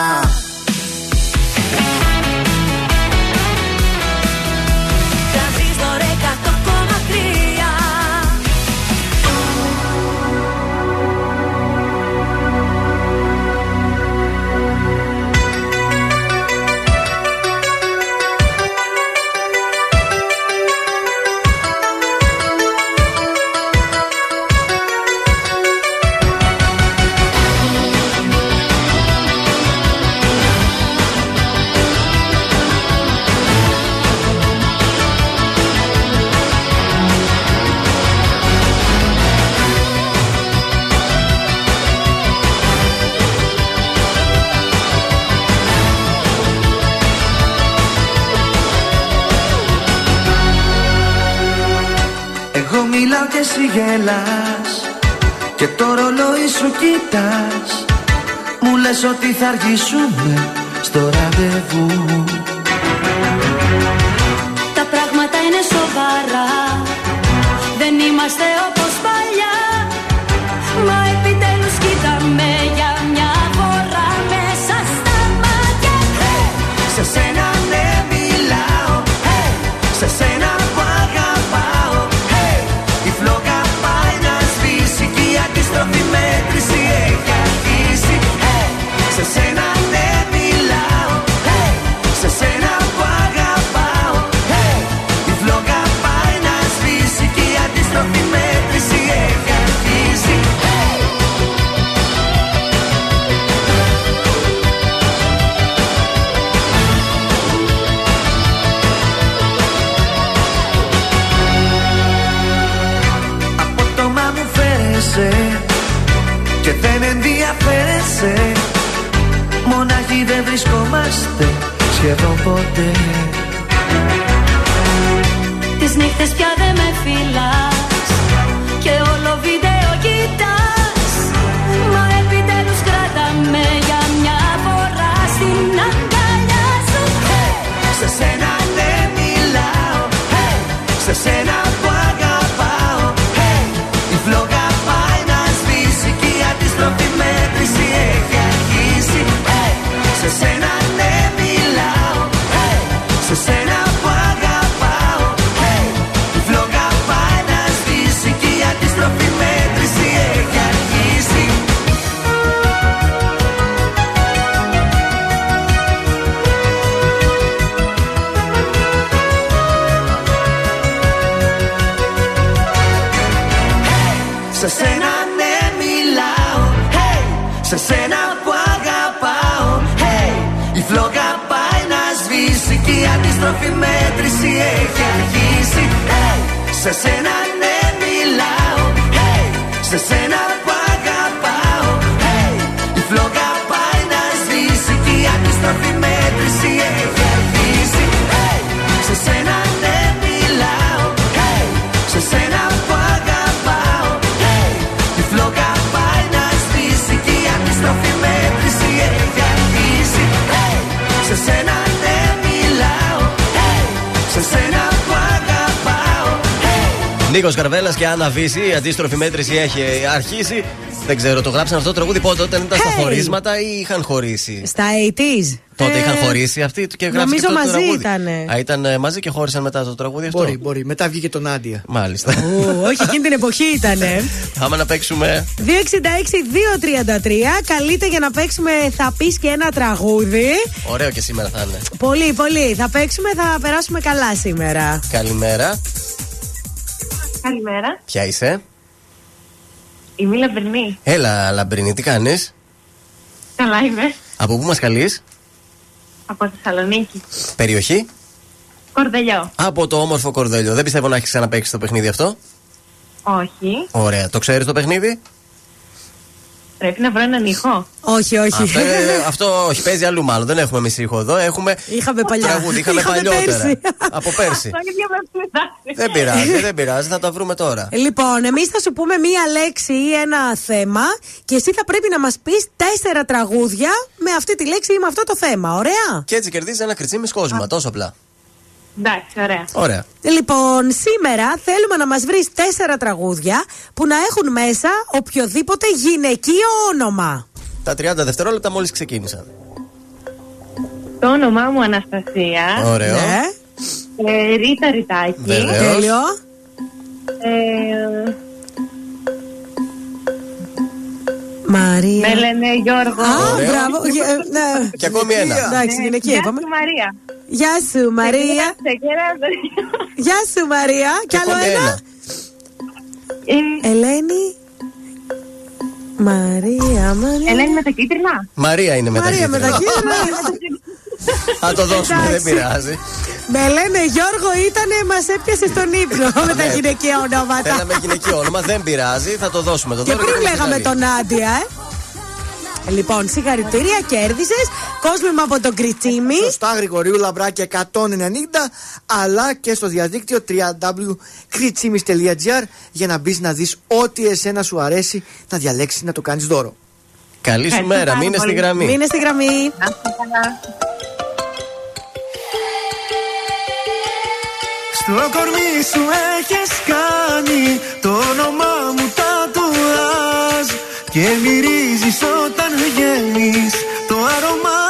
μιλάω και εσύ γελάς. Και το ρολόι σου κοιτάς. Μου λες ότι θα αργήσουμε στο ραντεβού. Τα πράγματα είναι σοβαρά. Δεν είμαστε όπως παλιά. Μα επιτέλους κοίτα με για Μονάχοι δεν βρισκόμαστε σχεδόν ποτέ. Τις νύχτες πια Και η αντίστροφη μέτρηση έχει αρχίσει hey! Σε σένα Νίκος Καρβέλας και Άννα Βύση. Η αντίστροφη μέτρηση έχει αρχίσει. Δεν ξέρω, το γράψαν αυτό το τραγούδι πότε, όταν ήταν στα Hey! χωρίσματα ή είχαν χωρίσει; Στα 80s. Τότε Ε, είχαν χωρίσει αυτοί και γράψαν νομίζω και αυτό το μαζί τραγούδι. ήτανε. Α, ήταν ε, μαζί και χώρισαν μετά το τραγούδι αυτό; Μπορεί, μπορεί. Μετά βγήκε το Νάντια. Μάλιστα. Ου, όχι, εκείνη την εποχή ήτανε. Πάμε να παίξουμε. 266-233. Καλείτε για να παίξουμε Θα πεις και ένα τραγούδι. Ωραίο και σήμερα θα είναι. Πολύ, πολύ. Θα παίξουμε, θα περάσουμε καλά σήμερα. Καλημέρα. Καλημέρα. Ποια είσαι; Η Μίλα Μπερνή. Έλα, Λαμπρινή, τι κάνεις; Καλά είμαι. Από πού μας καλείς, Από Θεσσαλονίκη. Περιοχή; Κορδελιό. Από το όμορφο κορδέλιο. Δεν πιστεύω να έχεις ξαναπέξει το παιχνίδι αυτό; Όχι. Ωραία. Το ξέρεις το παιχνίδι; Πρέπει να βρω έναν ηχό. Όχι, όχι. Αυτό, ε, αυτό όχι, παίζει αλλού μάλλον. Δεν έχουμε εμείς ήχο εδώ. Έχουμε Είχαμε παλιά. τραγούδι. Είχαμε, Είχαμε παλιότερα. πέρσι. Από πέρσι. Το ίδιο με πειράζει. δεν πειράζει, δεν πειράζει. Θα τα βρούμε τώρα. Λοιπόν, εμείς θα σου πούμε μία λέξη ή ένα θέμα και εσύ θα πρέπει να μας πεις τέσσερα τραγούδια με αυτή τη λέξη ή με αυτό το θέμα. Ωραία; Και έτσι κερδίζεις ένα κριτσίμι κόσμημα. Τόσο απλά. Εντάξει, ωραία. Ωραία. Λοιπόν, σήμερα θέλουμε να μας βρεις τέσσερα τραγούδια που να έχουν μέσα οποιοδήποτε γυναικείο όνομα. Τα 30 δευτερόλεπτα μόλις ξεκίνησαν. Το όνομά μου Αναστασία. Ωραίο. Ναι, Ε, Ρίτα Ριτάκη. Βεβαίως. τέλειο. Ε, Μαρία. με λένε Γιώργο. Α, Ωραίο. μπράβο. Γε- ε, ναι. Και ακόμη ένα. Εντάξει, γυναικεία Γεια είπαμε. σου, Μαρία. Γεια σου, Μαρία. Σε κεράζω. Γεια σου, Μαρία. Κι άλλο ακόμη ένα. Ε, Ελένη. Μαρία, Μαρία. Ελένη με τα κίτρινα. Μαρία είναι μετά. Μαρία με τα κίτρινα. Θα το δώσουμε, δεν Εντάξει. πειράζει. Με λένε Γιώργο ήτανε, μας έπιασε στον ύπνο με τα Ναι. γυναικεία ονόματα. Θέλαμε γυναικείο όνομα, δεν πειράζει. Θα το δώσουμε το Και δώρο πριν το λέγαμε μεσημέρι. τον Άντια, ε. Λοιπόν, συγχαρητήρια, κέρδισες. Κόσμημα από τον Κριτσίμι. Σωστά, Γρηγορίου Λαμπράκη 190, αλλά και στο διαδίκτυο www.kritsimis.gr για να μπεις να δεις ό,τι εσένα σου αρέσει να διαλέξεις να το κάνεις δώρο. Καλή σου Ευχαριστώ μέρα, πάρα μείνε στη πολύ. γραμμή. Μείνε στη γραμμή. Να είστε καλά. Στο κορμί σου έχεις κάνει το όνομά μου τατουάζ Και μυρίζεις όταν βγαίνεις το άρωμά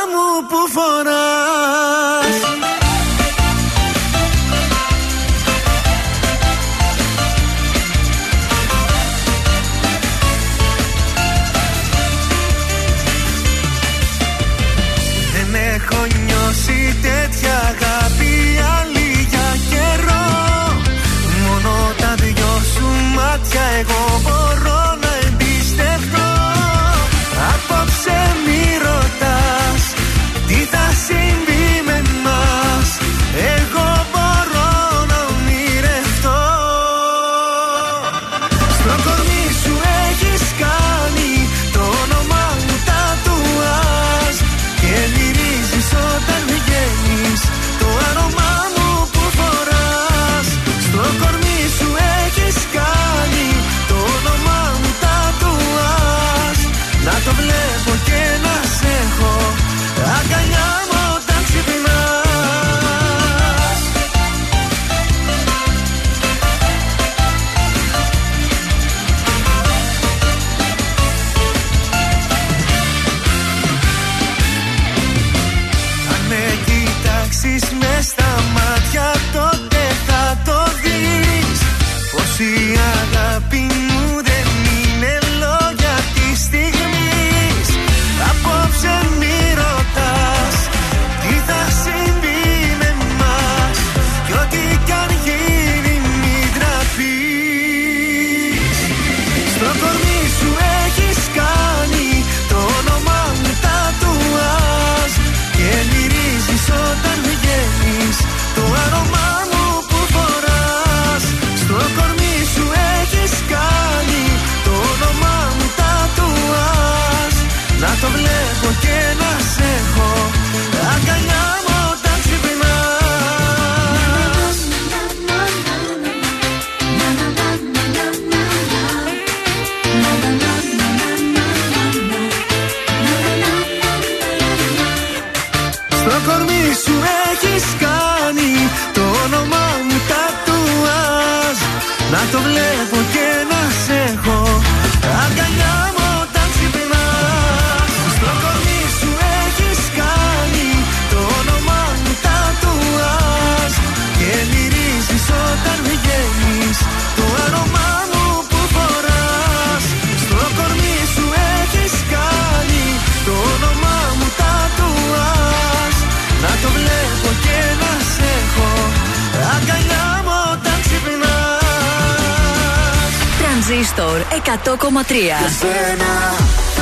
Τρανζίστορ 100,3. Για σένα,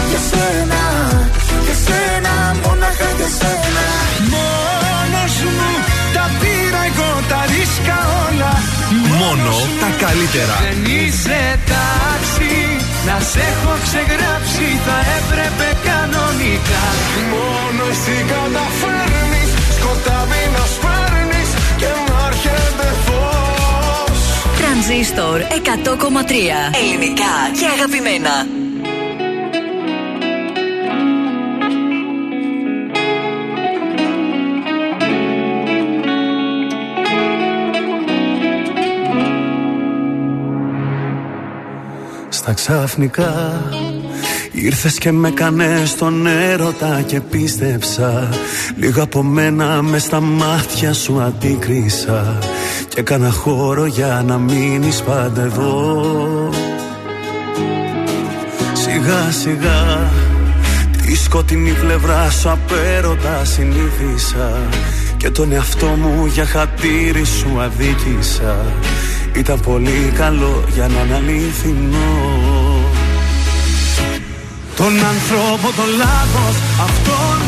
για σένα, για σένα, μόναχα για σένα. Μόνος μου τα πήρα εγώ τα ρίσκα όλα Μόνο τα καλύτερα. Δεν είσαι τάξη Να σε έχω ξεγράψει Θα έπρεπε κανονικά Μόνο εσύ καταφέρνεις Τρανζίστορ 100,3. Ελληνικά και αγαπημένα. Στα ξαφνικά Ήρθες και με κάνες στον έρωτα και πίστεψα Λίγο από μένα μες στα μάτια σου αντίκρισα Και έκανα χώρο για να μείνεις πάντα εδώ. Σιγά σιγά Τη σκοτεινή πλευρά σου απέρωτα συνήθισα. Και τον εαυτό μου για χατήρι σου αδίκησα. Ήταν πολύ καλό για να είναι αληθινό Τον άνθρωπο το λάθος Αυτόν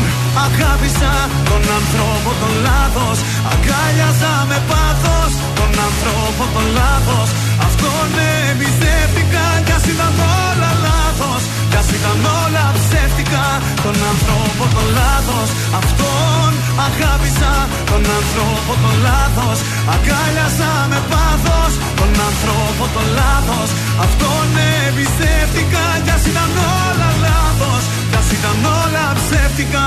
αγάπησα. Τον άνθρωπο το λάθος Αγκάλιαζα με πάθος. Τον άνθρωπο το λάθος Αυτόν εμπιστεύτηκα Κι ας ήταν όλα λάθος Κι ας ήταν όλα ψεύτικα Τον άνθρωπο το λάθος. Αυτόν αγάπησα Τον άνθρωπο το λάθος. Αγκάλιαζα με πάθος Τον άνθρωπο το λάθος. Αυτόν εμπιστεύτηκα Κι ας ήταν όλα λάθος. Κι ας ήταν όλα ψεύτικα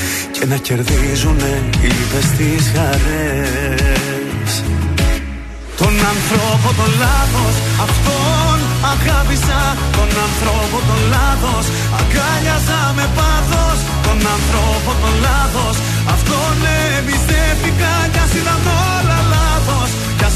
Και να κερδίζουνε οι λύπες τις χαρές. Τον άνθρωπο το λάθος Αυτόν αγάπησα. Τον άνθρωπο το λάθος Αγκάλιαζα με πάθος. Τον άνθρωπο το λάθος Αυτόν εμπιστεύτηκα Κι ας ήταν όλα λάθος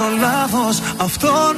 το λάθος. Αυτόν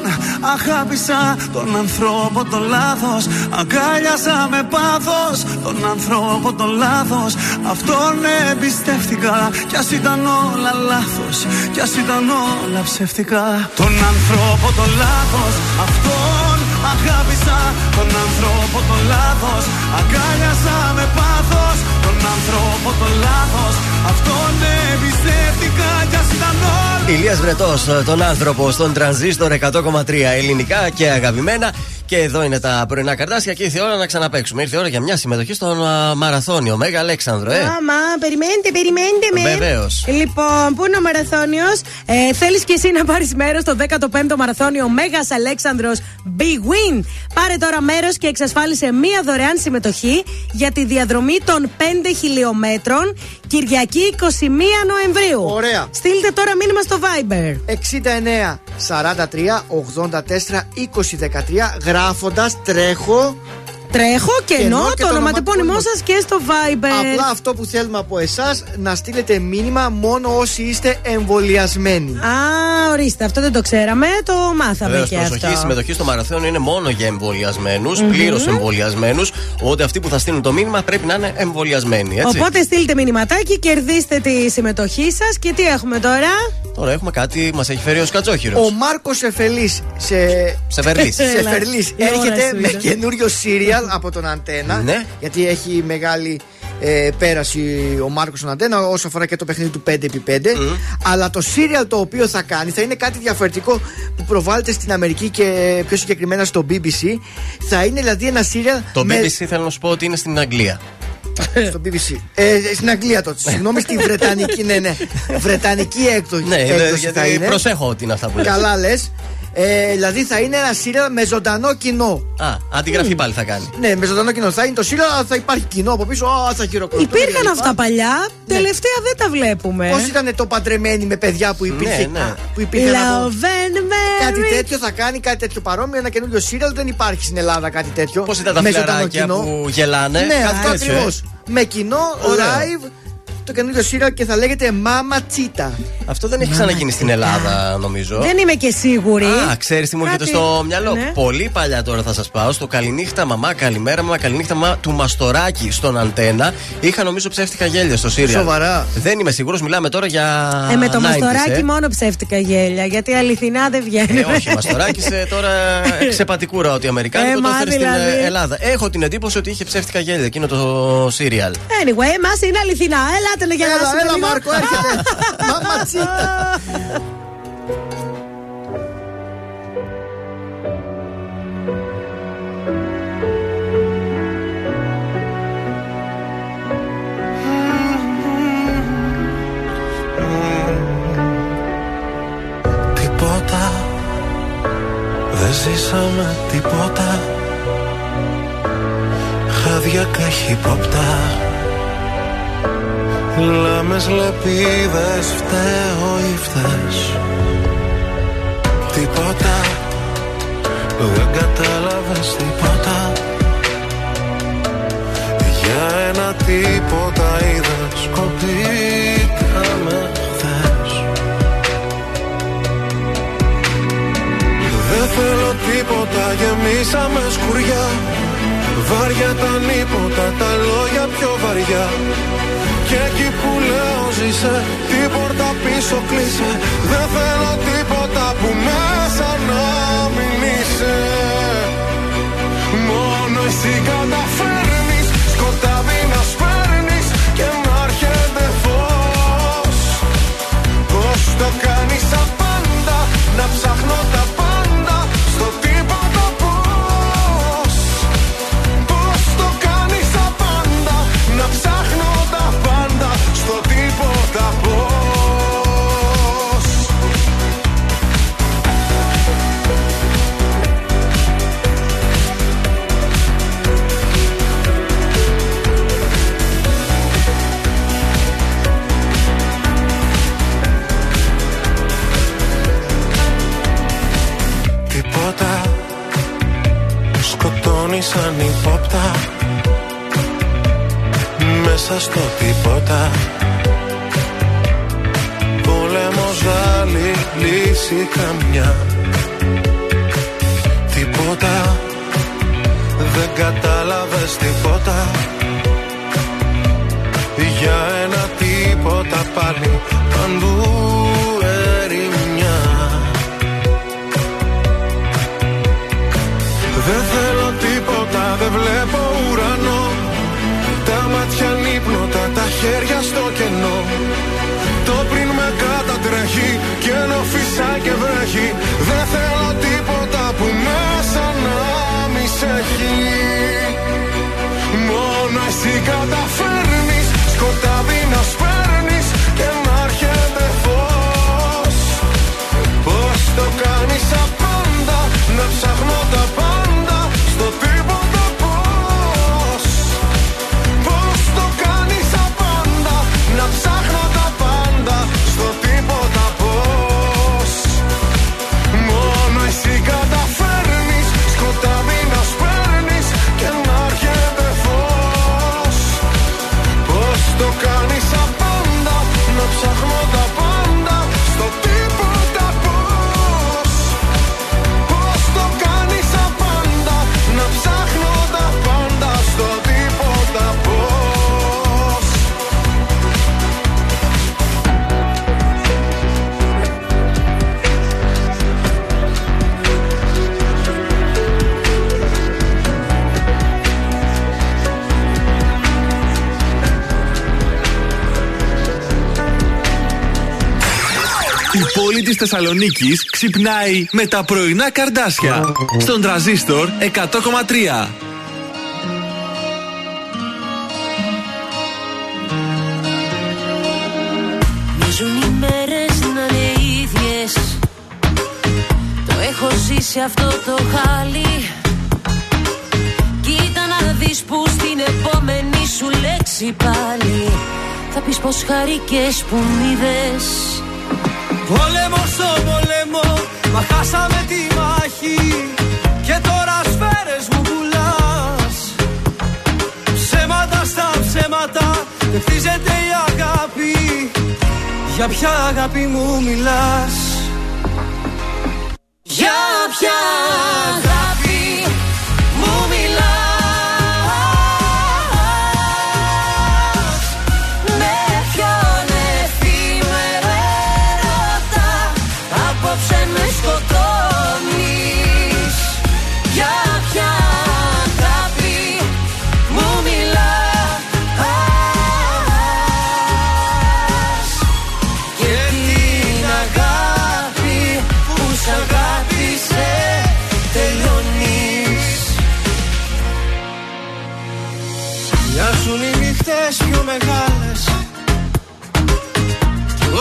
αγάπησα τον ανθρώπο το λάθος. Αγκάλιασα με πάθος τον ανθρώπο το λάθος. Αυτόν εμπιστεύτηκα κι ας ήταν όλα λάθος. Κι ας ήταν όλα ψεύτικα. Τον ανθρώπο το λάθος. Αυτόν αγάπησα τον ανθρώπο το λάθος. Αγκάλιασα με πάθος τον ανθρώπο το λάθος Αυτόν εμπιστεύτηκα κι ας ήταν όλα Ηλίας Βρετός, τον άνθρωπο στον τρανζίστορ 100,3 ελληνικά και αγαπημένα. Και εδώ είναι τα πρωινά καρτάσια και ήρθε η ώρα να ξαναπέξουμε. Ήρθε η ώρα για μια συμμετοχή στον α, μαραθώνιο Μέγα Αλέξανδρο, ε. Άμα, περιμένετε, περιμένετε με. Βεβαίως. Λοιπόν, πού είναι ο μαραθώνιος; Ε, Θέλεις και εσύ να πάρεις μέρος στο 15ο μαραθώνιο Μέγας Αλέξανδρος Big Win. Πάρε τώρα μέρος και εξασφάλισε μία δωρεάν συμμετοχή για τη διαδρομή των 5 χιλιόμετρων Κυριακή 21 Νοεμβρίου. Ωραία. Στείλτε τώρα μήνυμα στο Viber. 69 43 84 20 13 γράφοντας τρέχω. Τρέχω και Κενό ενώ και το το ονοματεπώνυμό ονοματεπώνυμο. σας και στο Viber. Απλά αυτό που θέλουμε από εσάς να στείλετε μήνυμα μόνο όσοι είστε εμβολιασμένοι. Α, ορίστε, αυτό δεν το ξέραμε, το μάθαμε Βεβαίω, και προσοχή. Η αυτό. συμμετοχή στο μαραθώνιο είναι μόνο για εμβολιασμένους, Μμμ. πλήρως εμβολιασμένους. Οπότε αυτοί που θα στείλουν το μήνυμα πρέπει να είναι εμβολιασμένοι, έτσι. Οπότε στείλτε μηνυματάκι, κερδίστε τη συμμετοχή σας και τι έχουμε τώρα; Τώρα έχουμε κάτι που μας έχει φέρει ο Σκατζόχυρος. Ο Μάρκος Εφελής σε. Σεφερλής. σε Έλα, Φερλής η ώρα έρχεται σου με είναι. καινούριο σύριαλ από τον Αντένα. Ναι. Γιατί έχει μεγάλη ε, πέραση ο Μάρκος στον Αντένα όσο αφορά και το παιχνίδι του 5x5. Αλλά το σύριαλ το οποίο θα κάνει θα είναι κάτι διαφορετικό που προβάλλεται στην Αμερική και πιο συγκεκριμένα στο BBC. Θα είναι δηλαδή ένα σύριαλ. Το με- BBC θέλω να σου πω ότι είναι στην Αγγλία. στο BBC. Ε, στην Αγγλία το. Συγγνώμη, στη Βρετανική, ναι, ναι. Βρετανική έκδοση, Ναι, έκδοση γιατί θα είναι. προσέχω ότι είναι αυτά που λες. Καλά λες. Ε, δηλαδή θα είναι ένα σύριαλ με ζωντανό κοινό. Α, αντιγραφή πάλι θα κάνει. Ναι, με ζωντανό κοινό. Θα είναι το σύριαλ, αλλά θα υπάρχει κοινό από πίσω. Α, θα χειροκροτούν. Υπήρχαν αυτά παλιά, τελευταία δεν τα βλέπουμε. Πώς ήταν το παντρεμένοι με παιδιά που υπήρχε. Ναι, ναι. α, Που υπήρχαν από- Love and Mary. Κάτι τέτοιο θα κάνει, κάτι τέτοιο παρόμοιο. Ένα καινούριο σύριαλ δεν υπάρχει στην Ελλάδα κάτι τέτοιο. Πώς ήταν τα με ζωντανό φιλαράκια κοινό. που γελάνε. Ναι, κάτι αυτό τέτοιο, ε; ακριβώ. Με κοινό, Ωραίο. live, το καινούριο σύριαλ και θα λέγεται Mama Cheetah. Αυτό δεν έχει ξαναγίνει στην Ελλάδα, νομίζω. Δεν είμαι και σίγουρη. Α, ξέρεις τι μου έρχεται Κάτι- στο μυαλό. Ναι. Πολύ παλιά τώρα θα σας πάω στο Καληνύχτα Μαμά, Καλημέρα Μαμά, Καληνύχτα Μαμά του Μαστοράκη στον Αντένα. Είχα νομίζω ψεύτικα γέλια στο Σύριαλ. Σοβαρά. Δεν είμαι σίγουρος, μιλάμε τώρα για. Ε, με το 90s, μαστοράκι ε. μόνο ψεύτικα γέλια. Γιατί αληθινά δεν βγαίνει. Ε, όχι, Μαστοράκη τώρα ξεπατικούρα ότι Αμερικάνικο Ε, το μα έφερες στην δηλαδή. ε, Ελλάδα. Έχω την εντύπωση ότι είχε ψεύτικα γέλια εκείνο το Σύριαλ. Anyway, εμάς είναι αληθινά. Ελάτε να γελάσουμε. Έλα, έλα, λίγο. Μάρκο, έρχεται. Mama Cheetah. Τίποτα Δεν ζήσαμε τίποτα Χάδια καχύποπτα Λάμες λεπίδες φταίω ή φταίς. Τίποτα. Δεν κατάλαβες τίποτα. Για ένα τίποτα είδες Κοπήκαμε χθες. Δεν θέλω τίποτα, γεμίσαμε σκουριά. Βάρια τα νύποτα, τα λόγια πιο βαριά Και εκεί που λέω ζήσε, την πόρτα πίσω κλείσε. Δεν θέλω τίποτα που μέσα να μην είσαι. Μόνο εσύ καταφέρνεις. Σκοτάδι να σπέρνεις και να έρχεται φως. Πώς το κάνεις απάντα Να ψάχνω τα πάντα σαν υπόπτα. Μέσα στο τίποτα. Πόλεμος άλλη λύση καμιά. Τίποτα. Δεν κατάλαβες τίποτα. Για ένα τίποτα πάλι παντού ερημιά. Δεν θέλω τίποτα, δεν βλέπω ουρανό. Τα μάτια νύπνοτα, τα χέρια στο κενό. Το πριν με κατατρέχει και ενώ φυσά και βρέχει Δεν θέλω τίποτα που μέσα να μη σε έχει. Μόνο εσύ καταφέρνεις. Σκοτάδι να σπέρνεις πόλη της Θεσσαλονίκης ξυπνάει με τα πρωινά καρδάσια. Στον τραζίστορ 100,3. Μοιάζουν οι μέρες να είναι ίδιες Το έχω ζήσει αυτό το χάλι Κοίτα να δεις που στην επόμενη σου λέξη πάλι Θα πεις πως χαρικές που μ' είδες Πόλεμο στο πόλεμο, μα χάσαμε τη μάχη. Και τώρα σφαίρες μου πουλάς. Ψέματα στα ψέματα, δεν χτίζεται η αγάπη. Για ποια αγάπη μου μιλάς; Για ποια αγάπη μου μιλάς;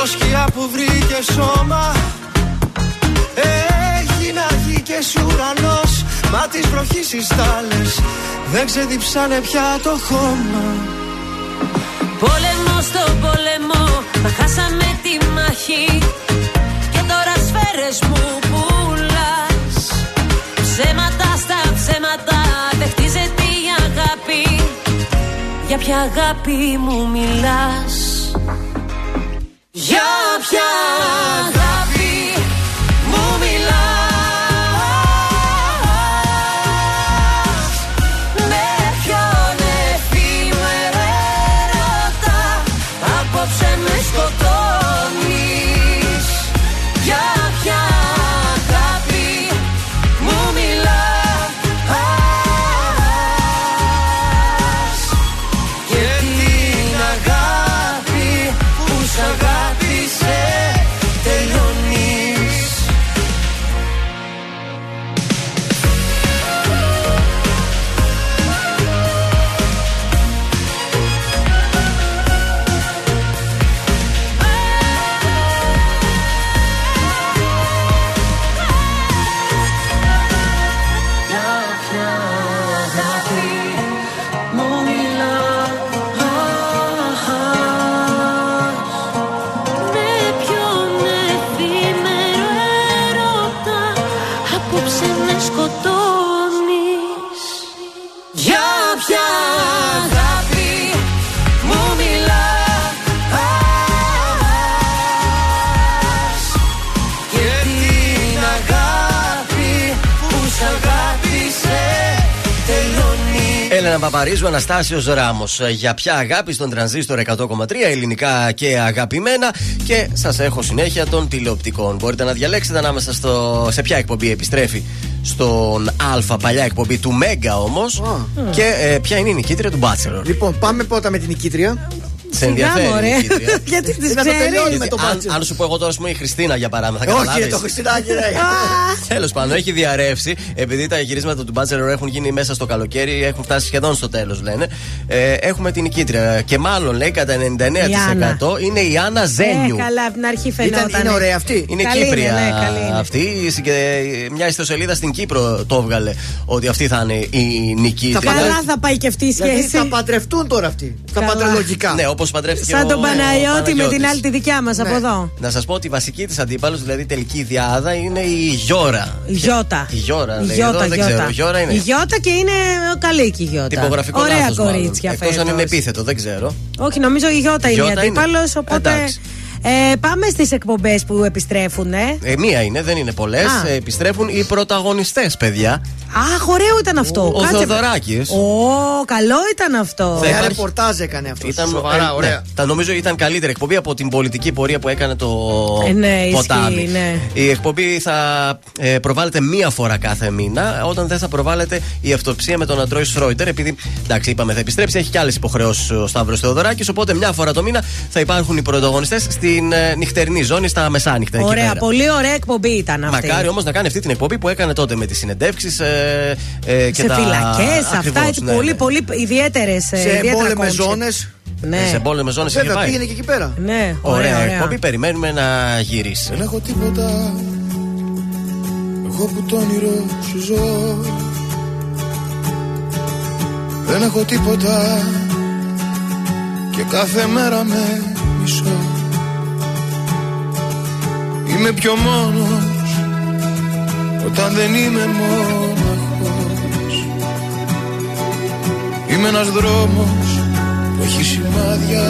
Σκιά που βρήκε σώμα. Έγινα γη και ουρανός Μα τις βροχής οι στάλες Δεν ξεδιψάνε πια το χώμα. Πόλεμο στο πόλεμο, μα χάσαμε τη μάχη. Και τώρα σφαίρες μου πουλάς. Ψέματα στα ψέματα, δεν χτίζεται η αγάπη. Για ποια αγάπη μου μιλάς; Για ποια Παπαρίζου, Αναστάσιος Ράμος. Για ποια αγάπη στον τρανζίστορ 100,3 ελληνικά και αγαπημένα. Και σας έχω συνέχεια των τηλεοπτικών. Μπορείτε να διαλέξετε ανάμεσα στο. σε ποια εκπομπή επιστρέφει στον Α, παλιά εκπομπή του Μέγκα όμως. Και ε, ποια είναι η νικήτρια του Bachelor. Λοιπόν, πάμε πρώτα με την νικήτρια. Σε ενδιαφέρει. μωρέ. η νικήτρια. Γιατί τις Να το τελειώνουμε ξέρει. το αν, Bachelor. αν σου πω εγώ τώρα, ας πούμε, η Χριστίνα για παράδειγμα, θα Όχι, καταλάβεις. το Χριστινάκι, ναι. Τέλος πάντων, έχει διαρρεύσει επειδή τα γυρίσματα του Bachelor έχουν γίνει μέσα στο καλοκαίρι, έχουν φτάσει σχεδόν στο τέλος, λένε. Ε, έχουμε την νικήτρια. Και μάλλον λέει κατά 99% είναι η Άννα Ζένιου. Ε, καλά, από την αρχή φαινόταν. είναι ωραία αυτή. Είναι Καλή Κύπρια ναι, καλή είναι. αυτή. Και μια ιστοσελίδα στην Κύπρο το έβγαλε ότι αυτή θα είναι η νικήτρια. Καλά θα πάει και αυτή η Δηλαδή σχέση. θα παντρευτούν τώρα αυτοί. Τα Καλά. παντρελογικά. Ναι, όπως παντρεύτηκε Σαν ο- τον ο Παναγιώτη με Παναγιώτης. την άλλη τη δικιά μας από εδώ. Να σας πω ότι η βασική της αντίπαλος, δηλαδή η τελική διάδα, είναι η Γιώρα. Η Γιώτα. Η Γιώρα, Η λέει εδώ, Γιώτα, δεν ξέρω. Γιώτα. Η Γιώρα είναι. Η Γιώτα και είναι καλή και η Γιώτα. Τυπογραφικό Ωραία λάθος, μάλλον. κορίτσια Εκτός αν φέτος. είναι επίθετο, δεν ξέρω. Όχι, νομίζω η Γιώτα είναι η Γιώτα είναι. αντίπαλος. Οπότε. Εντάξει. Ε, πάμε στις εκπομπές που επιστρέφουν. Ε. Ε, μία είναι, δεν είναι πολλές. Α. επιστρέφουν οι πρωταγωνιστές, παιδιά. Αχ, ωραίο ήταν αυτό. Ο Κάτσε. Θεοδωράκης. Ω, καλό ήταν αυτό. Θα Ένα υπάρχει- ρεπορτάζ έκανε αυτός. Ήταν Σοβαρά, ε, ωραία. Ναι, τα νομίζω ήταν καλύτερη εκπομπή από την πολιτική πορεία που έκανε το Ε, ναι, ισχύει, ποτάμι. ναι. Η εκπομπή θα ε, προβάλλεται μία φορά κάθε μήνα, όταν δεν θα προβάλλεται η αυτοψία με τον Αντρόι Σρόιτερ. Επειδή, εντάξει, είπαμε θα επιστρέψει, έχει και άλλες υποχρεώσεις ο Σταύρος Θεοδωράκης. Οπότε μια φορά το μήνα θα υπάρχουν οι πρωταγωνιστές στην ε, νυχτερινή ζώνη, στα μεσάνυχτα. εκεί Ωραία, πέρα. πολύ ωραία εκπομπή ήταν αυτή. Μακάρι όμως να κάνει αυτή την εκπομπή που έκανε τότε με τις συνεντεύξεις ε, ε, και σε τα. φυλακές, αυτά Ακριβώς, έτσι ναι, πολύ, ναι. πολύ ιδιαίτερες. Σε εμπόλεμες ζώνες. Ναι. Ε, Σε εμπόλεμες ζώνες είχε Βέβαια πάει. πήγαινε και εκεί πέρα. Ναι, Ωραία, ωραία, ωραία. εκπομπή. Περιμένουμε να γυρίσει. Δεν έχω τίποτα Εγώ που το όνειρο σου ζω Δεν έχω τίποτα Και κάθε μέρα με μισώ Είμαι πιο μόνος Όταν δεν είμαι μόναχος Είμαι ένας δρόμος Που έχει σημάδια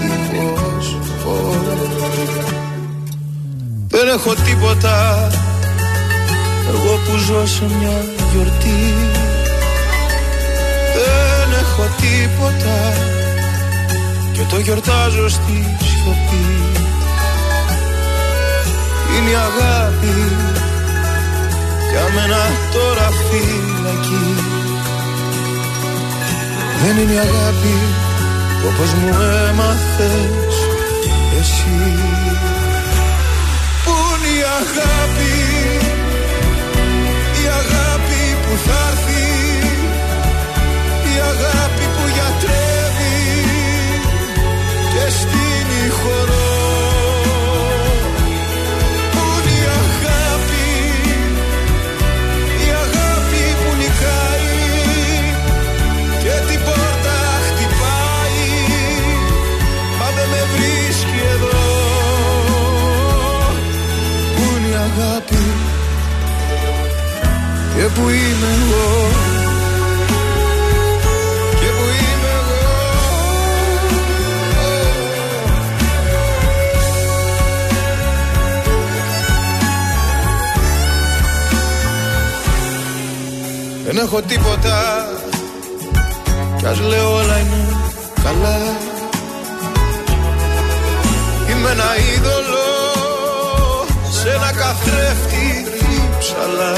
δίχως φως. Δεν έχω τίποτα Εγώ που ζω σε μια γιορτή. Δεν έχω τίποτα Και το γιορτάζω στη σιωπή Είναι η αγάπη. Για μένα τώρα φυλακή. Δεν είναι η αγάπη Όπως μου έμαθες εσύ. Πού είναι η αγάπη; Αγάπη Και που είμαι εγώ. Και που είμαι εγώ. Δεν έχω τίποτα. Κι ας λέω όλα είναι καλά. Είμαι ένα είδωλο. σε ένα καθρέφτη ψαλά.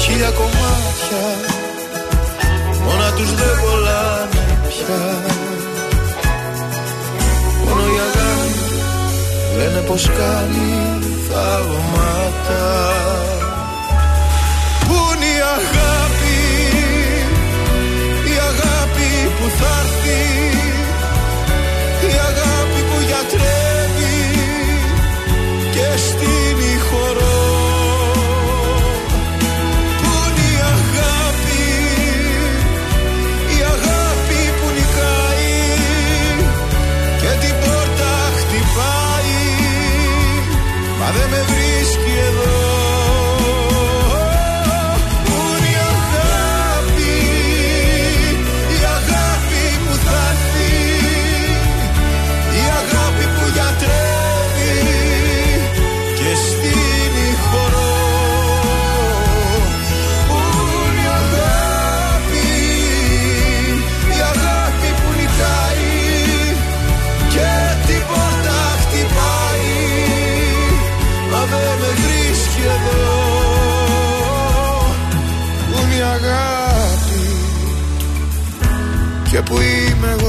Χίλια κομμάτια μόνα τους δεν κολλάνε πια. Μόνο η αγάπη λένε πως κάνει θαύματα. Πού είναι η αγάπη η αγάπη που θα έρθει; Και στείνει χορό Πού είναι η αγάπη η αγάπη που νικάει και την πόρτα χτυπάει. Μα δεν με βρίσκει εδώ που είμαι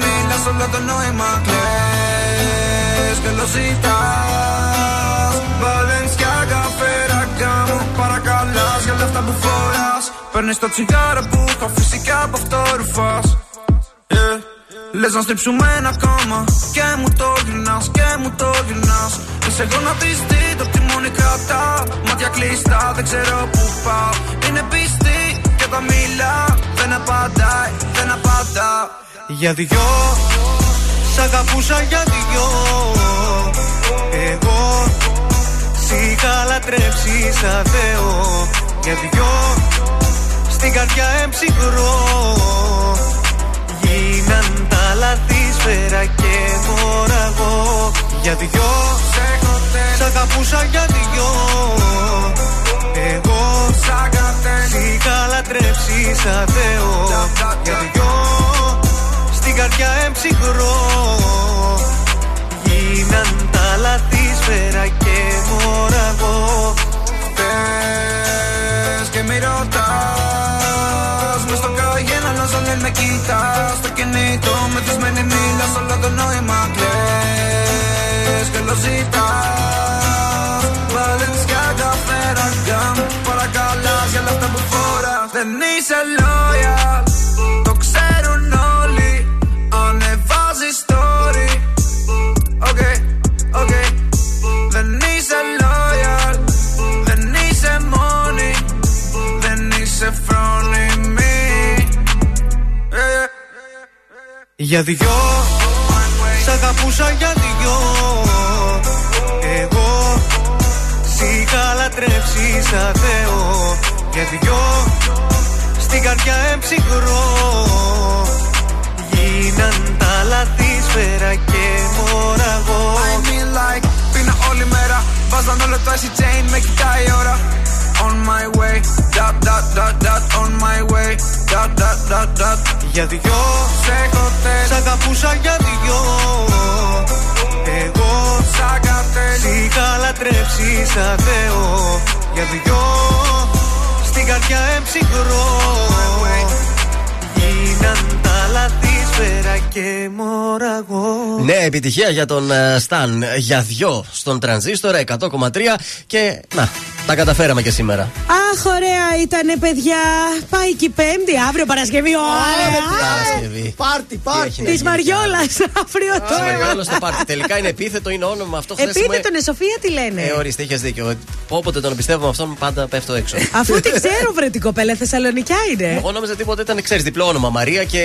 μεθυσμένη μίλας όλο το νόημα κλαις. Και lo ζητάς. Βαλένσια φέρα μου Παρακαλάς για όλα αυτά που φοράς. Παίρνεις το τσιγάρο που έχω φυσικά από αυτό ρουφάς. Yeah. Λες να στρίψουμε ένα κόμμα. Και μου το γυρνάς και μου το γυρνάς. Είσαι εγώ να πεις τι το τιμόνι κρατά. Μάτια κλειστά δεν ξέρω που πάω. Είναι πιστή και τα μιλά Δεν απαντάει, δεν απαντά Για δυο. Σ' αγαπούσα για δυο. Εγώ Σ' είχα λατρέψει σαν Θεό. Για δυο. Στην καρδιά εμψυχρό Γίναν τα λαθή σφαίρα και μωραγώ Για δυο. Σ' αγαπούσα για δυο. Εγώ Σ' είχα λατρέψει σαν Θεό. Για δυο. στην καρδιά εμψυχρό. Γίναν τα λαθή σφαίρα και μωραγώ Θες και μη ρωτάς Μες στο καγέν αλλάζω λένε με κοιτάς. Στο κινητό μεθυσμένη μίλας όλο το νόημα κλαις. Και lo ζητάς Βαλένσια φέρα μου Παρακαλάς για όλα αυτά που φοράς. Δεν είσαι loyal Για δυο Σ' αγαπούσα για δυο. Εγώ Σ' είχα λατρέψει σαν Θεό. Για δυο Στην καρδιά εμψυχρό. Γίναν τα λαθή σφαίρα και μωραγώ I mean like Πίνα όλη μέρα. Βάζαν όλο το icy chain Με κοιτάει η ώρα On my way. Dot dot dot dot On my way. Dot dot dot dot. Για δυο. Σε έχω θέλει Σ' αγαπούσα για δυο. Εγώ. Σαν Σ' είχα λατρέψει σαν Θεό. Για δυο. Στην καρδιά εμψυχρό. Γίναν τα λαθή σφαίρα και μωραγώ. Ναι, επιτυχία για τον ε, Σταν για δυο. Στον τρανζίστορ 100,3 και να, τα καταφέραμε και σήμερα. Αχ, ωραία ήταν, παιδιά. Πάει και η Πέμπτη, αύριο Παρασκευή. Ωραία! Παρασκευή. Πάρτι, πάρτι. Της Μαριόλας, αύριο το Όλο στο πάρτι. Τελικά είναι επίθετο, είναι όνομα αυτό χθες μου- Επίθετο είναι Σοφία, τι λένε; Ε, ορίστε, είχες δίκιο. Όποτε τον πιστεύω αυτόν, πάντα πέφτω έξω. Αφού την ξέρω, βρε την κοπέλα, Θεσσαλονικιά είναι. Εγώ νόμιζα τίποτα ήταν, ξέρεις, διπλό όνομα. Μαρία και.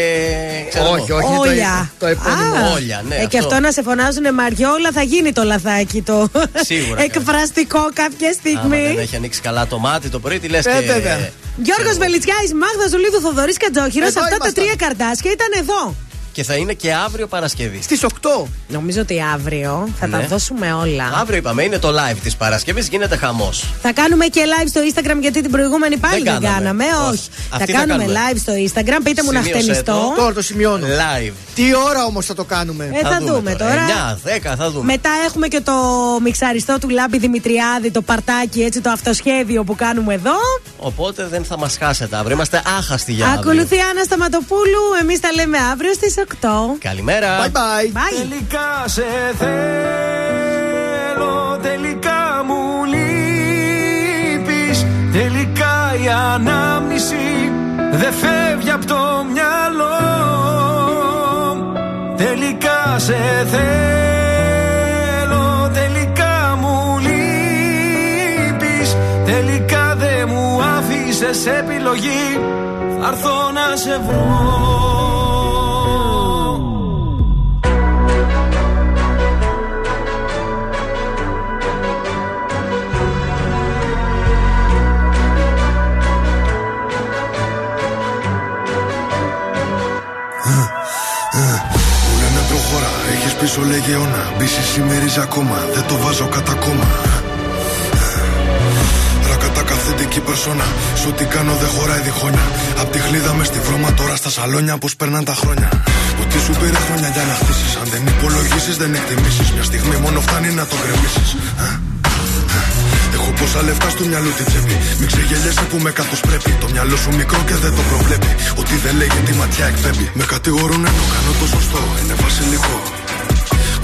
Ξέρω Όχι, εγώ. όχι, είναι το- Όλια. το επώνυμο. Α, Όλια, ναι, ε, και αυτό. αυτό να σε φωνάζουν Μαριόλα θα γίνει το λαθάκι το Σίγουρα, εκφραστικό κάποια Άμα στιγμή. Δεν έχει ανοίξει καλά το μάτι το πρωί, τι λες. Ε, και... βέβαια. Γιώργος Βελιτσιάης, Μάγδας Ζουλίδου, Θοδωρής Κατζόχυρο, Εδώ αυτά τα ήμασταν. τρία καρτάσια ήταν εδώ. Και θα είναι και αύριο Παρασκευή. Στις 8. Νομίζω ότι αύριο θα τα Ναι. δώσουμε όλα. Αύριο είπαμε, είναι το live της Παρασκευής, γίνεται χαμός. Θα κάνουμε και live στο Instagram γιατί την προηγούμενη πάλι Δεν δεν, κάναμε. κάναμε. Όχι. Όχι. Αυτή θα θα κάνουμε κάνουμε. live στο Instagram. Πείτε μου να Σημείωσε χτενιστώ. το. Τώρα το σημειώνω. Live. Τι ώρα όμως θα το κάνουμε; Ε, θα, δούμε τώρα. 9, 10 θα δούμε. Μετά έχουμε και το μιξαριστό του Λάμπη Δημητριάδη, το παρτάκι, έτσι το αυτοσχέδιο που κάνουμε εδώ. Οπότε δεν θα μας χάσετε αύριο. Είμαστε άχαστοι για αύριο. Ακολουθεί η Άννα Σταματοπούλου. Εμείς τα λέμε αύριο στις 8. Καλημέρα. Bye bye. Bye. Τελικά σε θέλω Τελικά μου λείπεις Τελικά η ανάμνηση Δεν φεύγει από το μυαλό Τελικά σε θέλω Τελικά μου λείπεις Τελικά δεν μου άφησες επιλογή Θα έρθω να σε βρω λέγε αιώνα. BCC μυρίζει ακόμα, δεν το βάζω κατά κόμμα. Ρακατά αυθεντική περσόνα. Σ' ό,τι κάνω δεν χωράει διχόνια. Απ' τη χλίδα μες στη βρώμα τώρα στα σαλόνια πώς περνάν τα χρόνια. Ότι σου πήρε χρόνια για να χτίσεις. Αν δεν υπολογίσεις, δεν εκτιμήσεις. Μια στιγμή μόνο φτάνει να το γκρεμίσεις. Έχω πόσα λεφτά στο μυαλό τη τσέπη. Μην ξεγελιέσαι που με καθώ πρέπει. Το μυαλό σου μικρό και δεν το προβλέπει. Ότι δεν λέγει τη ματιά εκπέμπει. Με κατηγορούν ενώ κάνω το σωστό. Είναι βασιλικό.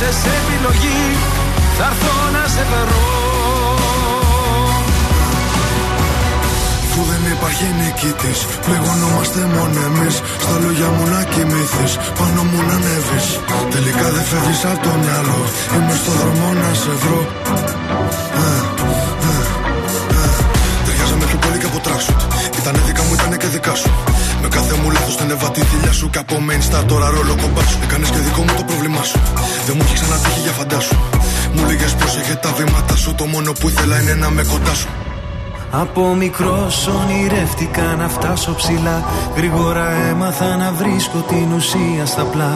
άφησες επιλογή. Θα έρθω να σε βρω. Αφού δεν υπάρχει νικητής, πληγωνόμαστε μόνο εμείς. Στα λόγια μου να κοιμηθείς, πάνω μου να ανέβεις. Τελικά δεν φεύγεις από το μυαλό. Είμαι στο δρόμο να σε βρω. Ε, ε, ε. Ταιριάζαμε πιο πολύ και από τράξουτ. Ήτανε δικά μου, ήτανε και δικά σου. Με κάθε μου λάθος την έβα τη θηλιά σου. Και από main star τώρα ρόλο κομπά σου. Έκανες και δικό μου το πρόβλημά σου. Δεν μου έχει ξανατύχει για φαντάσου. Μου λέγες πρόσεχε τα βήματα σου. Το μόνο που ήθελα είναι να με κοντά σου. Από μικρός ονειρεύτηκα να φτάσω ψηλά Γρήγορα έμαθα να βρίσκω την ουσία στα πλά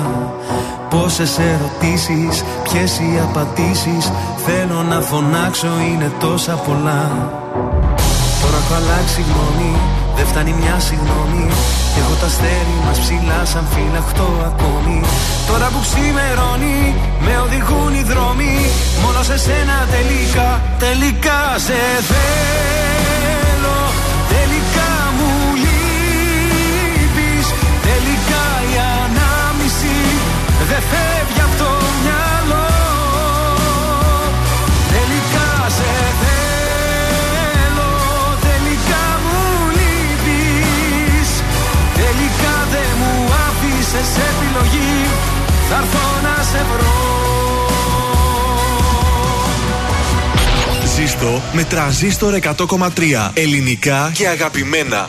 Πόσες ερωτήσεις, ποιες οι απαντήσεις Θέλω να φωνάξω είναι τόσα πολλά Τώρα έχω αλλάξει γνώμη, δεν φτάνει μια συγγνώμη Έχω τα αστέρι μας ψηλά σαν φυλαχτό ακόμη. Τώρα που ξημερώνει, με οδηγούν οι δρόμοι. Μόνο σε σένα τελικά, τελικά σε θέλω. Τελικά Θα έρθω να σε βρω Ζήστο με τραζίστορ 100,3 ελληνικά και αγαπημένα.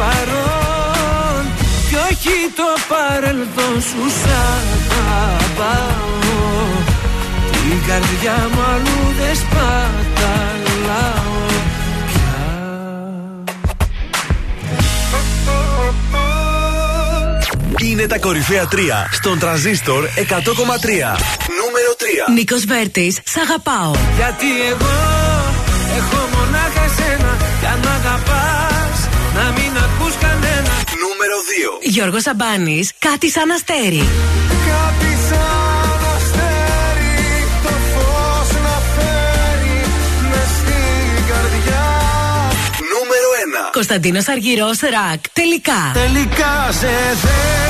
παρόν Κι όχι το παρελθόν σου Σ' αγαπάω Την καρδιά μου αλλού δεν σπαταλάω Είναι τα κορυφαία 3 στον τραζίστορ 100,3. Νούμερο 3. Νίκος Βέρτης, σ' αγαπάω. Γιατί εγώ έχω μονάχα σένα Κι αν μ' αγαπάς να μην ακούς κανένα Νούμερο 2. Γιώργος Σαμπάνης, κάτι σαν αστέρι. Κάτι σαν αστέρι το φως να φέρει μες στην καρδιά Νούμερο 1. Κωνσταντίνος Αργυρός, ρακ. Τελικά. Τελικά σε θέλω